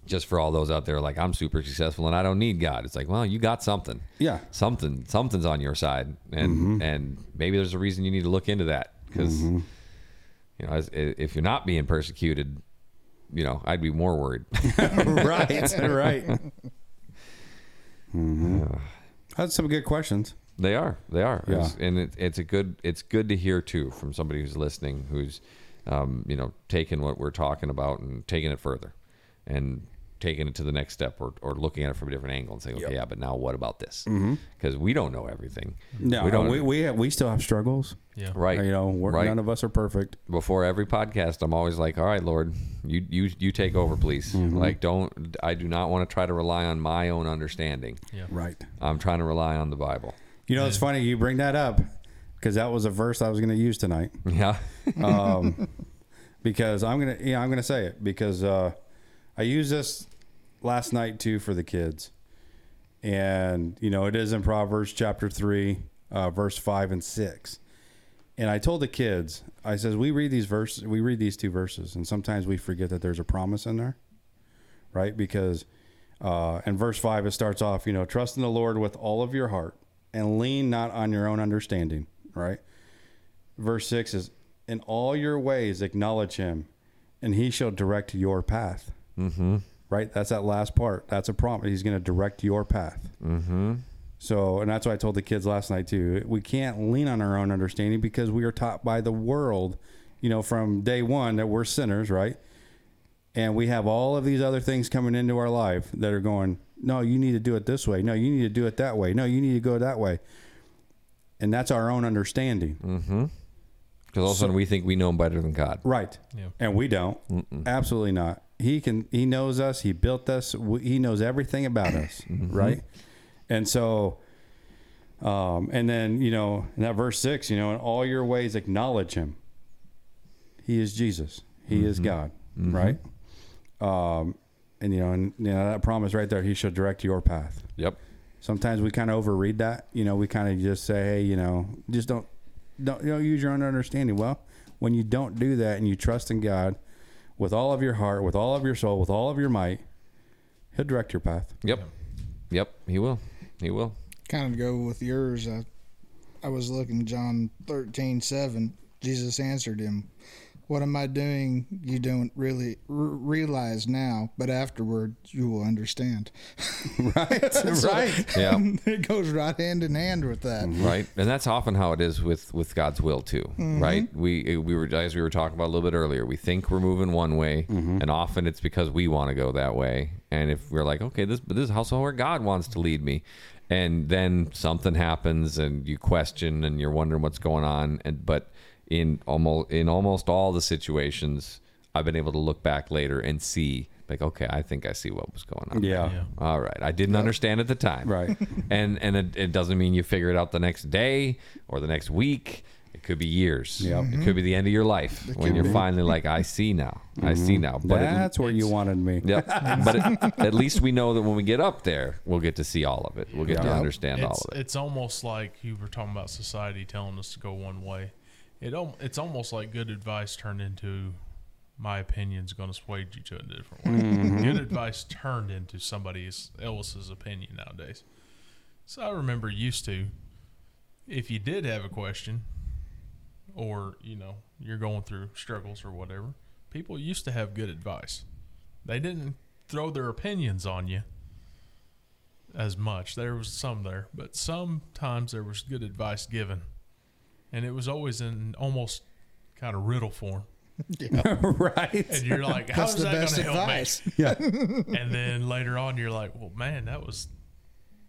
just for all those out there like I'm super successful and I don't need God. It's like, well, you got something. Yeah. Something something's on your side and mm-hmm. and maybe there's a reason you need to look into that because mm-hmm. you know, as, if you're not being persecuted, you know, I'd be more worried. [laughs] [laughs] right. right. Mm-hmm. That's some good questions. They are. They are. Yeah. It's- and it, it's a good. It's good to hear too from somebody who's listening, who's, um, you know, taking what we're talking about and taking it further, and taking it to the next step, or, or looking at it from a different angle and saying, okay, yeah, but now what about this? Because we don't know everything. No, we don't. we we, have, we still have struggles. Yeah. right. You know, we're, right. none of us are perfect. Before every podcast, I'm always like, all right, Lord, you you you take over, please. Like, don't. I do not want to try to rely on my own understanding. Yeah. Right. I'm trying to rely on the Bible. You know, it's funny you bring that up because that was a verse I was going to use tonight. Yeah. Um, [laughs] because I'm gonna, yeah, I'm gonna say it because uh, I used this last night too for the kids, and you know, it is in Proverbs chapter three, uh, verse five and six. And I told the kids, I says, we read these verses, we read these two verses, and sometimes we forget that there's a promise in there, right? Because uh, in verse five, it starts off, you know, trust in the Lord with all of your heart and lean not on your own understanding, right? Verse six is, in all your ways acknowledge him, and he shall direct your path. Mm-hmm. Right? That's that last part. That's a prompt. He's going to direct your path. Mm-hmm. So, and that's what I told the kids last night too. We can't lean on our own understanding because we are taught by the world, you know, from day one that we're sinners, right? And we have all of these other things coming into our life that are going, no, you need to do it this way. No, you need to do it that way. No, you need to go that way. And that's our own understanding. Mm-hmm. Because all of a sudden we think we know him better than God. Right. Yeah. And we don't. Absolutely not. He can. He knows us. He built us. He knows everything about us. [clears throat] Right. And so, um, and then you know, in that verse six, you know, in all your ways acknowledge Him. He is Jesus. He is God. Right. Um, and you know, and you know that promise right there. He shall direct your path. Yep. Sometimes we kind of overread that. You know, we kind of just say, hey, you know, just don't don't you know use your own understanding. Well, when you don't do that and you trust in God with all of your heart, with all of your soul, with all of your might, He'll direct your path. Yep. Yep. He will. He will. kind of go with yours. I, I was looking John thirteen seven. Jesus answered him, "What am I doing? You don't really r- realize now, but afterward you will understand." [laughs] right. [laughs] right. Yeah. [laughs] it goes right hand in hand with that. Mm-hmm. right and that's often how it is with with god's will too mm-hmm. right we eh, we were as we were talking about a little bit earlier we think we're moving one way mm-hmm. and often it's because we want to go that way and if we're like okay this this is also where god wants to lead me and then something happens and you question and you're wondering what's going on and but in almost in almost all the situations i've been able to look back later and see like okay i think i see what was going on. Yeah. Yeah. all right i didn't understand at the time Right. [laughs] and and it, it doesn't mean you figure it out the next day or the next week. It could be years. Yep. It could be the end of your life when you're finally like, I see now. I see mm-hmm. now. But it- That's where you wanted me. Yep. [laughs] but it, at least we know that when we get up there, we'll get to see all of it. We'll get to Yeah. understand all of it. it's almost like you were talking about society telling us to go one way. It it's almost like good advice turned into my opinion's going to sway you to a different way. Mm-hmm. Good advice turned into somebody else's opinion nowadays. So I remember used to, if you did have a question, or you know you're going through struggles or whatever, people used to have good advice. They didn't throw their opinions on you as much. There was some there, but sometimes there was good advice given, and it was always in almost kind of riddle form. [laughs] [laughs] right. And you're like, "How's That's the that going best to help advice. me?" [laughs] Yeah. And then later on, you're like, "Well, man, that was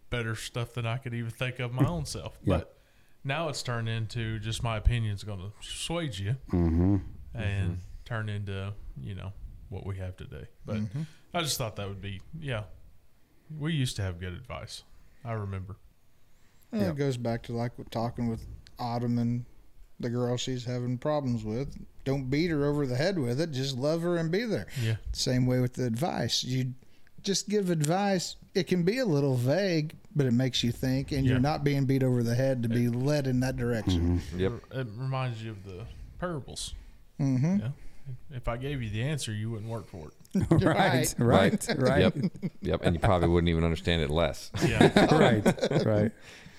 better stuff than I could even think of my own self." Yeah. But now it's turned into just my opinion's going to sway you Mm-hmm. and turn into you know what we have today. But I just thought that would be yeah. We used to have good advice. I remember. Well, Yeah. It goes back to like talking with Autumn and the girl she's having problems with. Don't beat her over the head with it. Just love her and be there. Yeah. Same way with the advice. You just give advice, it can be a little vague, but it makes you think, and Yeah. you're not being beat over the head to be led in that direction. Yep. It reminds you of the parables. Mm-hmm. Yeah. If I gave you the answer, you wouldn't work for it. [laughs] right, right, right, Yep. Yep. And you probably wouldn't even understand it less. Yeah. [laughs] right, right.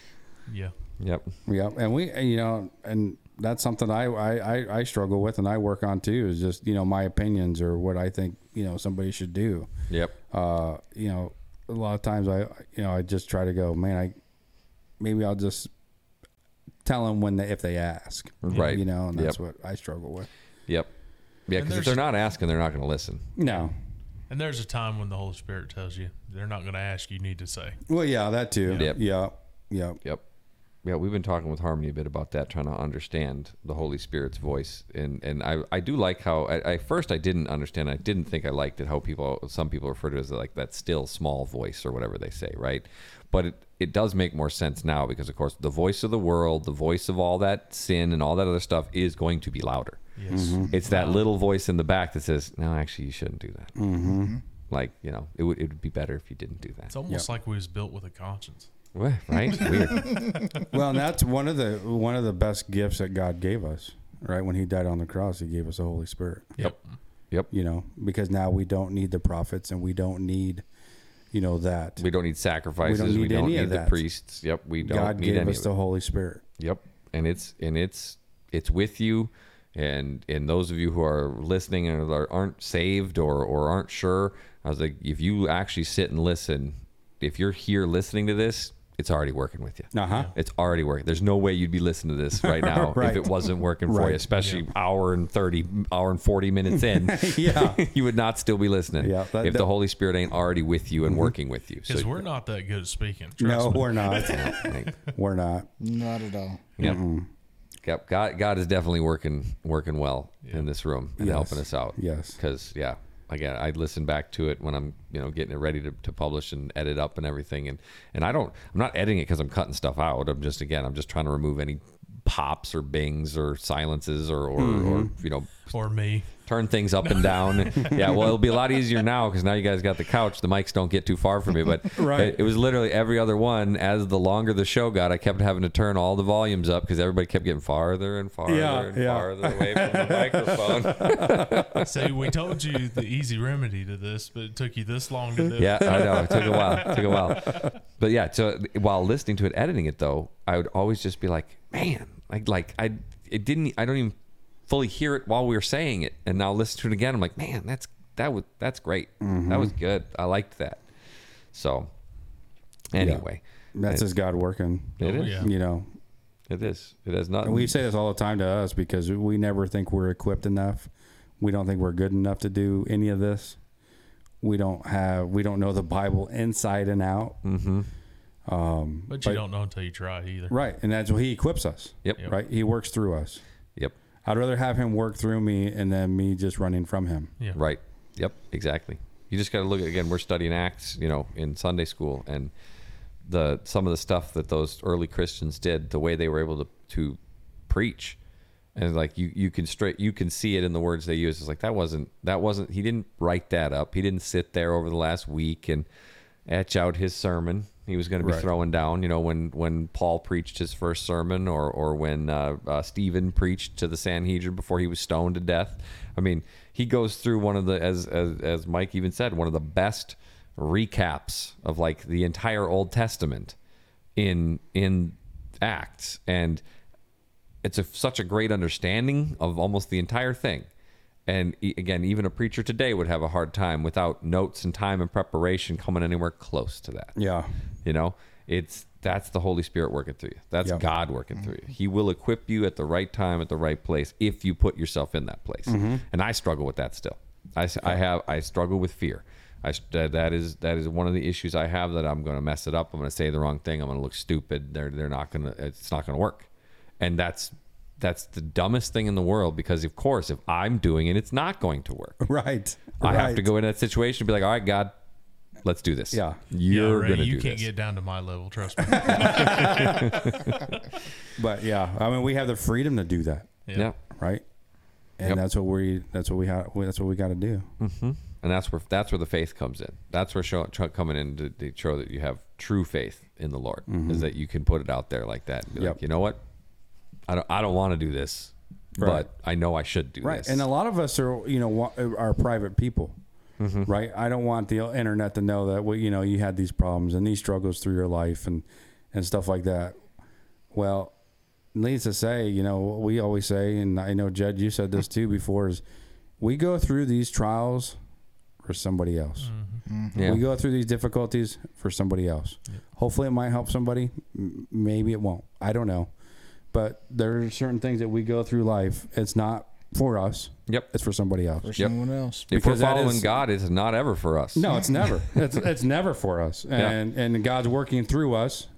[laughs] yeah. Yep. Yep. And we, you know, and that's something I, I, I, I struggle with and I work on too is just, you know, my opinions or what I think, you know, somebody should do. Yep. Uh, you know, a lot of times I, you know, I just try to go, man, I, maybe I'll just tell them when they, if they ask, Right. you know, and that's Yep. what I struggle with. Yep. Yeah, because if they're not asking, they're not going to listen. No. And there's a time when the Holy Spirit tells you they're not going to ask. You need to say. Well, yeah, that too. Yep. Yep. Yep. Yep. Yeah, we've been talking with Harmony a bit about that, trying to understand the Holy Spirit's voice, and and I I do like how I, I first I didn't understand, I didn't think I liked it how people some people refer to it as like that still small voice or whatever they say, right? But it it does make more sense now because of course the voice of the world, the voice of all that sin and all that other stuff is going to be louder. Yes. Mm-hmm. Mm-hmm. It's that little voice in the back that says, "No, actually, you shouldn't do that." Mm-hmm. mm-hmm. Like you know, it would it would be better if you didn't do that. It's almost like we was built with a conscience. Well, right? Weird. [laughs] well, and that's one of the one of the best gifts that God gave us. Right when He died on the cross, He gave us the Holy Spirit. Yep. Yep. You know, because now we don't need the prophets and we don't need, you know, that We don't need sacrifices. We need don't any need, of the that. priests. Yep, we don't God need gave any us the. Holy Spirit. Yep, and it's and it's it's with you, and and those of you who are listening and are, aren't saved or or aren't sure, I was like, if you actually sit and listen, if you're here listening to this, it's already working with you. Uh huh. It's already working. There's no way you'd be listening to this [laughs] right now Right. if it wasn't working for you, especially hour and 30, hour and 40 minutes in. [laughs] Yeah. [laughs] you would not still be listening Yeah, that- if that- the Holy Spirit ain't already with you and working with you. Because So, we're not that good at speaking. No, me. we're not. we're not. Not at all. Yep. Yep. God, God is definitely working, working well Yeah. in this room and Yes. helping us out. Yes. Because yeah, again, I listen back to it when I'm, you know, getting it ready to, to publish and edit up and everything. And and I don't, I'm not editing it because I'm cutting stuff out. I'm just again, I'm just trying to remove any pops or bings or silences or or, or mm-hmm. you know Or me. Turn things up and down. [laughs] yeah, well, it'll be a lot easier now because now you guys got the couch. The mics don't get too far from me, but [laughs] Right. it, it was literally every other one. As the longer the show got, I kept having to turn all the volumes up because everybody kept getting farther and farther Yeah, and yeah. farther away from the microphone. [laughs] See, we told you the easy remedy to this, but it took you this long to do. yeah, I know. It took a while. It took a while. But yeah, so while listening to it, editing it though, I would always just be like, man, like like I it didn't. I don't even fully hear it while we were saying it, and now listen to it again. I'm like, man, that's that was that's great. That was good. I liked that. So anyway, That's It- just God working. It Oh, yeah. You know, it is. It has not. we say this all the time to us because we never think we're equipped enough. We don't think we're good enough to do any of this. We don't have. We don't know the Bible inside and out. hmm Um, But you don't know until you try either. Right, and that's what He equips us. Yep. Yep. Right, He works through us. Yep. I'd rather have Him work through me and then me just running from Him. Yeah. Right. Yep. Exactly. You just got to look at again. We're studying Acts, you know, in Sunday school, and the some of the stuff that those early Christians did, the way they were able to to preach, and like you you can straight you can see it in the words they use. It's like that wasn't that wasn't he didn't write that up. He didn't sit there over the last week and etch out his sermon. He was going to be Right. throwing down, you know, when when Paul preached his first sermon, or or when uh, uh, Stephen preached to the Sanhedrin before he was stoned to death. I mean, he goes through one of the, as as as Mike even said, one of the best recaps of like the entire Old Testament in in Acts, and it's a, such a great understanding of almost the entire thing. And again, even a preacher today would have a hard time without notes and time and preparation coming anywhere close to that. Yeah, You know, it's that's the Holy Spirit working through you. That's Yeah. God working through mm-hmm. you. He will equip you at the right time, at the right place, if you put yourself in that place. Mm-hmm. And I struggle with that still. I, I have I struggle with fear. I that is that is one of the issues I have that I'm going to mess it up. I'm going to say the wrong thing. I'm going to look stupid. They're they're not going to. It's not going to work. And that's that's the dumbest thing in the world because of course if I'm doing it, it's not going to work. [laughs] right. I have to go in that situation and be like, all right, God, let's do this. Yeah. you're yeah, Ray, gonna you do can't this. get down to my level. Trust me. [laughs] But yeah, I mean, we have the freedom to do that, Yeah. yeah. right? and Yep. that's what we that's what we have that's what we got to do. hmm And that's where that's where the faith comes in. That's where show, coming in to, to show that you have true faith in the Lord is that you can put it out there like that. And be Mm-hmm. Yep. like, you know what? I don't I don't want to do this, Right. but I know I should do Right, this. and a lot of us are you know uh, are private people. Mm-hmm. Right, I don't want the internet to know that we, you know you had these problems and these struggles through your life and and stuff like that. Well, needless to say, you know what we always say, and I know Jed, you said this too before, is we go through these trials for somebody else. Mm-hmm. yeah. We go through these difficulties for somebody else. Hopefully, it might help somebody. M- Maybe it won't. I don't know. But there are certain things that we go through life. It's not for us. Yep. It's for somebody else. For Yep. someone else. If because we're following is- God, it's not ever for us. No, it's never. [laughs] it's it's never for us. And and God's working through us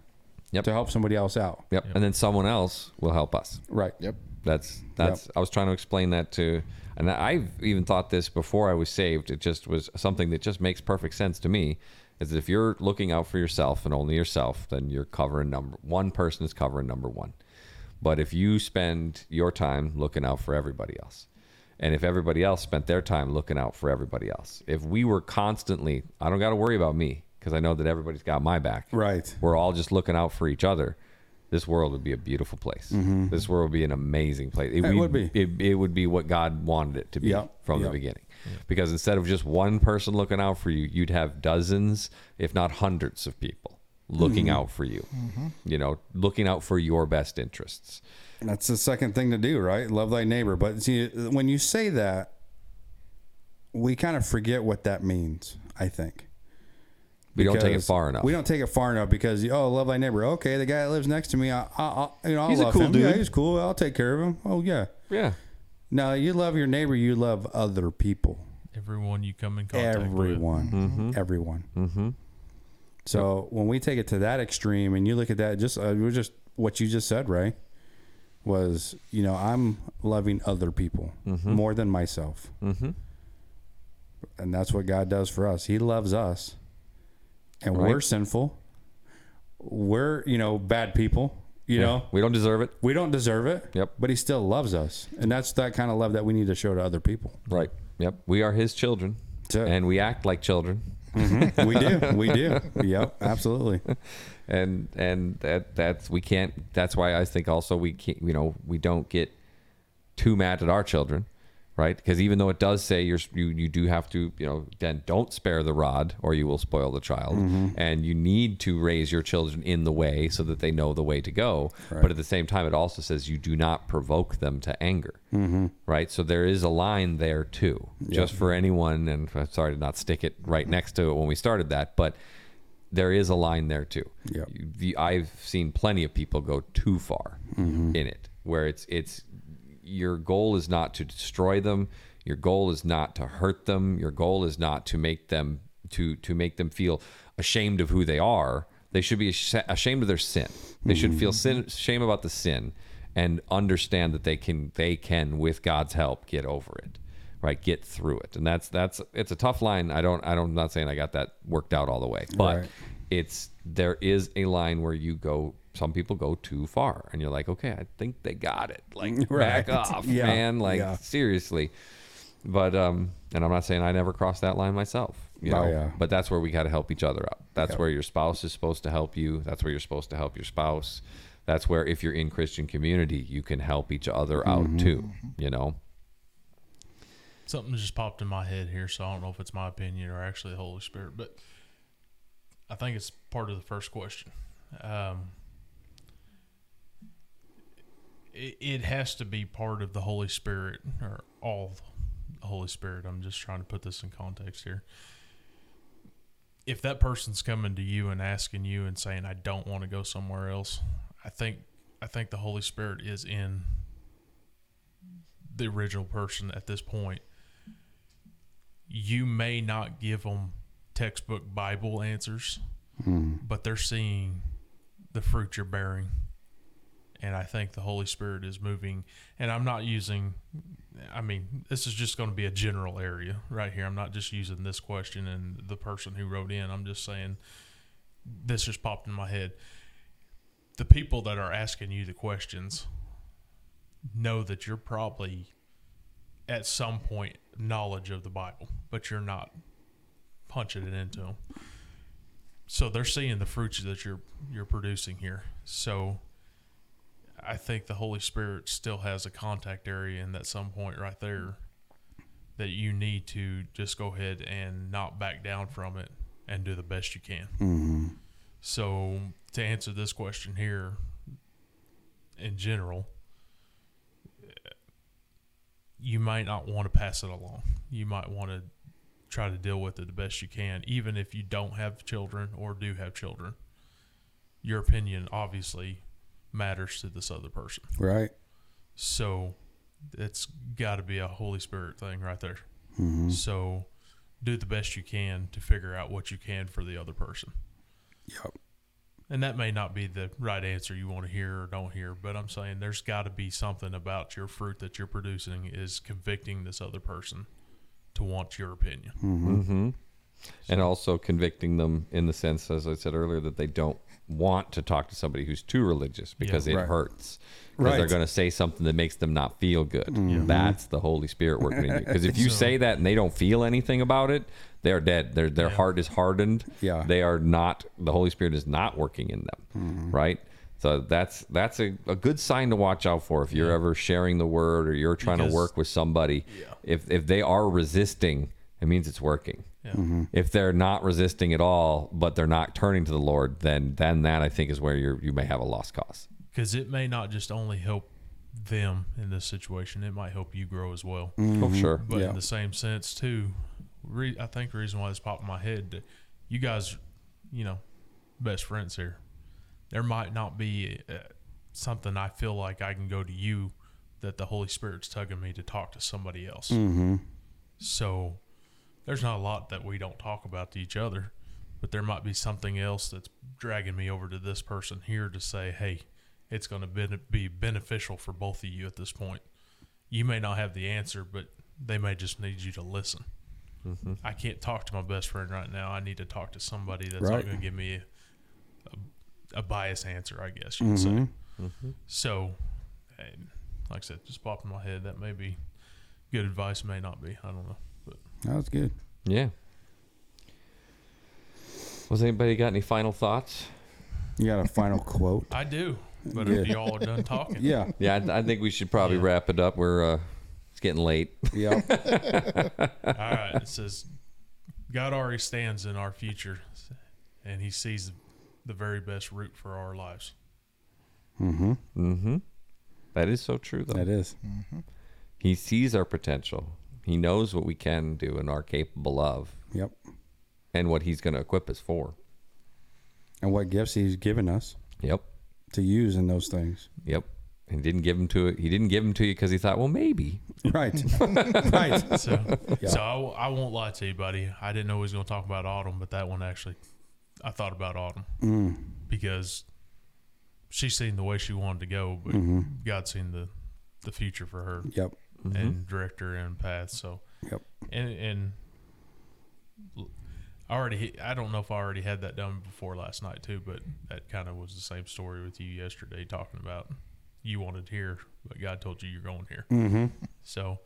Yep. to help somebody else out. Yep. And then someone else will help us. Right. Yep. That's that's. I was trying to explain that to, and I've even thought this before I was saved. It just was something that just makes perfect sense to me. Is that if you're looking out for yourself and only yourself, then you're covering number one person is covering number one. But if you spend your time looking out for everybody else, and if everybody else spent their time looking out for everybody else, if we were constantly, I don't got to worry about me because I know that everybody's got my back. Right. We're all just looking out for each other. This world would be a beautiful place. This world would be an amazing place. Mm-hmm. It would be. It, it would be what God wanted it to be Yep. from the Yep. beginning. Because instead of just one person looking out for you, you'd have dozens, if not hundreds, of people looking Mm-hmm. out for you. You know, looking out for your best interests. That's the second thing to do, right? Love thy neighbor. But see, when you say that, we kind of forget what that means. I think We don't take it far enough. We don't take it far enough because oh, love thy neighbor. Okay, the guy that lives next to me, I, I, I you know, I'll He's a love cool him. Yeah, he's cool. I'll take care of him. Oh yeah. Yeah. No, you love your neighbor. You love other people. Everyone you come in contact with. Everyone. Everyone. Mm-hmm. So when we take it to that extreme, and you look at that, just uh, was just what you just said, right? Was you know I'm loving other people more than myself, Mm-hmm. and that's what God does for us. He loves us, and Right. we're sinful. We're you know bad people. You know We don't deserve it. we don't deserve it. Yep. But He still loves us, and that's that kind of love that we need to show to other people. Right. Yep. We are his children. And we act like children. Mm-hmm. we do. We do. Yep. Absolutely. [laughs] and and that that's we can't that's why i think also we can't you know we don't get too mad at our children right? Because even though it does say you're you, you do have to you know then don't spare the rod or you will spoil the child. Mm-hmm. And you need to raise your children in the way so that they know the way to go. But at the same time it also says you do not provoke them to anger. Mm-hmm. Right? So there is a line there too just for anyone and I'm sorry to not stick it right next to it when we started that but there is a line there too. Yep. The, I've seen plenty of people go too far mm-hmm. in it, where it's it's your goal is not to destroy them. Your goal is not to hurt them. Your goal is not to make them to to make them feel ashamed of who they are. They should be ashamed of their sin. They should feel sin, shame about the sin, and understand that they can they can with God's help get over it right get through it and that's that's it's a tough line i don't i don't I'm not saying i got that worked out all the way but Right. it's there is a line where you go some people go too far and you're like okay i think they got it [laughs] like back off [laughs] Yeah. man like Yeah. seriously but um and i'm not saying i never crossed that line myself you Oh, yeah. but that's where we got to help each other out that's Yep. where your spouse is supposed to help you that's where you're supposed to help your spouse that's where if you're in christian community you can help each other Mm-hmm. out too you know Something just popped in my head here, so I don't know if it's my opinion or actually the Holy Spirit, but I think it's part of the first question. Um, it, it has to be part of the Holy Spirit or all the Holy Spirit. I'm just trying to put this in context here. If that person's coming to you and asking you and saying, "I don't want to go somewhere else," I think I think the Holy Spirit is in the original person at this point, you may not give them textbook Bible answers, hmm. but they're seeing the fruit you're bearing. And I think the Holy Spirit is moving. And I'm not using, I mean, this is just going to be a general area right here. I'm not just using this question and the person who wrote in. I'm just saying this just popped in my head. The people that are asking you the questions know that you're probably at some point knowledge of the Bible, but you're not punching it into them. So they're seeing the fruits that you're you're producing here. So I think the Holy Spirit still has a contact area in that some point right there that you need to just go ahead and not back down from it and do the best you can. Mm-hmm. So to answer this question here, in general, you might not want to pass it along. You might want to try to deal with it the best you can, even if you don't have children or do have children. Your opinion obviously matters to this other person. Right. So it's got to be a Holy Spirit thing right there. Mm-hmm. So do the best you can to figure out what you can for the other person. Yep. And that may not be the right answer you want to hear or don't hear, but I'm saying there's got to be something about your fruit that you're producing is convicting this other person to want your opinion. Mm-hmm. And also convicting them in the sense, as I said earlier, that they don't want to talk to somebody who's too religious because it Right. hurts. Because they're going to say something that makes them not feel good. Mm-hmm. That's the Holy Spirit working in you. Because if you [laughs] So- say that and they don't feel anything about it, they're dead. Their their Yeah. heart is hardened. Yeah. They are not. The Holy Spirit is not working in them. Mm-hmm. Right. So that's that's a, a good sign to watch out for if you're ever sharing the word or you're trying Because- to work with somebody. Yeah. If if they are resisting, it means it's working Yeah. if they're not resisting at all, but they're not turning to the Lord, then then that I think is where you you may have a lost cause. Because it may not just only help them in this situation, it might help you grow as well. Oh, sure. But Yeah. in the same sense, too, re- I think the reason why this popped in my head, that you guys, you know, best friends here. There might not be uh, something I feel like I can go to you that the Holy Spirit's tugging me to talk to somebody else. Mm-hmm. So there's not a lot that we don't talk about to each other, but there might be something else that's dragging me over to this person here to say, hey, it's going to be, be beneficial for both of you at this point. You may not have the answer, but they may just need you to listen. I can't talk to my best friend right now. I need to talk to somebody that's not going to give me a, a, a biased answer, I guess you could say. Mm-hmm. So, like I said, just popped in my head. That may be good advice, may not be. I don't know. But That was good. Yeah. Was anybody got any final thoughts? You got a final [laughs] quote? I do. But Good. if y'all are done talking, [laughs] Yeah. Yeah, I, I think we should probably Yeah. wrap it up. We're uh, it's getting late. Yeah. [laughs] All right. It says, God already stands in our future, and He sees the very best route for our lives. mm-hmm. Mm-hmm. That is so true, though. That is. He sees our potential. He knows what we can do and are capable of, Yep. and what He's going to equip us for. And what gifts he's given us Yep. to use in those things. Yep. And didn't give him to it. He didn't give him to you because he thought, well, maybe. Right. [laughs] right. [laughs] So, Yeah. so I, w- I won't lie to you, buddy. I didn't know he was going to talk about autumn, but that one actually, I thought about autumn Mm. because she's seen the way she wanted to go, but Mm-hmm. God's seen the, the future for her Yep. And director and path. So, Yep. and and l- I already I don't know if I already had that done before last night too, but that kind of was the same story with you yesterday talking about you wanted here, but God told you you're going here. Mm-hmm. So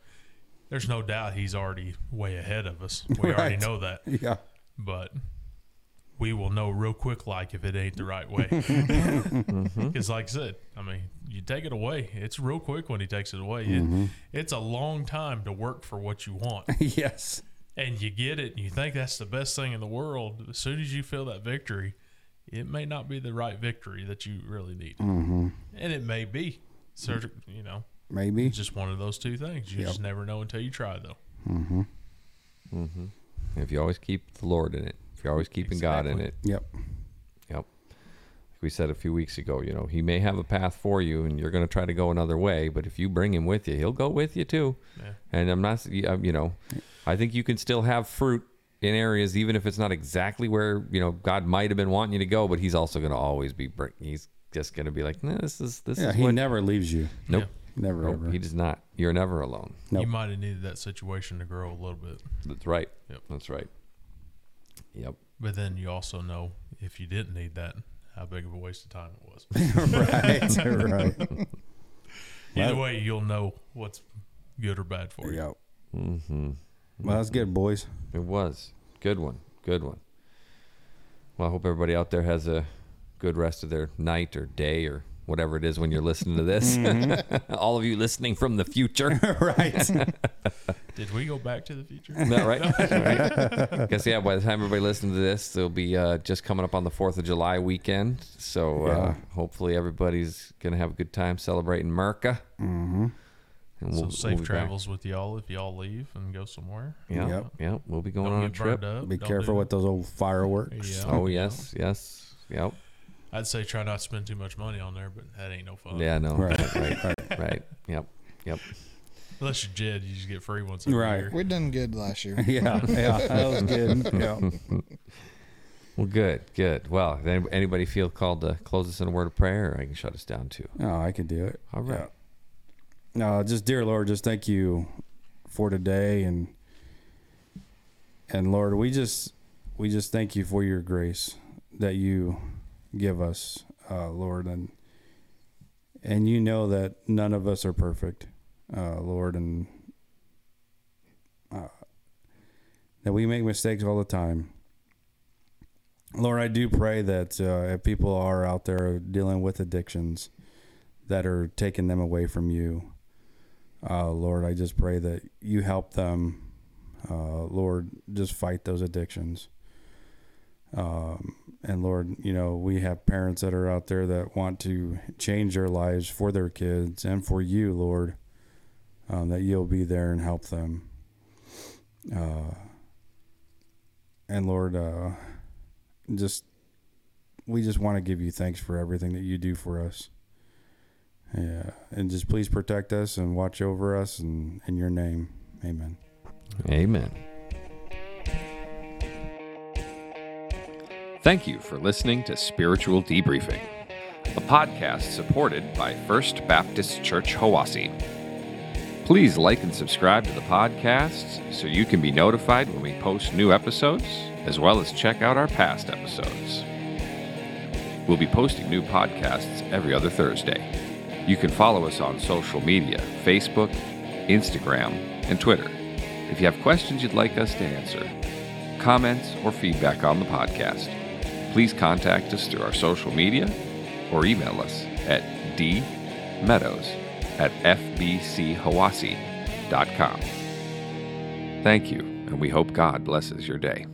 there's no doubt he's already way ahead of us. [laughs] We already know that, Yeah. but we will know real quick like if it ain't the right way. [laughs] [laughs] Because like I said, I mean, you take it away, it's real quick when he takes it away. It, it's a long time to work for what you want [laughs] yes. and you get it and you think that's the best thing in the world, as soon as you feel that victory, it may not be the right victory that you really need. Mm-hmm. And it may be. So, you know, Maybe. it's just one of those two things. You Yep. just never know until you try, though. Mm-hmm. Mm-hmm. If you always keep the Lord in it, if you're always keeping God in it, Yep. Yep. Like we said a few weeks ago, you know, he may have a path for you and you're going to try to go another way, but if you bring him with you, he'll go with you too. Yeah. And I'm not, you know, I think you can still have fruit in areas, even if it's not exactly where, you know, God might have been wanting you to go, but he's also going to always be, bring, he's just going to be like, nah, this is, this Yeah. is He what, never leaves you. nope, Never nope, ever. he does not. You're never alone. Nope. You might have needed that situation to grow a little bit. That's right. Yep. That's right. Yep. But then you also know if you didn't need that, how big of a waste of time it was. [laughs] [laughs] right. right. Either way, you'll know what's good or bad for you. Yep. Mm-hmm. Well, that's good, boys. It was good one, good one. Well, I hope everybody out there has a good rest of their night or day or whatever it is when you're listening to this. [laughs] All of you listening from the future. [laughs] right. [laughs] Did we go back to the future? Is that right? right? Guess yeah. By the time everybody listens to this, they'll be uh, just coming up on the Fourth of July weekend. So uh, hopefully everybody's gonna have a good time celebrating Merca. mm-hmm. And we'll- safe we'll be back. travels with y'all if y'all leave and go somewhere. Yeah, Yep. yeah. We'll be going Don't on a trip. burned up. Be Don't careful with those old fireworks. Yeah. Oh yes, yes, yep. I'd say try not to spend too much money on there, but that ain't no fun. Yeah, no, Right. right, right, right. Yep, yep. Unless you're Jed, you just get free once every Right. year. We done good last year. [laughs] Yeah, yeah, that was good. [laughs] Yeah. Well, good, good. Well, if anybody feel called to close us in a word of prayer, or I can shut us down too. Oh, I could do it. All right. Yeah. No, just dear Lord, just thank you for today and and Lord, we just we just thank you for your grace that you give us, uh, Lord, and and you know that none of us are perfect, uh, Lord, and uh, that we make mistakes all the time. Lord, I do pray that uh, if people are out there dealing with addictions that are taking them away from you, uh, Lord, I just pray that you help them, uh, Lord, just fight those addictions. Um, and Lord, you know, we have parents that are out there that want to change their lives for their kids and for you, Lord, um, that you'll be there and help them. Uh, and Lord, uh, just we just want to give you thanks for everything that you do for us. Yeah, and just please protect us and watch over us, and in your name, Amen. Amen. Thank you for listening to Spiritual Debriefing, a podcast supported by First Baptist Church Hiwasse. Please like and subscribe to the podcast so you can be notified when we post new episodes, as well as check out our past episodes. We'll be posting new podcasts every other Thursday. You can follow us on social media Facebook, Instagram, and Twitter. If you have questions you'd like us to answer, comments, or feedback on the podcast, please contact us through our social media or email us at dmeadows at fbchiwasse.com. Thank you, and we hope God blesses your day.